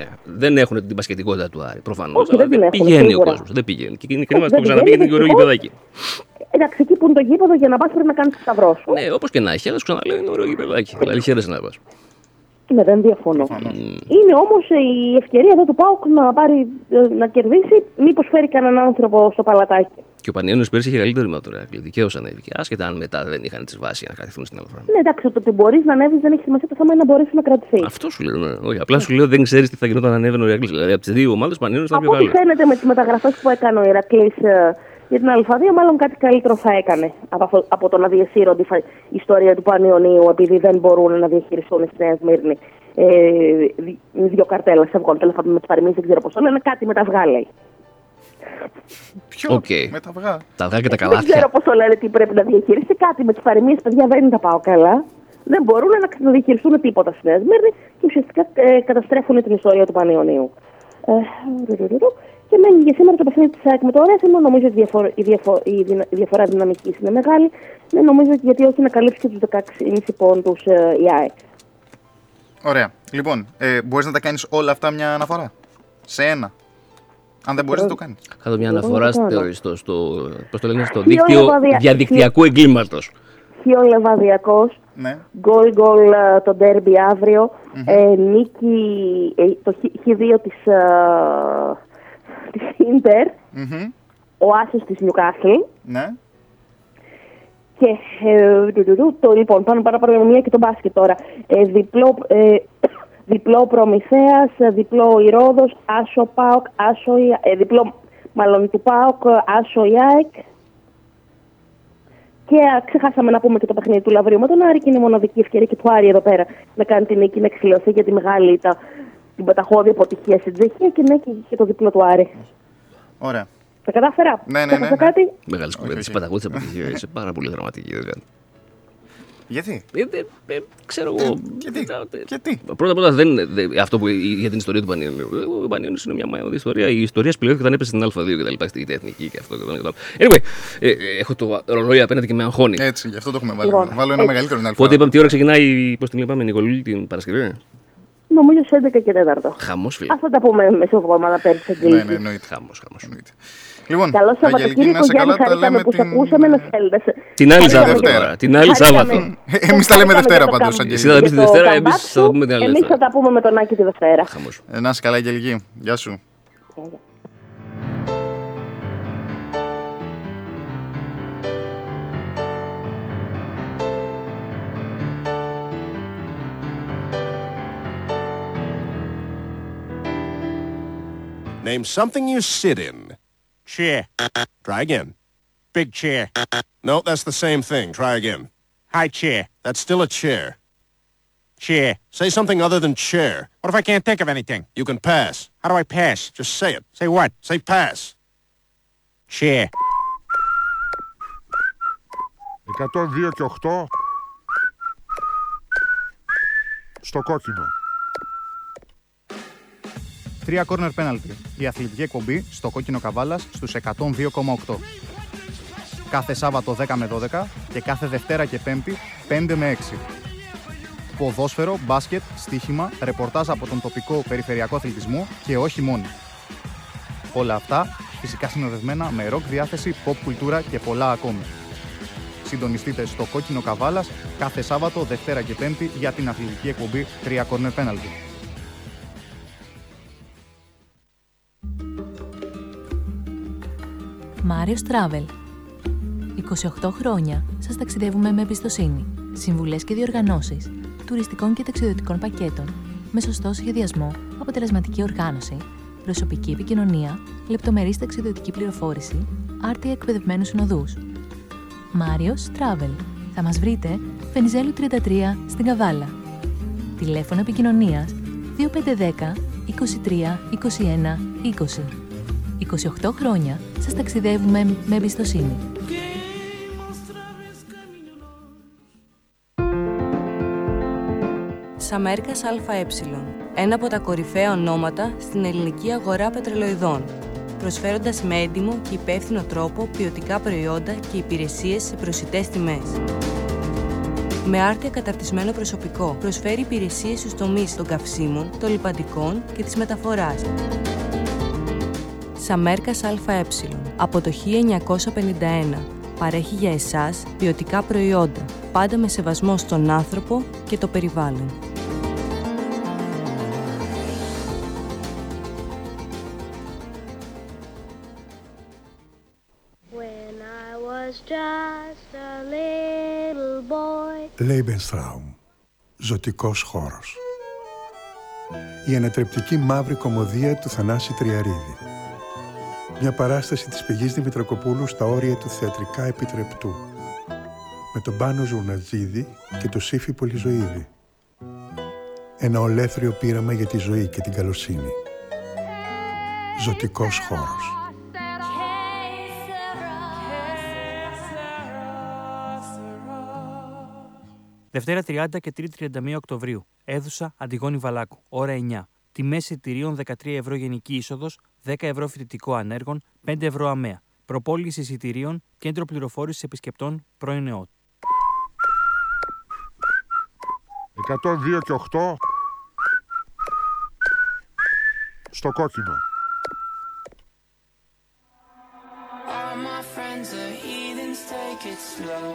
Δεν έχουν την πασχετικότητα του Άρη. Προφανώς. Όχι, δεν την δεν έχουν, πηγαίνει ο σίγουρα. κόσμος. Δεν πηγαίνει. Και είναι κρίμα δεν που ξαναπήγε πηγαίνει, την Γεωργίου δυστυχώς. Παιδάκη. Εντάξει, εκεί που είναι το γήπεδο για να πας πρέπει να κάνεις το σταυρό σου. Ναι, όπως και να έχει, αλλά σου ξαναλέω είναι ωραίο γηπεδάκι. Δηλαδή χαίρεσαι να πας. Ναι, δεν διαφωνώ. Είναι όμως η ευκαιρία εδώ του Πάουκ να, πάρει, ε, να κερδίσει, μήπως φέρει κανέναν άνθρωπο στο παλατάκι. Και ο Πανιόνιος πέρσι είχε καλύτερη με το Ρεάκλι. Δικαίως ανέβηκε. Άσχετα αν μετά δεν είχαν τις βάσεις για να καθίσουν στην Ελλάδα. Ναι, εντάξει, το ότι μπορείς να ανέβεις δεν έχει σημασία. Το θέμα είναι να μπορέσει να κρατηθεί. Αυτό σου λέω. Ναι. Όχι, απλά σου λέω δεν ξέρεις τι θα γινόταν αν ανέβαινε ο Ρεάκλι. Δηλαδή από τις δύο ομάδες Πανιόνιος θα Από πιο ό,τι καλό. φαίνεται με τις μεταγραφές που έκανε ο Ηρακλής για την Α2, μάλλον κάτι καλύτερο θα έκανε από, αυτό- από το να διασύρονται η φα- η ιστορία του Πανιωνίου επειδή δεν μπορούν να διαχειριστούν στη Νέα Σμύρνη. Ε, δι- δύο καρτέλα σε βγόν, τέλος πάντων με τις παροιμίες, δεν ξέρω πώς το λένε, κάτι με τα αυγά λέει. Οκ. Με τα αυγά. Τα αυγά και τα Δεν καλάθια. ξέρω πώς το λένε τι πρέπει να διαχειριστεί. Κάτι με τις παροιμίες, παιδιά, δεν τα πάω καλά. Δεν μπορούν να, να διαχειριστούν τίποτα στη Νέα Σμύρνη και ουσιαστικά ε, καταστρέφουν την ιστορία του Πανιωνίου. Ε, ρου, ρου, ρου, ρου. και μένει για σήμερα το παιχνίδι της ΑΕΚ με το Ρέθυμνο. Νομίζω ότι η, διαφορά, η, διαφο- η δυνα- η διαφορά δυναμικής είναι μεγάλη. Ναι, νομίζω ότι γιατί όχι να καλύψει και τους 16,5 πόντους ε, η ΑΕΚ. Ωραία. Λοιπόν, ε, μπορείς να τα κάνεις όλα αυτά μια αναφορά; Σε ένα. Αν δεν μπορείς να το κάνεις. Κάτω μια Εγώ αναφορά το κάνω. στο, στο, στο, πώς το λένε, στο Χιόνι δίκτυο λεβαδια- διαδικτυακού εγκλήματος. Χιό Λεβαδιακό. Ναι. Γκολ γκολ ε, το ντέρμπι αύριο. Ε, νίκη ε, το Χ2 της, ε, της Ίντερ. Ο Άσος της Νιουκάσλ. Ναι. Και ε, του, του, του, το, λοιπόν, πάνω πάνω από μία και το μπάσκετ τώρα. Ε, διπλό, ε, διπλό Προμηθέας, ε, διπλό Ηρώδος, Άσο Πάοκ, Άσο, Ια- ε, διπλό μάλλον του Πάοκ, ε, Άσο Ιάεκ. Και α, ξεχάσαμε να πούμε και το παιχνίδι του Λαβρίου με τον Άρη και είναι η μοναδική ευκαιρία και του Άρη εδώ πέρα να κάνει την νίκη, να εξηλωθεί για τη μεγάλη ήττα, την πεταχώδη αποτυχία στην Τσεχία και ναι και, και το διπλό του Άρη. Ωραία. Τα κατάφερα; Ναι, ναι, Ξέχασα ναι, ναι. κάτι; Μεγάλη κουβέντα. Τη παταγούδη αποτυχία. Είσαι πάρα πολύ δραματική. δεν κάνει. Γιατί; Ε, ε, ε, ξέρω εγώ. Γιατί; Γιατί; Πρώτα απ' όλα δεν είναι δε- αυτό που για την ιστορία του Πανιόνιου. Ο Πανιόνιο είναι μια μαγική ιστορία. Η ιστορία σπηλώθηκε όταν έπεσε στην Α2 και τα λοιπά. Στη εθνική και αυτό και το άλλο. Anyway, ε, ε, έχω το ρολόι απέναντι και με αγχώνει. Έτσι, γι' αυτό το έχουμε βάλει. Λοιπόν, Να βάλω ένα έτσι. μεγαλύτερο την Πότε είπαμε τι ώρα ξεκινάει, πώς την είπαμε, Νικολούλη την Παρασκευή; Νομίζω σε 11 και 4. Χαμός, φίλε. Αυτά τα πούμε μεσοβδομάδα πέρυσι Ναι, αγγλική. ναι, εννοείται. Χαμός, χαμός. Λοιπόν, Καλό Αγγελική, να Σαββατοκύριακο, είσαι Γιάννη, καλά, τα χαρήκαμε λέμε που σε την- ακούσαμε να θέλετε. Την άλλη Χαρήκαμε Σάββατο. για- τώρα, Την άλλη Χαρήκαμε. Σάββατο. Εμείς τα λέμε Χαρήκαμε Δευτέρα για το πάντως, καμ- Αγγελική. Εσύ θα τα πεις τη για το Δευτέρα, comeback εμείς θα τα σου. πούμε την άλλη Εμείς Δευτέρα. θα τα πούμε με τον Άκη τη Δευτέρα. Ε, Να είσαι καλά, Αγγελική. Γεια σου. Name something you sit in. Chair. Try again. Big chair. No, that's the same thing. Try again. High chair. That's still a chair. Chair. Say something other than chair. What if I can't think of anything? You can pass. How do I pass? Just say it. Say what? Say pass. Chair. 102 και 8 στο κόκκινο. Τρία corner penalty. Η αθλητική εκπομπή στο κόκκινο καβάλας στους 102,8. Κάθε Σάββατο 10 με 12 και κάθε Δευτέρα και Πέμπτη 5 με 6. Ποδόσφαιρο, μπάσκετ, στοίχημα, ρεπορτάζ από τον τοπικό περιφερειακό αθλητισμό και όχι μόνο. Όλα αυτά φυσικά συνοδευμένα με ροκ διάθεση, pop κουλτούρα και πολλά ακόμη. Συντονιστείτε στο κόκκινο καβάλας κάθε Σάββατο, Δευτέρα και Πέμπτη για την αθλητική εκπομπή 3 corner penalty. Μάριος Travel. 28 χρόνια σας ταξιδεύουμε με εμπιστοσύνη. Συμβουλές και διοργανώσεις, τουριστικών και ταξιδιωτικών πακέτων, με σωστό σχεδιασμό, αποτελεσματική οργάνωση, προσωπική επικοινωνία, λεπτομερής ταξιδιωτική πληροφόρηση, άρτια εκπαιδευμένους συνοδούς. Μάριος Travel. Θα μας βρείτε Φενιζέλου 33 στην Καβάλα. Τηλέφωνο επικοινωνίας 2510 23 21 20. 28 χρόνια σας ταξιδεύουμε με εμπιστοσύνη. Σαμέρκας ΑΕ. Ένα από τα κορυφαία ονόματα στην ελληνική αγορά πετρελοειδών. Προσφέροντας με έντιμο και υπεύθυνο τρόπο ποιοτικά προϊόντα και υπηρεσίες σε προσιτές τιμές. Με άρτια καταρτισμένο προσωπικό, προσφέρει υπηρεσίες στους τομείς των καυσίμων, των λιπαντικών και της μεταφοράς. Σαμέρκας ΑΕ. Από το 1951. παρέχει για εσάς ποιοτικά προϊόντα, πάντα με σεβασμό στον άνθρωπο και το περιβάλλον. When I was just a little boy. Lebensraum. Ζωτικός χώρος. Η ανατρεπτική μαύρη κομμωδία του Θανάση Τριαρίδη. Μια παράσταση της πηγής Δημητρακοπούλου στα όρια του θεατρικά επιτρεπτού. Με τον Πάνο Ζουρνατζίδη και το Σύφη Πολυζωίδη. Ένα ολέθριο πείραμα για τη ζωή και την καλοσύνη. Ζωτικός χώρος. Δευτέρα 30 και Τρίτη 31 Οκτωβρίου. Έδουσα Αντιγόνη Βαλάκου. Ώρα 9. Τιμές εισιτηρίων 13 ευρώ γενική είσοδος, 10 ευρώ φοιτητικό ανέργων, 5 ευρώ αμαία. Προπόληση εισιτηρίων, κέντρο πληροφόρησης επισκεπτών πρώην ΕΟΤ. 102 και 8 στο κόκκινο. All my friends are heathens, take it slow.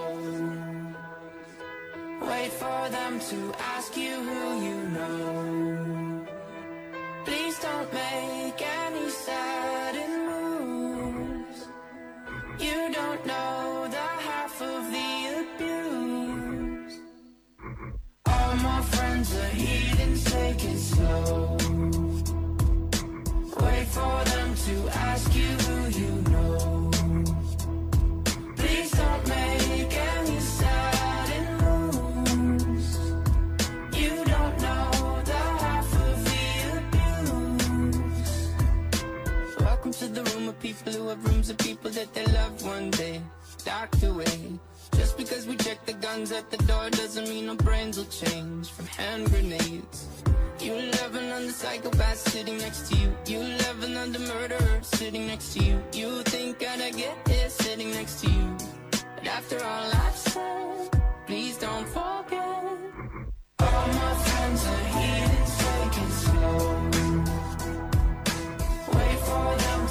Wait for them to ask you who you know. Make any sudden moves. You don't know the half of the abuse. All my friends are slow. Wait for them to ask you people who have rooms of people that they love one day docked away. Just because we check the guns at the door doesn't mean our brains will change from hand grenades. You love another psychopath sitting next to you. You love another murderer sitting next to you. You think I'd get here sitting next to you. But after all I've said, please don't forget. All my friends are heathens, take it slow.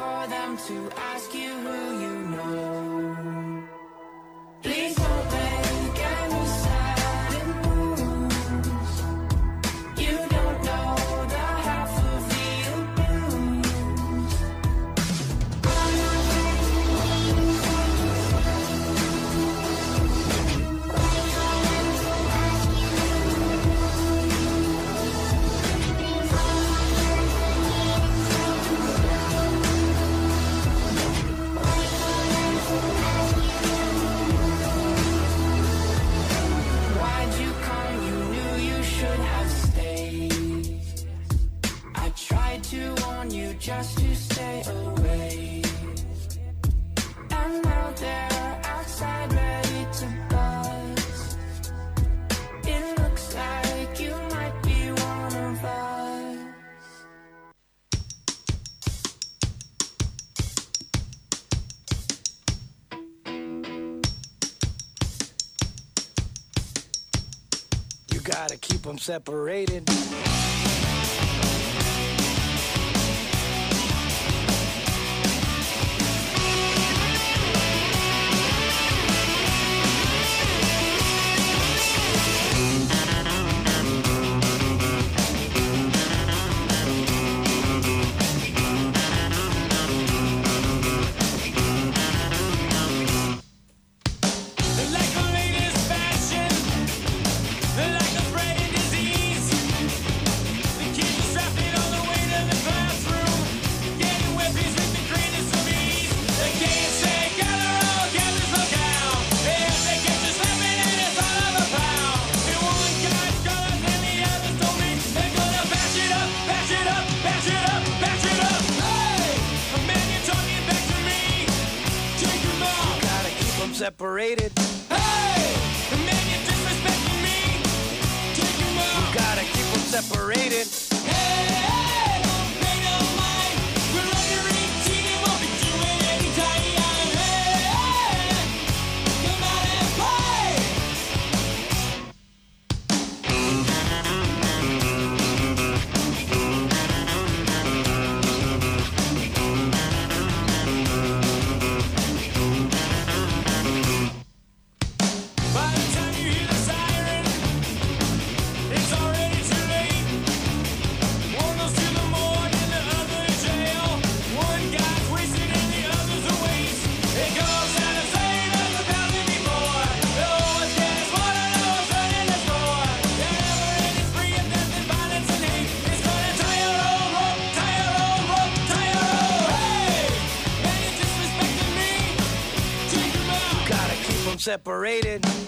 For them to ask you who you know. Please don't You gotta keep them separated. Separated.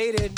rated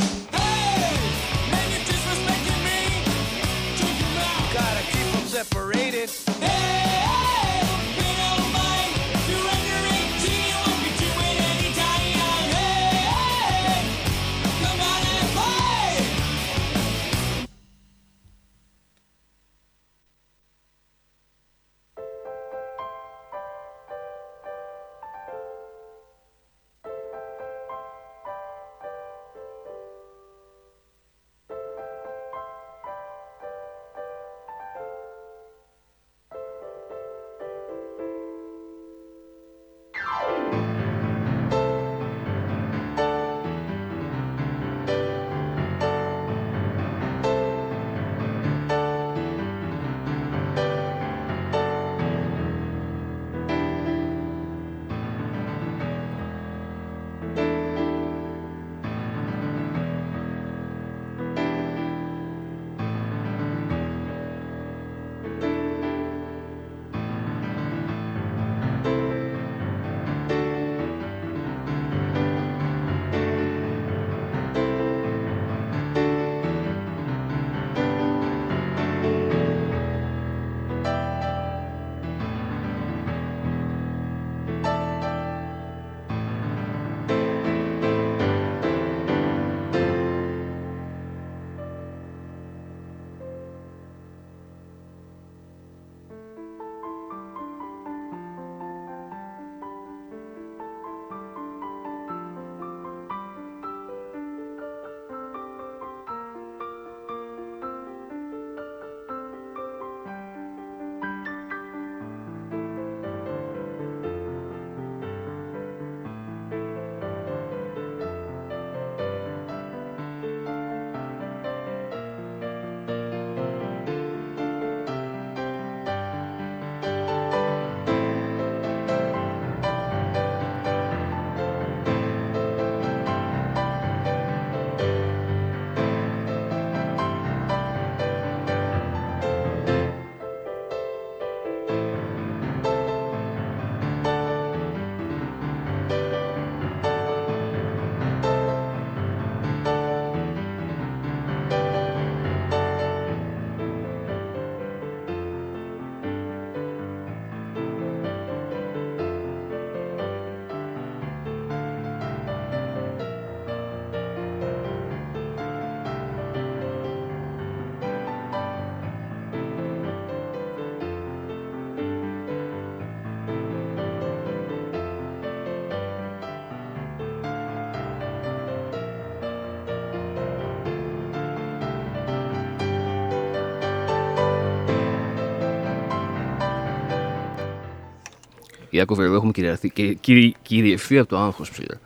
Ιάκωβε, εδώ έχουμε κυριαρθεί- και- κυρι- κυριευθεί από το άγχος ψηλά.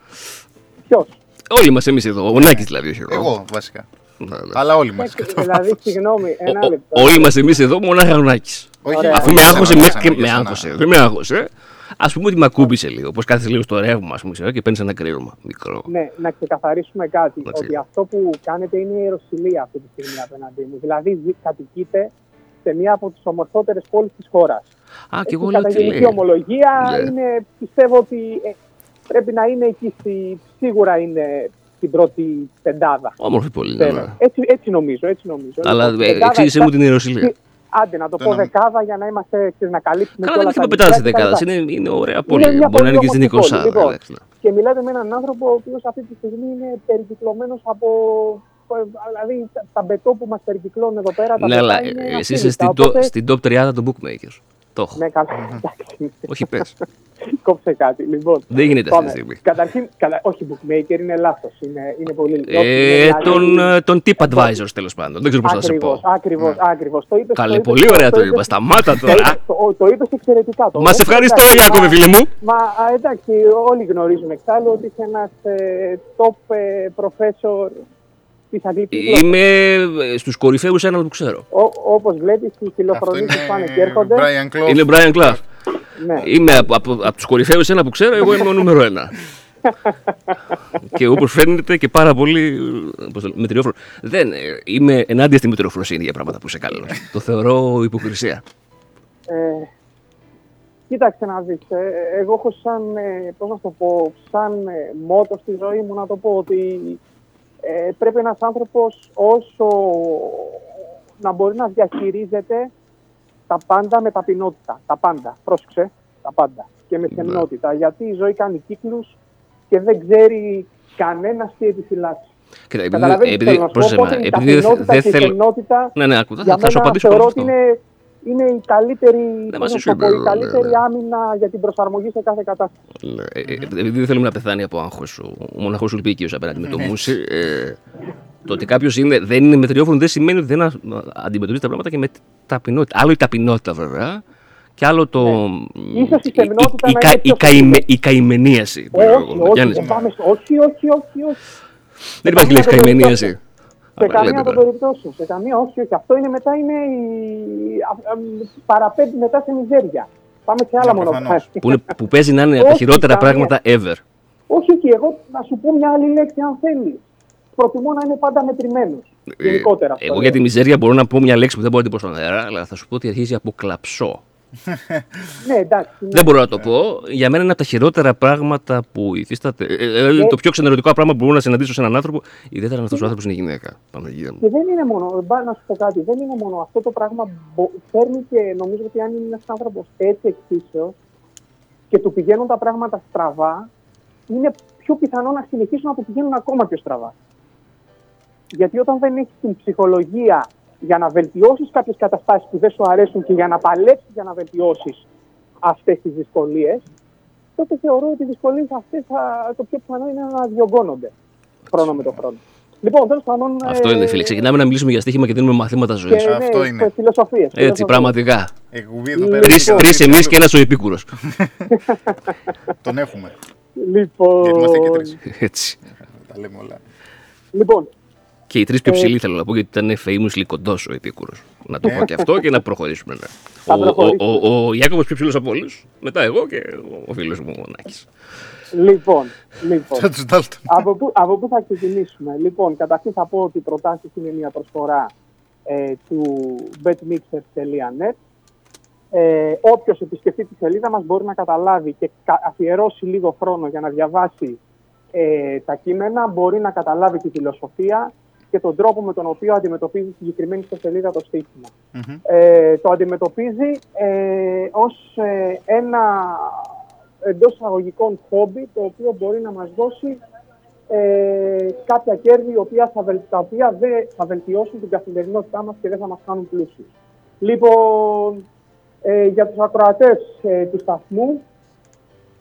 Ποιος; Όλοι μας εμείς εδώ. Ο Νάκης δηλαδή, όχι εγώ. Εγώ βασικά. Ναι, ναι. Αλλά όλοι μας. δηλαδή, συγγνώμη, ένα λεπτό. Όλοι μας εμείς εδώ, μονάχα ο Νάκης. Όχι, Ωραία. Αφού με όχι άγχωσε εσένα, μέχρι και όχι με εσένα. άγχωσε. Δεν με άγχωσε. Α πούμε ότι με ακούμπησε λίγο. Πώς κάθεσαι λίγο στο ρεύμα, ας πούμε, ξέρω, και παίρνεις ένα κρύωμα μικρό. Ναι, να ξεκαθαρίσουμε κάτι. Να ξέρεις. ότι αυτό που κάνετε είναι ιεροσιλία αυτή τη στιγμή απέναντί μου. Δηλαδή, ζη- κατοικείτε σε μία από τις ομορφότερες πόλεις της χώρας. Α, και Η εγώ λέω τι καταγενική λέει. ομολογία Ναι. είναι, πιστεύω ότι ε, πρέπει να είναι εκεί, στη, σίγουρα είναι στην πρώτη πεντάδα. Όμορφη πολύ, ναι, Θέλω. ναι. Έτσι, έτσι νομίζω, έτσι νομίζω. Αλλά Λοιπόν, ε, πεντάδα, εξήγησε μου εφτά- την ιεροσιλία. Άντε να το Το πω νομ- δεκάδα για να είμαστε, ξέρεις, να καλύψουμε Καλά, και δεν όλα είναι τα τίποτα πετάδε νησιά και τα δεκάδα. λοιπά. Είναι, είναι ωραία Είναι πόλη. μια Μπορεί να πολύ είναι και στην όμορφη πόλη. 20. Λοιπόν, εντάξει, ναι. Και μιλάτε με έναν άνθρωπο ο οποίος αυτή τη στιγμή είναι περικυκλωμένος από. Δηλαδή τα- τα μπετό που μας περικυκλώνουν εδώ πέρα. Τα Ναι, μπετά αλλά είναι ε, εσύ είσαι ασύλληπτα, στην, οπότε- top- στην top 30 των bookmakers. Το έχω. Ναι, καλά. εντάξει. Όχι, πες. Κόψε κάτι. Λοιπόν, Δεν γίνεται αυτή πάμε. τη στιγμή. Καταρχήν, κατα... όχι bookmaker, είναι λάθος. Είναι, είναι πολύ Ε, τον, ε, τον tip advisors τέλος πάντων. Δεν ξέρω πώς θα σε Ακριβώς, πω. ακριβώς, ακριβώς. Το είπες, Καλέ, το είπες, πολύ ωραία το είπες- είπα. Σταμάτα το τώρα. είπες- Το, το είπες εξαιρετικά. Το Μας σε είπες, ευχαριστώ, εντάξει, Ιάκωβε, μα- φίλε μου. Μα α, εντάξει, όλοι γνωρίζουν εξάλλου ότι είσαι ένας ε, top ε, professor της αγγλικής γλώσσας. Είμαι στους κορυφαίους έναν που ξέρω. Ο- Όπως βλέπεις, οι φιλοφρονήσεις πάνε και έρχονται. Brian Clough. Είναι Brian Clough. Ναι. Είμαι από, από, από τους κορυφαίους ένα που ξέρω, εγώ είμαι ο νούμερο ένα. και όπως φαίνεται και πάρα πολύ πώς το λέω, μετριόφρονο. Δεν, ε, είμαι ενάντια στη μετριοφροσύνη για πράγματα που είσαι καλό. το θεωρώ υποκρισία. Ε, κοίταξε να δεις, ε, εγώ έχω σαν, ε, πώς να σου το πω, σαν ε, μότο στη ζωή μου να το πω ότι ε, πρέπει ένας άνθρωπος όσο να μπορεί να διαχειρίζεται τα πάντα με ταπεινότητα. Τα πάντα, πρόσεξε, τα πάντα. Και με σεμνότητα. Γιατί η ζωή κάνει κύκλους και δεν ξέρει κανένας τι επιφυλάσσει. Κοίτα, επειδή, Καταλαβαίνεις τι επειδή, θέλω να σου πω, πρόσεξε με, οπότε η επειδή δεν ταπεινότητα δεν και η θέλω. σεμνότητα Ναι, ναι, άκου, θα, για θα σου μένα απαντήσω θεωρώ πάνω σε ότι αυτό. είναι, είναι η καλύτερη, πώς μας να σου το πω, είπε, η ναι, καλύτερη ναι. άμυνα για την προσαρμογή σε κάθε κατάσταση. Ναι, ε, ε, επειδή δεν θέλουμε να πεθάνει από άγχος ο μοναχός Ουλπίκιο απέναντι με το μουσι. Ε, το ότι κάποιος δεν είναι μετριόφωνο δεν σημαίνει ότι δεν α- αντιμετωπίζει τα πράγματα και με ταπεινότητα. Άλλο η ταπεινότητα βέβαια. Και άλλο το. Ναι. Ίσως η σεμνότητα η, να κα- είναι η, πιο καημε- η καημενίαση. που λέω εγώ. όχι, όχι, Γιάννης. δεν πάμε στο- όχι, όχι, όχι, όχι. Δεν υπάρχει λέξη καμία καημενίαση. Σε Αλλά καμία λέτε των τώρα. περιπτώσεων. Σε καμία, όχι, όχι. Αυτό είναι μετά είναι η... α- α- παραπέμπει μετά σε μιζέρια. Πάμε σε άλλα μονοπάτια. που, είναι- που παίζει να είναι από τα Όχι, χειρότερα καμία. πράγματα ever. Όχι, όχι, εγώ να σου πω μια άλλη λέξη αν θέλεις. Προτιμώ να είναι πάντα μετρημένος. Ε, Γενικότερα αυτό. Εγώ λέω. για τη μιζέρια μπορώ να πω μια λέξη που δεν μπορώ να την πω στον αέρα, αλλά θα σου πω ότι αρχίζει από κλαψό. Ναι, εντάξει. ναι. Δεν μπορώ να το πω. Για μένα είναι από τα χειρότερα πράγματα που υφίσταται. ε, ε, δηλαδή το πιο ξενερωτικό πράγμα που μπορώ να συναντήσω σε έναν άνθρωπο, ιδιαίτερα αν αυτός ο άνθρωπος είναι γυναίκα. Παναγία μου. Και δεν είναι μόνο, μπα, να σου πω κάτι, δεν είναι μόνο αυτό το πράγμα. μπο- Φέρνει και νομίζω ότι αν είναι ένας άνθρωπος έτσι εκφύσεω και του πηγαίνουν τα πράγματα στραβά, είναι πιο πιθανό να συνεχίσουν να του πηγαίνουν ακόμα πιο στραβά. Γιατί όταν δεν έχεις την ψυχολογία για να βελτιώσεις κάποιες καταστάσεις που δεν σου αρέσουν και για να παλέψεις για να βελτιώσεις αυτές τις δυσκολίες, τότε θεωρώ ότι οι δυσκολίες αυτές το πιο πιθανό είναι να διωγγώνονται χρόνο με το χρόνο. Λοιπόν, τέλος πάντων. Αυτό είναι, φίλε. Ξεκινάμε να μιλήσουμε για στοίχημα και δίνουμε μαθήματα ζωής. Και, Αυτό ναι, είναι. Φιλοσοφίες, Έτσι, πραγματικά. Εγγουβί εδώ πέρα. Τρεις εμείς και ένας ο επίκουρος. Τον έχουμε. Λοιπόν, Γιατί είμαστε και τρεις. Έτσι. Τα λέμε όλα. λοιπόν, Και οι τρεις πιο Ε, ψηλοί θέλω να πω γιατί ήταν φαίμου κοντός ο επίκουρος. Να το πω και αυτό και να προχωρήσουμε. ναι. Θα Ο, ο, προχωρήσουμε. ο, ο Ιάκωβος πιο ψηλός από όλους. Μετά εγώ και ο φίλος μου ο Νάκη. λοιπόν, λοιπόν. Σαν τους Ντάλτον. από, πού, από πού θα ξεκινήσουμε; Λοιπόν, καταρχήν θα πω ότι οι προτάσεις είναι μια προσφορά ε, του betmixer.net. Ε, όποιος επισκεφτεί τη σελίδα μας μπορεί να καταλάβει και κα- αφιερώσει λίγο χρόνο για να διαβάσει ε, τα κείμενα, μπορεί να καταλάβει τη φιλοσοφία και τον τρόπο με τον οποίο αντιμετωπίζει συγκεκριμένη στο σελίδα το στοίχημα. Ε, το αντιμετωπίζει ε, ως ε, ένα εντός εισαγωγικών χόμπι το οποίο μπορεί να μας δώσει ε, κάποια κέρδη η οποία θα βελ- τα οποία δεν θα βελτιώσουν την καθημερινότητά μας και δεν θα μας κάνουν πλούσιους. Λοιπόν, ε, για τους ακροατές ε, του σταθμού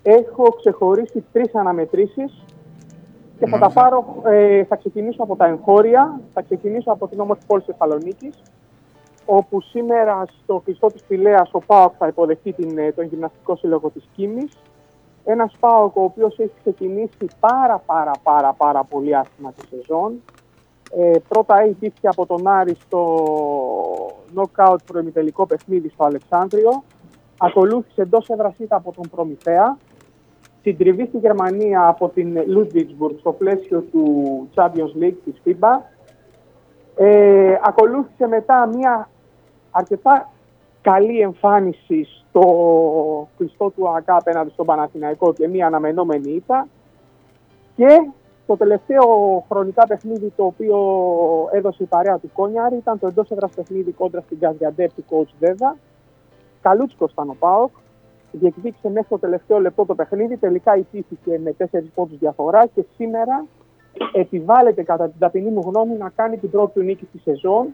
έχω ξεχωρίσει τρεις αναμετρήσεις και θα τα πάρω, ε, θα ξεκινήσω από τα εγχώρια, θα ξεκινήσω από την όμορφη πόλη της Θεσσαλονίκης, όπου σήμερα στο κλειστό της Πηλαίας ο ΠΑΟΚ θα υποδεχτεί την, ε, τον γυμναστικό σύλλογο της Κίμης. Ένας ΠΑΟΚ ο οποίος έχει ξεκινήσει πάρα πάρα πάρα πάρα πολύ άσχημα τη σεζόν. Ε, πρώτα έχει από τον Άρη στο knockout προημιτελικό παιχνίδι στο Αλεξάνδριο. Ακολούθησε εντός έδρας ήττα από τον Προμηθέα. Συντριβή στη Γερμανία από την Ludwigsburg στο πλαίσιο του Champions League της FIBA. Ε, ακολούθησε μετά μια αρκετά καλή εμφάνιση στο κλειστό του ΑΚΑ απέναντι στον Παναθηναϊκό και μια αναμενόμενη ήττα. Και το τελευταίο χρονικά παιχνίδι το οποίο έδωσε η παρέα του Κόνιαρη ήταν το εντός έδρας παιχνίδι κόντρα στην Καζιαντέπ του coach Δέδα. Καλούτσικος ήταν ο ΠΑΟΚ. Διεκδίκησε μέχρι το τελευταίο λεπτό το παιχνίδι. Τελικά ιτήθηκε με 4 πόντους διαφορά και σήμερα επιβάλλεται κατά την ταπεινή μου γνώμη να κάνει την πρώτη του νίκη στη σεζόν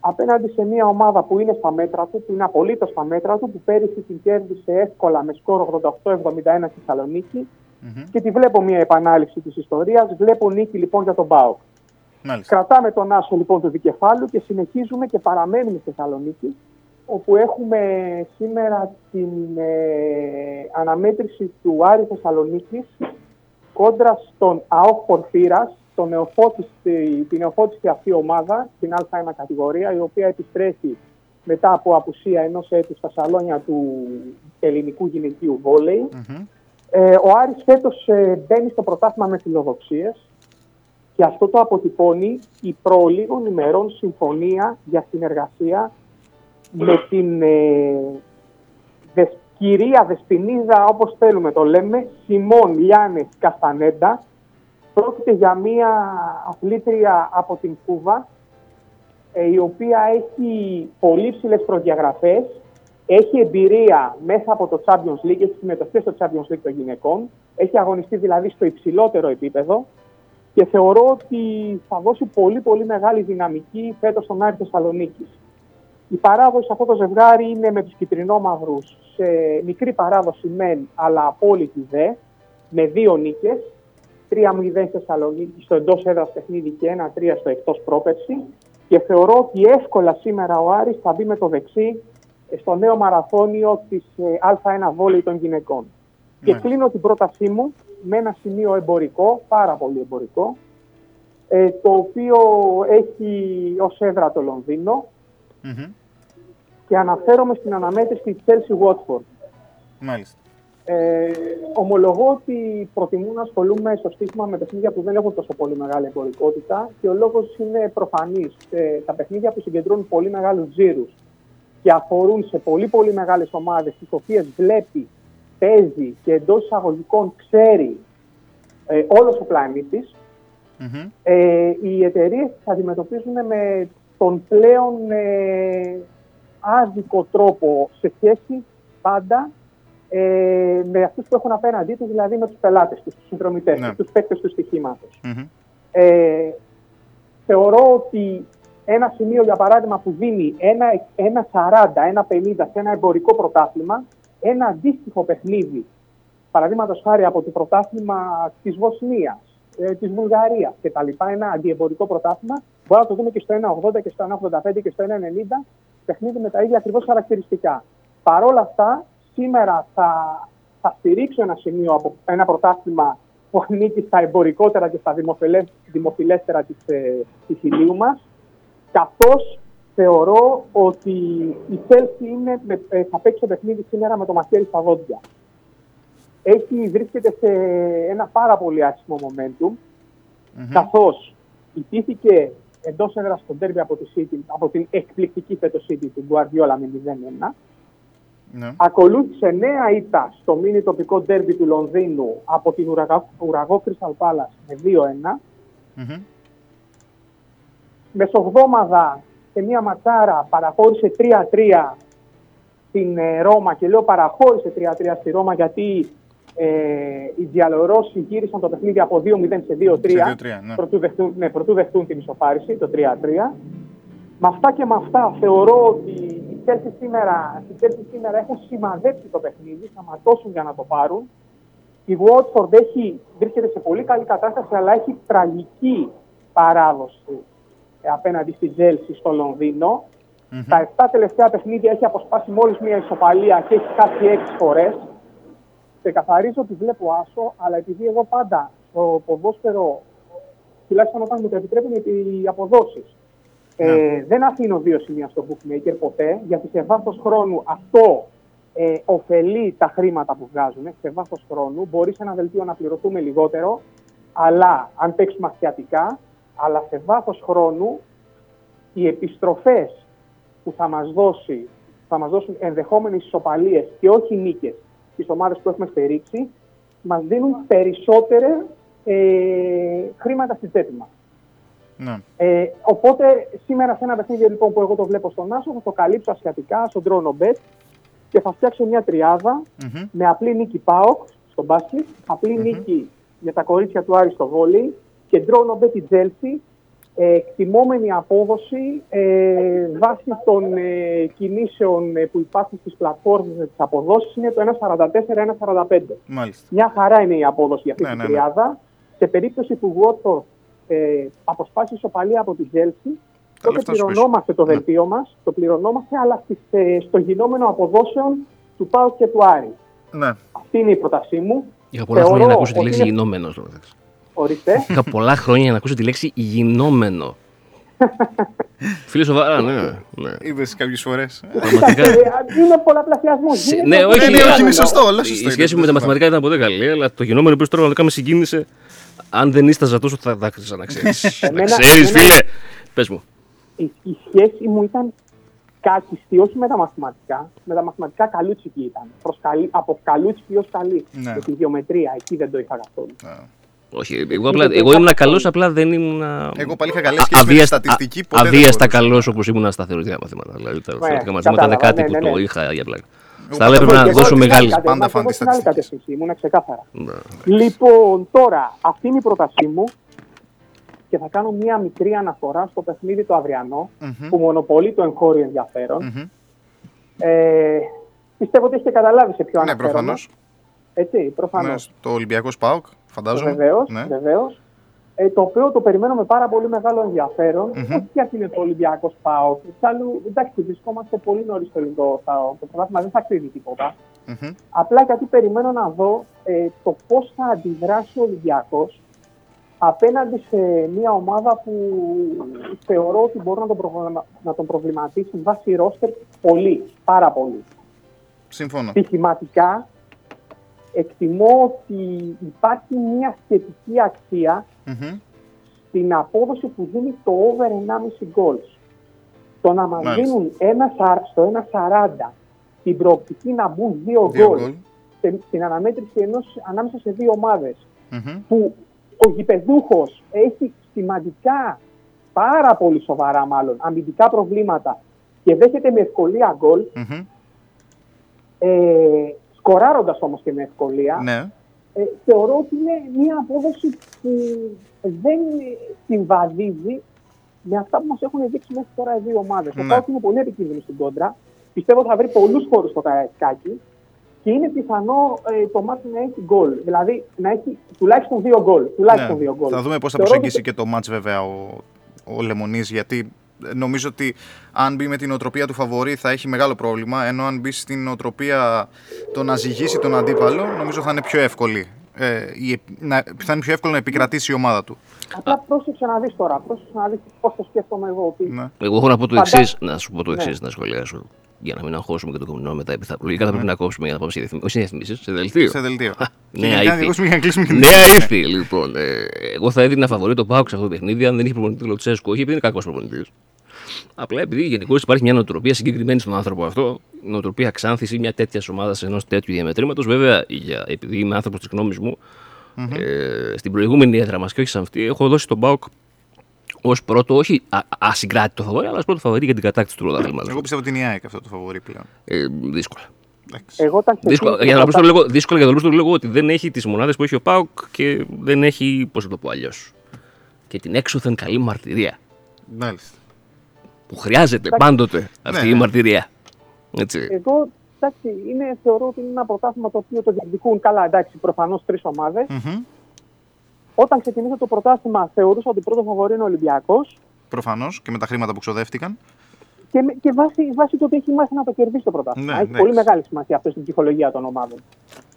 απέναντι σε μια ομάδα που είναι στα μέτρα του, που είναι απολύτως στα μέτρα του, που πέρυσι την κέρδισε εύκολα με σκορ 88-71 στη θεσσαλονικη και τη βλέπω μια επανάληψη της ιστορίας. Βλέπω νίκη λοιπόν για τον ΠΑΟΚ. Μάλιστα. Κρατάμε τον άσο λοιπόν του δικεφάλου και συνεχίζουμε και παραμένουμε στη Θεσσαλονίκη, όπου έχουμε σήμερα την ε, αναμέτρηση του Άρη Θεσσαλονίκης κόντρα στον ΑΟΚ Πορφύρας, τον νεοφώτιστη, την νεοφώτιστη αυτή ομάδα, την Α1 κατηγορία, η οποία επιστρέφει μετά από απουσία ενός έτους στα σαλόνια του ελληνικού γυναικείου βόλεϊ. Ε, ο Άρης φέτος ε, μπαίνει στο πρωτάθλημα με φιλοδοξίες και αυτό το αποτυπώνει η προ λίγων ημερών συμφωνία για συνεργασία με την ε, δεσ- κυρία Δεσποινίδα, όπως θέλουμε το λέμε, Σιμών Λιάνες Καστανέντα. Πρόκειται για μία αθλήτρια από την Κούβα, ε, η οποία έχει πολύ ψηλές προδιαγραφές, έχει εμπειρία μέσα από το Champions League, έχει συμμετοχή στο Champions League των γυναικών, έχει αγωνιστεί δηλαδή στο υψηλότερο επίπεδο και θεωρώ ότι θα δώσει πολύ πολύ μεγάλη δυναμική φέτος στον Άρη Θεσσαλονίκης. Η παράδοση σε αυτό το ζευγάρι είναι με τους κυτρινόμαυρους σε μικρή παράδοση μεν, αλλά απόλυτη δε, με δύο νίκες. 3-0 στη Θεσσαλονίκη στο εντός έδρας παιχνίδι και 1-3 στο εκτός πρόπερση. Και θεωρώ ότι εύκολα σήμερα ο Άρης θα μπει με το δεξί ε, στο νέο μαραθώνιο της ε, Α1 βόλεϊ των γυναικών. Και κλείνω την πρότασή μου με ένα σημείο εμπορικό, πάρα πολύ εμπορικό, ε, το οποίο έχει ως έδρα το Λονδίνο και αναφέρομαι στην αναμέτρηση της Chelsea Watford. Μάλιστα. Ε, ομολογώ ότι προτιμώ να ασχολούμαι στο στοίχημα με παιχνίδια που δεν έχουν τόσο πολύ μεγάλη εμπορικότητα και ο λόγος είναι προφανής. Ε, τα παιχνίδια που συγκεντρώνουν πολύ μεγάλους τζίρους και αφορούν σε πολύ πολύ μεγάλες ομάδες τις οποίες βλέπει, παίζει και εντός εισαγωγικών ξέρει ε, όλος ο πλανήτης, ε, οι εταιρείες θα αντιμετωπίζουν με τον πλέον ε, άδικο τρόπο σε σχέση πάντα ε, με αυτούς που έχουν απέναντί τους, δηλαδή με τους πελάτες τους, τους συνδρομητές Ναι. τους, τους παίκτες του στοιχήματος. Ε, θεωρώ ότι ένα σημείο, για παράδειγμα, που δίνει ένα, ένα 40, ένα 50 σε ένα εμπορικό πρωτάθλημα, ένα αντίστοιχο παιχνίδι, παραδείγματος χάρη από το πρωτάθλημα της Βοσνίας, ε, της Βουλγαρίας κτλ., ένα αντιεμπορικό πρωτάθλημα, μπορεί να το δούμε και στο 1,80 και στο 1,85 και στο 1,90, παιχνίδι με τα ίδια ακριβώς χαρακτηριστικά. Παρ' όλα αυτά, σήμερα θα, θα στηρίξω ένα σημείο από ένα πρωτάθλημα που ανήκει στα εμπορικότερα και στα δημοφιλέ- δημοφιλέστερα της, ε, της ηλίου μας, καθώς θεωρώ ότι η Chelsea είναι, με- ε, θα παίξει το παιχνίδι σήμερα με το μαχαίρι στα δόντια. Έχει, βρίσκεται σε ένα πάρα πολύ άσχημο momentum, καθώς ιτήθηκε εντός έδρας στο ντέρμπι από, τη City, από την εκπληκτική φέτος City του Guardiola με 0-1. Ναι. Ακολούθησε νέα ήττα στο μίνι τοπικό ντέρμπι του Λονδίνου από την Ουραγά- Ουραγό Crystal Palace με 2-1. Μεσοβδόμαδα σε μια ματσάρα παραχώρησε 3-3 στην ε, Ρώμα και λέω παραχώρησε 3-3 στη Ρώμα γιατί ε, οι Διαλορώσοι γύρισαν το παιχνίδι από 2-0 σε 2-3 Σε 2-3, ναι. προτού, δεχτούν, ναι, προτού δεχτούν την ισοφάριση, το 3-3. Με αυτά και με αυτά θεωρώ ότι οι Chelsea σήμερα, οι Chelsea σήμερα έχουν σημαδέψει το παιχνίδι, θα ματώσουν για να το πάρουν. Η Watford έχει, βρίσκεται σε πολύ καλή κατάσταση, αλλά έχει τραγική παράδοση ε, απέναντι στη Chelsea στο Λονδίνο. Τα 7 τελευταία παιχνίδια έχει αποσπάσει μόλις μία ισοπαλία και έχει χάσει 6 φορές. Ξεκαθαρίζω ότι βλέπω άσο, αλλά επειδή εγώ πάντα στο ποδόσφαιρο, τουλάχιστον όταν μου το επιτρέπουν οι αποδόσεις, ε, δεν αφήνω δύο σημεία στο bookmaker ποτέ, γιατί σε βάθος χρόνου αυτό ε, ωφελεί τα χρήματα που βγάζουν. Σε βάθος χρόνου μπορεί σε ένα δελτίο να πληρωθούμε λιγότερο, αλλά αν παίξουμε ασιατικά, αλλά σε βάθος χρόνου οι επιστροφές που θα μας δώσει, θα μας δώσουν ενδεχόμενες ισοπαλίες και όχι νίκες στι ομάδες που έχουμε στηρίξει, μας δίνουν περισσότερα ε, χρήματα στη τσέπη μας. Ναι. Ε, οπότε σήμερα σε ένα παιχνίδι λοιπόν, που εγώ το βλέπω στον Άσο θα το καλύψω ασιατικά στον τρόνο bet και θα φτιάξω μια τριάδα Μμμ. με απλή νίκη ΠΑΟΚ στον μπάσκετ, απλή νίκη για τα κορίτσια του Άρη στο βόλεϊ και ντρόνο bet η Τζέλσι ε, εκτιμόμενη απόδοση ε, βάσει των ε, κινήσεων ε, που υπάρχουν στις πλατφόρμες με τις αποδόσεις είναι το 1.44-1.45. Μάλιστα. Μια χαρά είναι η απόδοση για αυτή Ναι, την ναι, ναι. τριάδα. Σε περίπτωση που Watford ε, αποσπάσει ισοπαλία από την Chelsea, τότε λεφτά σου πληρωνόμαστε το Ναι. δελτίο μας, το πληρωνόμαστε, αλλά στις, ε, στο γινόμενο αποδόσεων του ΠΑΟΚ και του Άρη. Ναι. Αυτή είναι η πρότασή μου. Είχα πολλά Θεωρώ χρόνια να ακούσω τη ότι λέξη είναι- γινόμενος. Ορίστε. Είχα πολλά χρόνια να ακούσω τη λέξη γινόμενο. Φίλε, σοβαρά, ναι. ναι. Είπε κάποιες φορές. Πραγματικά. Ε, Είναι πολλαπλασιασμός. Σε- Ναι, όχι, ναι, όχι, είναι σωστό, όλα σωστό Η είναι, σχέση μου με τα μαθηματικά ήταν ποτέ καλή, αλλά το γινόμενο που τώρα πραγματικά με συγκίνησε. Αν δεν ίσταζα τόσο, θα δάκρυζα να ξέρεις. να Εμένα- ξέρεις, εμένα- φίλε. Πες μου. η, η σχέση μου ήταν κάκιστη, όχι με τα μαθηματικά. Με τα μαθηματικά καλούτσικη ήταν. Προς καλή, από καλούτσικη ως καλή. Ναι. Με τη γεωμετρία, εκεί δεν το είχα καθόλου. Όχι, εγώ, απλά, εγώ ήμουν καλός, απλά δεν ήμουν. Εγώ πάλι είχα καλές σχέσεις με τη στατιστική, ποτέ δεν Αβίαστα μπορούσα. καλός όπως ήμουν στα θεωρητικά μαθήματα. Δηλαδή τα Ναι, θεωρητικά μαθήματα ήταν κατάλαβα, κάτι ναι, που ναι, το ναι. είχα για πλάκα. Εγώ Στα άλλα έπρεπε πάντα- να εγώ δώσω στην άλλη μεγάλη. κατεύθυνση, πάντα Εγώ φαν τη στην άλλη στατιστική. κατεύθυνση ήμουν ξεκάθαρα. Ναι. Λοιπόν, τώρα, αυτή είναι η πρότασή μου και θα κάνω μία μικρή αναφορά στο παιχνίδι το αυριανό Μμμ. που μονοπολεί το εγχώριο ενδιαφέρον. Μμμ. Ε, πιστεύω ότι έχετε καταλάβει σε ποιο Ναι, αναφέρομαι. προφανώς. Έτσι, προφανώς. Ναι, το Ολυμπιακός Πάοκ, φαντάζομαι. Βεβαίως, Ναι. βεβαίως. Ε, το οποίο το περιμένω με πάρα πολύ μεγάλο ενδιαφέρον. Μμμ. Όχι γιατί είναι το Ολυμπιακός ΠΑΟΚ. Εξάλλου, εντάξει, βρισκόμαστε πολύ νωρίς στο ελληνικό. θα- Το πρωτάθλημα δεν θα κρίνει τίποτα. Μμμ. Απλά γιατί περιμένω να δω ε, το πώς θα αντιδράσει ο Ολυμπιακός απέναντι σε μια ομάδα που θεωρώ ότι μπορεί να τον, προβλημα- να τον προβληματίσει βάσει ρόστερ πολύ, πάρα πολύ. Συμφωνώ. Στοιχηματικά εκτιμώ ότι υπάρχει μια σχετική αξία Μμμ. στην απόδοση που δίνει το over 1,5 goals. Το να μας Μάλιστα. δίνουν ένα, σα- στο 1,40 την προοπτική να μπουν δύο Δύο γκολ γκολ. σε- στην αναμέτρηση ενός, ανάμεσα σε δύο ομάδες Μμμ. που ο γηπεδούχος έχει σημαντικά, πάρα πολύ σοβαρά μάλλον, αμυντικά προβλήματα και δέχεται με ευκολία γκολ, Μμμ. ε, σκοράροντας όμως και με ευκολία, Ναι. ε, θεωρώ ότι είναι μια απόδοση που δεν συμβαδίζει με αυτά που μας έχουν δείξει μέχρι τώρα οι δύο ομάδες. Ο Ναι. Πάοκ είναι πολύ επικίνδυνος στην κόντρα. Πιστεύω θα βρει πολλούς χώρους στο Καραϊσκάκι και είναι πιθανό ε, το μάτι να έχει γκολ. Δηλαδή να έχει τουλάχιστον δύο γκολ. Τουλάχιστον Ναι. δύο γκολ. Θα δούμε πώς θα Θεωρώ προσεγγίσει ότι- και το μάτς βέβαια ο, ο Λεμονής γιατί νομίζω ότι αν μπει με την οτροπία του φαβορή θα έχει μεγάλο πρόβλημα ενώ αν μπει στην οτροπία το να ζυγίσει τον αντίπαλο νομίζω θα είναι πιο εύκολη. Ε, η, να, θα είναι πιο εύκολο να επικρατήσει η ομάδα του. Απλά πρόσεξε να δεις τώρα. Πρόσεξε να δεις πώς το σκέφτομαι εγώ. Ότι Ναι. Εγώ έχω να πω το Φαντά- εξής, να σου πω το Ναι. εξής, να σχολιάσω. Για να μην αγχώσουμε και το κομμουνό μετά. επιθα- Λογικά θα πρέπει να κόψουμε για να πάμε σε διαφημίσει. Όχι σε διαφημίσει, σε δελτίο. Σε δελτίο. Και Νέα γενικά να ύφη. δώσουμε για να κλείσουμε και την Νέα εκπομπή. ύφη, λοιπόν. Ε, εγώ θα έδινα φαβορή το Πάουξ σε αυτό το παιχνίδι αν δεν είχε προπονητή Λοτσέσκου. Όχι επειδή είναι κακός προπονητής. Απλά επειδή γενικώς υπάρχει μια νοοτροπία συγκεκριμένη στον άνθρωπο αυτό, νοοτροπία ξάνθηση μια τέτοιας ομάδας ενός τέτοιου διαμετρήματος. Βέβαια, για, επειδή είμαι άνθρωπος της γνώμης μου, Μμμ. ε, στην προηγούμενη έδρα μας και όχι σε αυτή, έχω δώσει τον Πάουκ ως πρώτο, όχι α- ασυγκράτητο φαβορή, αλλά ως πρώτο φαβορή για την κατάκτηση του πρωταθλήματο. Εγώ πιστεύω ότι είναι η ΑΕΚ αυτό το φαβορή πλέον. Ε, δύσκολα. εγώ όταν Δύσκολα, ξεκίνησα για να να το πω το λέγω, δύσκολα για το λόγο το λέγω ότι δεν έχει τις μονάδες που έχει ο Πάουκ και δεν έχει, πώς να το πω αλλιώς, και την έξωθεν καλή μαρτυρία. Μάλιστα. Που χρειάζεται Εντάξει. πάντοτε αυτή Ναι, η ναι. μαρτυρία. Έτσι. Εγώ εντάξει, είναι, θεωρώ ότι είναι ένα πρωτάθλημα το οποίο το διεκδικούν καλά. Εντάξει, προφανώς τρεις ομάδες. Μμμ. Όταν ξεκινήσα το πρωτάθλημα, θεωρούσα ότι πρώτο φαβορή είναι ο Ολυμπιακός. Προφανώς και με τα χρήματα που ξοδεύτηκαν. και, με- και βάσει, βάσει του ότι έχει μάθει να το κερδίσει το πρωτάθλημα. Ναι, έχει ναι. πολύ μεγάλη σημασία αυτός στην ψυχολογία των ομάδων.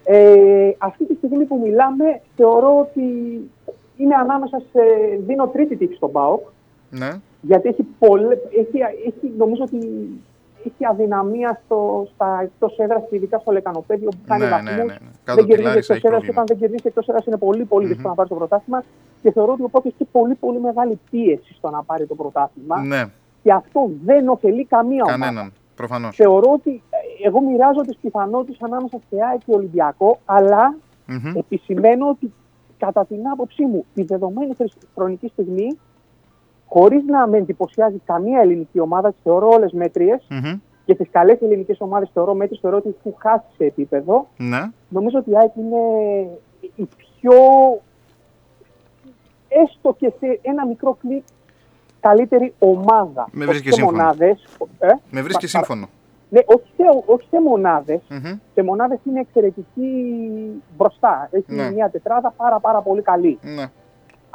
Ε, αυτή τη στιγμή που μιλάμε, θεωρώ ότι είναι ανάμεσα σε. Δίνω τρίτη τύχη στον ΠΑΟΚ, Ναι. Γιατί έχει, πολλέ, έχει, έχει, νομίζω ότι έχει αδυναμία στο, στα εκτός έδρας και ειδικά στο λεκανοπέδιο που κάνει Ναι, βαθμούς. ναι, ναι, ναι. Κάτω Δεν από τη κερδίζει Λάρισα εκτός έχει έδρας και πρόβλημα. όταν δεν κερδίζει εκτός έδρας είναι πολύ, πολύ δύσκολο να πάρει το πρωτάθλημα. Και θεωρώ ότι ο ΠΑΟΚ έχει πολύ, πολύ μεγάλη πίεση στο να πάρει το πρωτάθλημα. Ναι, Και αυτό δεν ωφελεί καμία ομάδα. κανέναν. Προφανώς. Θεωρώ ότι ε, εγώ μοιράζω τις πιθανότητες ανάμεσα σε ΑΕΚ και Ολυμπιακό, αλλά επισημαίνω ότι κατά την άποψή μου, τη δεδομένη χρυσ- χρονική στιγμή, χωρίς να με εντυπωσιάζει καμία ελληνική ομάδα, τις θεωρώ όλες μέτριες και τις καλές ελληνικές ομάδες θεωρώ μέτριες, θεωρώ ότι έχουν χάσει σε επίπεδο. Ναι. Νομίζω ότι η ΑΕΚ είναι η πιο, έστω και σε ένα μικρό κλικ, καλύτερη ομάδα. Με Όχι βρίσκει σε σύμφωνο. μονάδες, ε, Με βρίσκει πα- πα- σύμφωνο. ναι, όχι σε, όχι σε μονάδες. Μμμ. Σε μονάδες είναι εξαιρετική μπροστά. Έχει Ναι. μια τετράδα πάρα πάρα πολύ καλή. Ναι.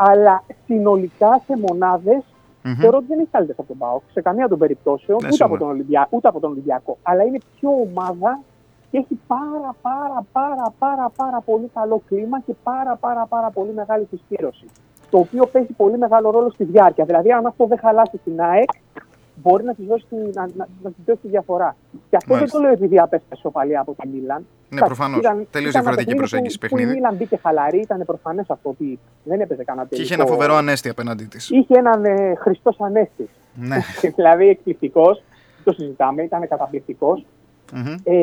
Αλλά συνολικά σε μονάδες Μμμ. θεωρώ ότι δεν έχει καλύτερε από τον ΠΑΟΚ σε καμία των περιπτώσεων, Ναι, ούτε, από σίγουρα. τον Ολυμπια... ούτε από τον Ολυμπιακό. Αλλά είναι πιο ομάδα και έχει πάρα πάρα πάρα πάρα πάρα πολύ καλό κλίμα και πάρα πάρα πάρα πολύ μεγάλη συσπήρωση. Το οποίο παίζει πολύ μεγάλο ρόλο στη διάρκεια. Δηλαδή, αν αυτό δεν χαλάσει την ΑΕΚ, μπορεί να τη δώσει, τη- να, να, να της δώσει τη διαφορά. Και αυτό Μάλιστα. δεν το λέω επειδή απέστασε σοπαλία από τη Μίλαν. Ναι, Εντάξει, προφανώς. ήταν- Τελείως ήταν ένα διαφορετική παιχνίδι προσέγγιση που, παιχνίδι. Που η Μίλαν μπήκε χαλαρή, ήταν προφανές αυτό ότι δεν έπαιζε κανένα Και τελικό. είχε ένα φοβερό ανέστη απέναντί της. Είχε έναν ε, Χριστός Ανέστης. Ναι. δηλαδή εκπληκτικός. Το συζητάμε, ήταν καταπληκτικός. Μμμ. Ε,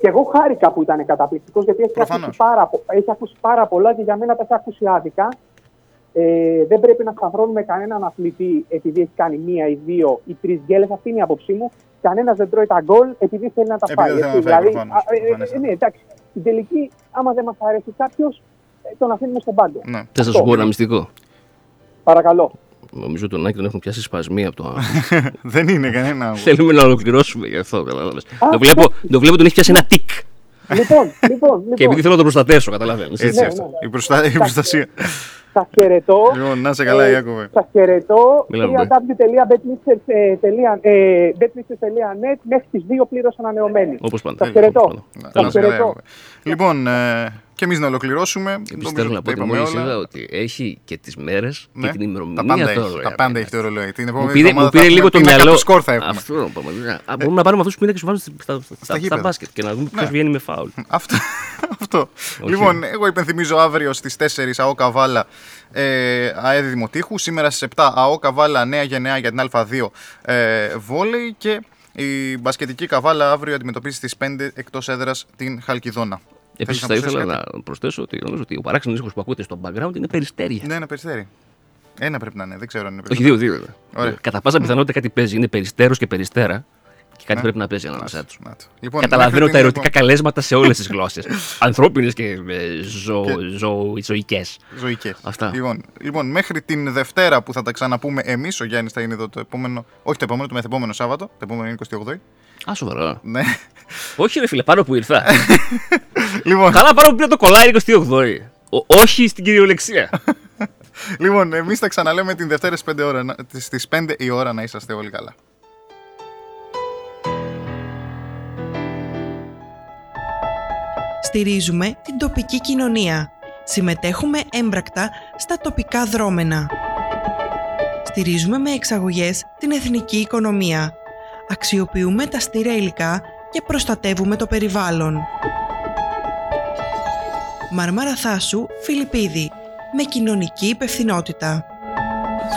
και εγώ χάρηκα που ήταν καταπληκτικός γιατί έχει Προφανώς. ακούσει, πάρα, πο- έχει ακούσει πάρα πολλά και για μένα τα έχει ακούσει άδικα. Ε, δεν πρέπει να σταυρώνουμε κανέναν αθλητή επειδή έχει κάνει μία ή δύο ή τρεις γκέλες. Αυτή είναι η άποψή μου. Κανένας δεν τρώει τα γκολ επειδή θέλει να τα Επειδή φάει. δεν έτσι. θέλει να φάει, δηλαδή, προφανώς, α, ε, ε, προφανέστατα. ναι, εντάξει. Στην τελική, άμα δεν μας αρέσει κάποιος, τον αφήνουμε στον πάγκο. Ναι. Θες να σου πω ένα μυστικό; Παρακαλώ. Νομίζω τον Άκη τον έχουν πιάσει σπασμοί από το. Δεν είναι κανένα. Θέλουμε να ολοκληρώσουμε γι' αυτό, κατάλαβε. Το βλέπω, το βλέπω τον έχει πιάσει ένα τικ. Λοιπόν, λοιπόν, λοιπόν. Και επειδή θέλω να τον προστατεύσω, καταλαβαίνει. Έτσι Ναι, αυτό. ναι. Η, προστα... η προστασία. Σας χαιρετώ. Λοιπόν, να σε καλά, Ιάκωβε. Σας χαιρετώ. Μιλάμε, www.betmixers.net μέχρι τις 2 πλήρως ανανεωμένοι. Όπως πάντα. Σας χαιρετώ. Να Σας σε καλά, χαιρετώ. Ιάκωβε. Λοιπόν, ε, και εμείς να ολοκληρώσουμε. Επίση Νομίζω θέλω να ότι πω τα ότι είπαμε μόλι όλα. είδα ότι έχει και τις μέρες Ναι. και την Τα ημερομηνία πάντα, τώρα. έχει, ρε, τα πάντα έχει το ρολόι. Την Μου επόμενη πήρε, εβδομάδα μου θα πήρε έχουμε λίγο το πίνακα μυαλό. του σκορ θα έχουμε. Αυτό πραγματικά. Α, Μπορούμε να πάρουμε αυτούς του πίνακε που βάζουμε στα, στα, στα, στα, γήπεδα. μπάσκετ και να δούμε ποιος Ναι. βγαίνει με φάουλ. Αυτό. αυτό. Λοιπόν, εγώ υπενθυμίζω αύριο στις 4 ΑΟ Καβάλα ε, ΑΕΔ Δημοτήχου. Σήμερα στις 7 ΑΟ Καβάλα Νέα Γενναία για την Α2 ε, βόλεϊ. Και η μπασκετική Καβάλα αύριο αντιμετωπίζει στις 5 εκτός έδρας την Χαλκιδόνα. Επίσης θα Θέλεις να ήθελα προσθέσεις να προσθέσω ότι νομίζω ότι ο παράξενος ήχος που ακούτε στο background είναι περιστέρια. Ναι, ένα περιστέρι. Ένα πρέπει να είναι, δεν ξέρω αν είναι Όχι, περιστέρι. δύο, δύο. Ωραία. Κατά πάσα πιθανότητα κάτι παίζει. Είναι περιστέρος και περιστέρα. Και κάτι Ναι. πρέπει να παίζει ανάμεσά τους. Λοιπόν, Καταλαβαίνω μέχρι τα την ερωτικά καλέσματα σε όλες τις γλώσσες. Ανθρώπινες και ε, ζω, ζω, ζωικές. Ζωικές. Αυτά. Λοιπόν, λοιπόν, μέχρι την Δευτέρα που θα τα ξαναπούμε εμείς, ο Γιάννης θα είναι εδώ το επόμενο. Όχι το επόμενο, το μεθεπόμενο Σάββατο. Το επόμενο είναι 28. Α, σοβαρά. Ναι. Όχι, ρε φίλε, πάνω που ήρθα. Λοιπόν. Καλά, πάνω που πήρα το κολλάρι 28η. Ο- όχι στην κυριολεξία. Λοιπόν, εμείς τα ξαναλέμε την Δευτέρα στις 5, ώρα, να- στις 5 η ώρα να είσαστε όλοι καλά. Στηρίζουμε την τοπική κοινωνία. Συμμετέχουμε έμπρακτα στα τοπικά δρόμενα. Στηρίζουμε με εξαγωγές την εθνική οικονομία. Αξιοποιούμε τα στήρια υλικά και προστατεύουμε το περιβάλλον. Μαρμάρα Θάσου, Φιλιππίδη. Με κοινωνική υπευθυνότητα.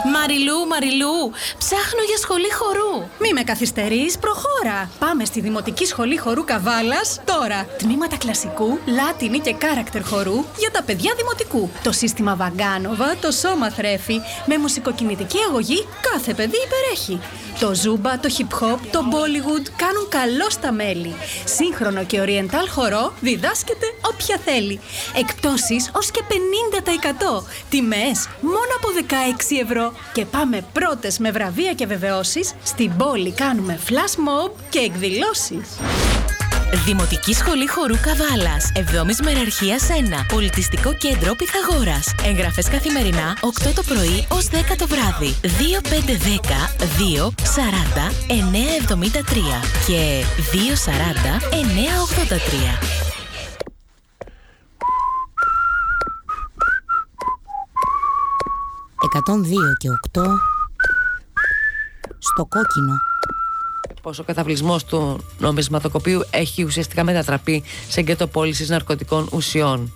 Μαριλού, Μαριλού, ψάχνω για σχολή χορού. Μη με καθυστερείς, προχώρα. Πάμε στη Δημοτική Σχολή Χορού Καβάλας τώρα. Τμήματα κλασικού, λάτινη και κάρακτερ χορού για τα παιδιά δημοτικού. Το σύστημα Βαγκάνοβα, το σώμα θρέφει. Με μουσικοκινητική αγωγή κάθε παιδί υπερέχει. Το ζούμπα, το hip hop, το bollywood κάνουν καλό στα μέλη. Σύγχρονο και oriental χορό διδάσκεται όποια θέλει. Εκπτώσεις ως και 50%. Τιμές μόνο από 16 ευρώ. Και πάμε πρώτες με βραβεία και βεβαιώσεις. Στην πόλη κάνουμε flash mob και εκδηλώσεις. Δημοτική Σχολή Χορού Καβάλας. 7η Μεραρχίας 1. Πολιτιστικό κέντρο Πυθαγόρας. Εγγραφές καθημερινά 8 το πρωί ως 10 το βράδυ. 2510 240 973 και 240 983. «102 και 8 στο κόκκινο». πως ο καταβλισμός του νομισματοκοπίου έχει ουσιαστικά μετατραπεί σε γκέτο πώλησης ναρκωτικών ουσιών;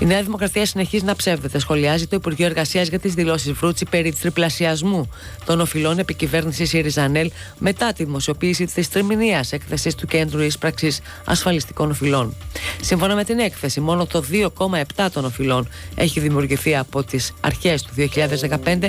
Η Νέα Δημοκρατία συνεχίζει να ψεύδεται. Σχολιάζει το Υπουργείο Εργασίας για τις δηλώσεις Βρούτσι περί τριπλασιασμού των οφειλών επικυβέρνησης ΣΥΡΙΖΑΝΕΛ μετά τη δημοσιοποίηση της τριμηνίας έκθεσης του Κέντρου Ίσπραξης Ασφαλιστικών Οφειλών. Σύμφωνα με την έκθεση, μόνο το 2,7 των οφειλών έχει δημιουργηθεί από τις αρχές του 2015